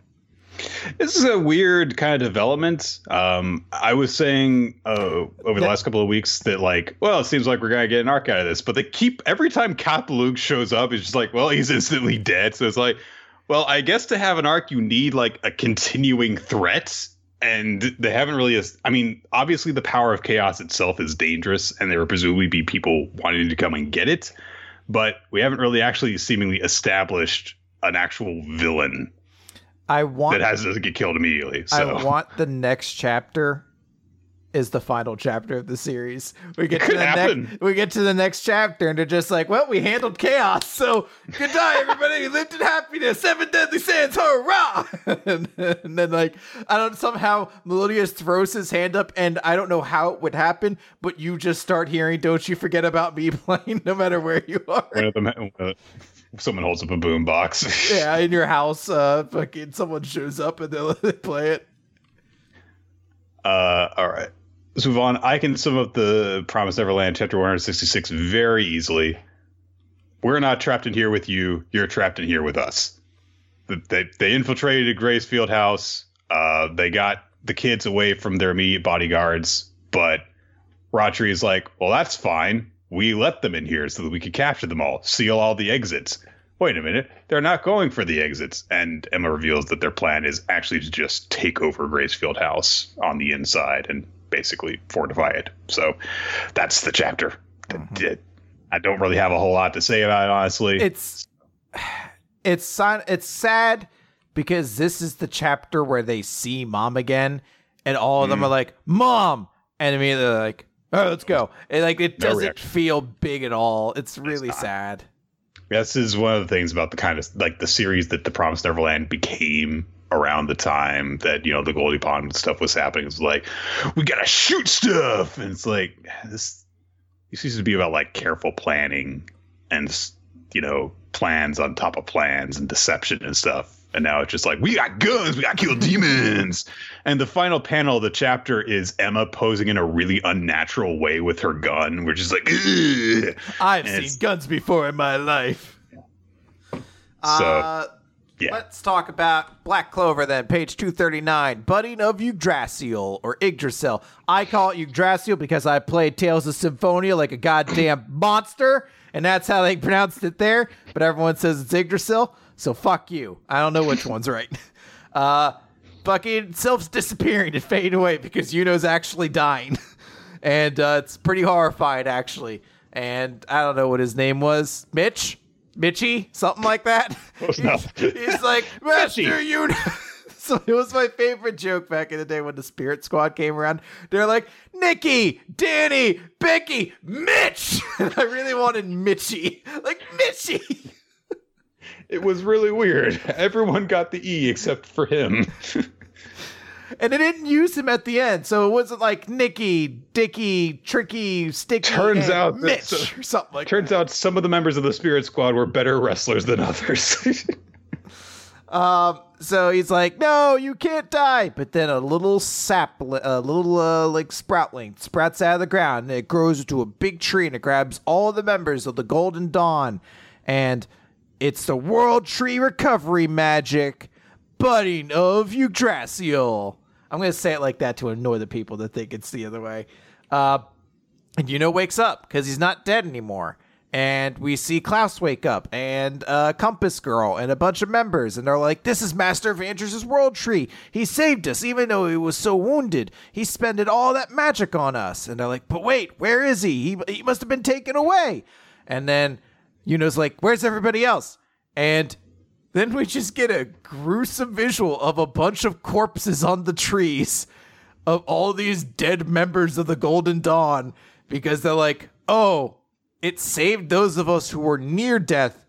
This is a weird kind of development. Um, I was saying uh, over the last couple of weeks that, like, well, it seems like we're gonna get an arc out of this, but they keep every time Cap Luke shows up, it's just like, well, he's instantly dead. So it's like, well, I guess to have an arc, you need like a continuing threat, and they haven't really. I mean, obviously, the power of chaos itself is dangerous, and there will presumably be people wanting to come and get it, but we haven't really actually seemingly established an actual villain
I want
that has doesn't get killed immediately. So
I want the next chapter is the final chapter of the series. We get to the next we get to the next chapter and they're just like, well, we handled chaos. So good day, everybody. We lived in happiness. Seven deadly sins, hurrah! and, and then like I don't somehow Meliodas throws his hand up and I don't know how it would happen, but you just start hearing Don't You Forget About Me playing no matter where you are.
one of them, someone holds up a boom box.
yeah, in your house, uh fucking someone shows up and they play it.
Uh, all right. Move on. I can sum up the Promise Neverland chapter 166 very easily. We're not trapped in here with you. You're trapped in here with us. They, they, infiltrated Grace Field House. Uh, they got the kids away from their immediate bodyguards, but Ratri is like, well, that's fine. We let them in here so that we could capture them all, seal all the exits. Wait a minute, they're not going for the exits. And Emma reveals that their plan is actually to just take over Gracefield House on the inside and basically fortify it. So that's the chapter.
Mhm.
I don't really have a whole lot to say about it, honestly.
it's it's it's sad because this is the chapter where they see mom again and all of them
Mm.
are like mom and immediately they're like "Oh, let's go and like it
No
doesn't
reaction.
feel big at all it's really
not.
sad
this is one of the things about the kind of like the series that the Promised Neverland became around the time that you know the Goldie Pond stuff was happening. It's like we gotta shoot stuff, and it's like this. This used to be about like careful planning and you know plans on top of plans and deception and stuff. And now it's just like we got guns, we got to kill demons. And the final panel of the chapter is Emma posing in a really unnatural way with her gun. We're just like, Ugh.
i've
And
seen guns before in my life
So,
uh,
yeah.
Let's talk about Black Clover then, page 239. Budding of Yggdrasil or Yggdrasil. I call it Yggdrasil because I played Tales of Symphonia like a goddamn monster, and that's how they pronounced it there, but everyone says it's Yggdrasil, so fuck you. I don't know which one's right. Uh, fucking Sylph's disappearing and fading away because Yuno's actually dying. and uh, it's pretty horrifying, actually. And I don't know what his name was. Mitch? Mitchy? Something like that?
Enough.
He's like, Master
Mitchy."
you. so it was my favorite joke back in the day when the Spirit Squad came around. They're like, Nikki, Danny, Becky, Mitch. And I really wanted Mitchy. Like, Mitchy.
It was really weird. Everyone got the E except for him.
And they didn't use him at the end. So it wasn't like Nicky, Dicky, Tricky, Sticky.
Turns out that-
Mitch
so-
or something like
Turns out some of the members of the Spirit Squad were better wrestlers than others.
Um, so he's like, "No, you can't die." But then a little sap, a little uh, like sproutling, sprouts out of the ground, and it grows into a big tree, and it grabs all the members of the Golden Dawn, and it's the World Tree Recovery Magic, budding of Yggdrasil. I'm gonna say it like that to annoy the people that think it's the other way. Uh, and Yuno wakes up because he's not dead anymore. And we see Klaus wake up and uh, Compass Girl and a bunch of members. And they're like, This is Master of Andrews' World Tree. He saved us even though he was so wounded. He spended all that magic on us. And they're like, But wait, where is he? He, he must have been taken away. And then Yuno's like, Where's everybody else? And then we just get a gruesome visual of a bunch of corpses on the trees of all these dead members of the Golden Dawn because they're like, oh, it saved those of us who were near death,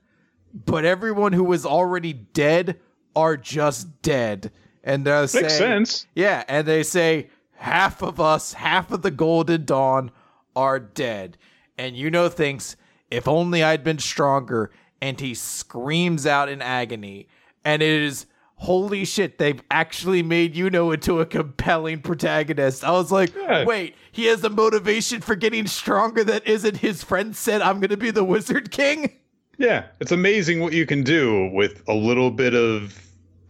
but everyone who was already dead are just dead. And they're saying,
Makes sense.
Yeah, and they say half of us, half of the Golden Dawn are dead. And you know thinks, if only I'd been stronger. And he screams out in agony. And it is holy shit, they've actually made Yuno into a compelling protagonist. I was like,
Yeah.
wait, he has a motivation for getting stronger that isn't his friend said, I'm going to be the Wizard King?
yeah, it's amazing what you can do with a little bit of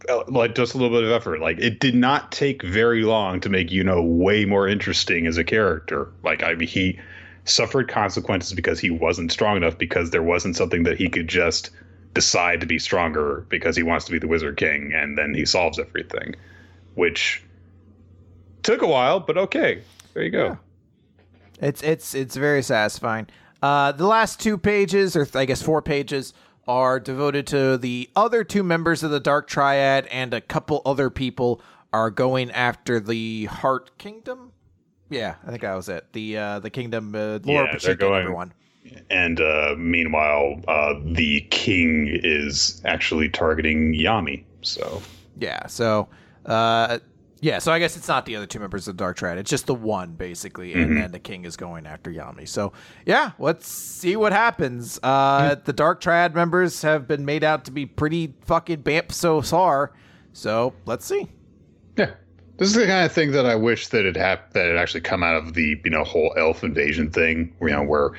uh, like just a little bit of effort. Like it did not take very long to make Yuno way more interesting as a character. Like I mean, he suffered consequences because he wasn't strong enough because there wasn't something that he could just decide to be stronger because he wants to be the Wizard King and then he solves everything, which took a while, but okay. There you go.
Yeah. It's it's it's very satisfying. Uh, the last two pages, or I guess four pages, are devoted to the other two members of the Dark Triad, and a couple other people are going after the Heart Kingdom. Yeah, I think that was it. The uh, the kingdom, uh, Laura
Yeah, they're
Pacheco,
going-
everyone.
And uh, meanwhile, uh, the king is actually targeting Yami. So
Yeah, so uh, yeah, so I guess it's not the other two members of the Dark Triad. It's just the one basically, and then the king is going after Yami. So yeah, let's see what happens. Uh, The Dark Triad members have been made out to be pretty fucking bamp so far. So let's see.
Yeah. This is the kind of thing that I wish that it hap- that it actually come out of the you know whole elf invasion thing, you know, where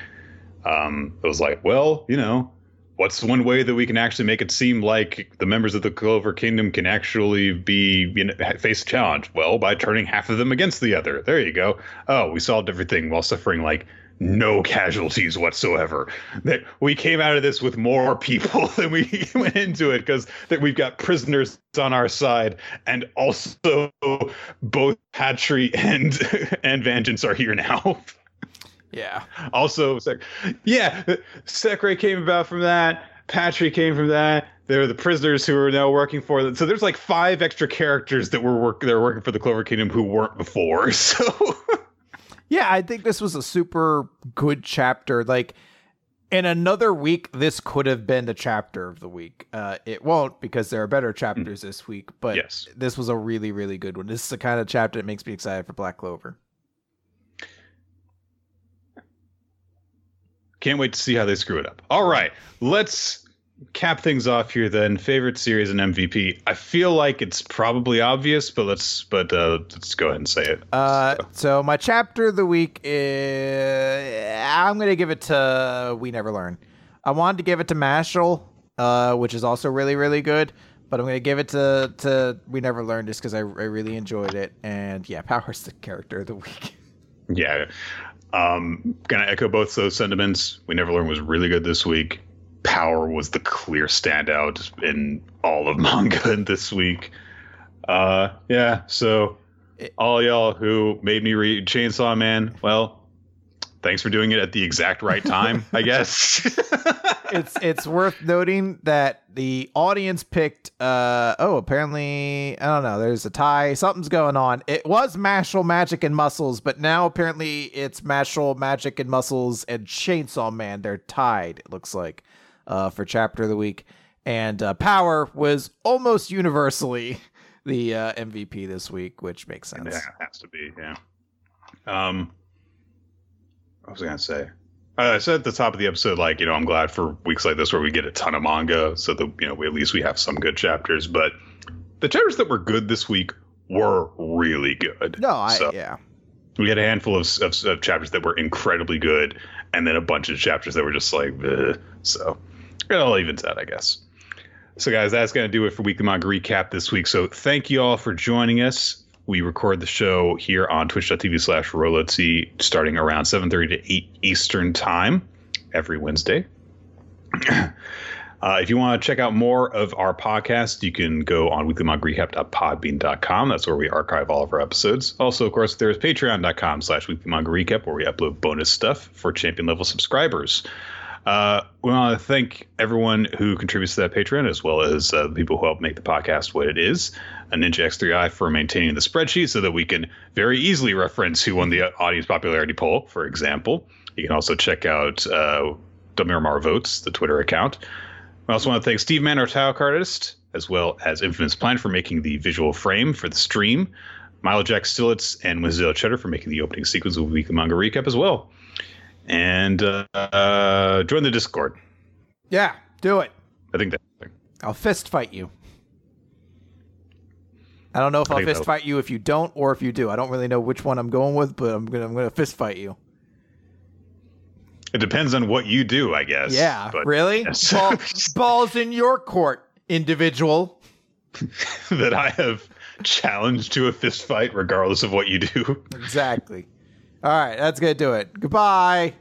um, it was like, well, you know, what's one way that we can actually make it seem like the members of the Clover Kingdom can actually be you know face a challenge? Well, by turning half of them against the other. There you go. Oh, we solved everything while suffering like no casualties whatsoever. That we came out of this with more people than we went into it because that we've got prisoners on our side, and also both Patry and and Vangeance are here now.
Yeah.
also, Sec- yeah, Secre came about from that. Patry came from that. They're the prisoners who are now working for them. So there's like five extra characters that were work. They're working for the Clover Kingdom who weren't before. So.
Yeah, I think this was a super good chapter. Like in another week, this could have been the chapter of the week. Uh, it won't because there are better chapters this week. But
Yes.
this was a really, really good one. This is the kind of chapter that makes me excited for Black Clover.
Can't wait to see how they screw it up. All right, let's cap things off here then. Favorite series and MVP. I feel like it's probably obvious, but let's but uh, let's go ahead and say it.
Uh, so my chapter of the week is I'm gonna give it to We Never Learn. I wanted to give it to Mashle, uh, which is also really really good, but I'm gonna give it to to We Never Learn just because I, I really enjoyed it. And yeah, Power's the character of the week.
Yeah. Um, gonna echo both those sentiments. We never learned was really good this week. Power was the clear standout in all of manga this week. Uh, yeah. So all y'all who made me read Chainsaw Man, well, thanks for doing it at the exact right time, I guess.
it's it's worth noting that the audience picked uh oh apparently I don't know there's a tie something's going on it was Mashle Magic and Muscles but now apparently it's Mashle Magic and Muscles and Chainsaw Man they're tied it looks like uh for chapter of the week and uh, Power was almost universally the uh, MVP this week which makes sense
Yeah, it has to be. Yeah. Um, what was I gonna say? Uh, I said at the top of the episode, like you know, I'm glad for weeks like this where we get a ton of manga, so that you know, we, at least we have some good chapters. But the chapters that were good this week were really good.
no I
So,
yeah
we had a handful of, of, of chapters that were incredibly good, and then a bunch of chapters that were just like, Bleh. so it all evens out, I guess. So, guys, that's going to do it for Weekly Manga Recap this week. So, thank you all for joining us. We record the show here on twitch.tv slash Rolot starting around 7.30 to 8 Eastern Time every Wednesday. Uh, if you want to check out more of our podcast, you can go on weeklymangarecap.podbean.com. That's where we archive all of our episodes. Also, of course, there's patreon.com slash weeklymangarecap where we upload bonus stuff for champion level subscribers. Uh, we want to thank everyone who contributes to that Patreon, as well as uh, the people who help make the podcast what it is. Ninja X3i for maintaining the spreadsheet so that we can very easily reference who won the audience popularity poll, for example. You can also check out uh, Votes, the Twitter account. I also want to thank Steve Mann, our artist, as well as Infamous Plan for making the visual frame for the stream. Milo Jack Stillitz and Winsdale Cheddar for making the opening sequence of Weekly Manga Recap as well. And uh, join the Discord.
yeah do it
I think that.
I'll fist fight you. I don't know if
I
I'll fist fight you if you don't or if you do. I don't really know which one I'm going with, but I'm gonna I'm gonna fist fight you.
It depends on what you do, I guess.
Yeah,
But
really?
yes.
Ball, balls in your court, individual.
that I have challenged to a fist fight regardless of what you do.
Exactly. All right, that's gonna do it. Goodbye.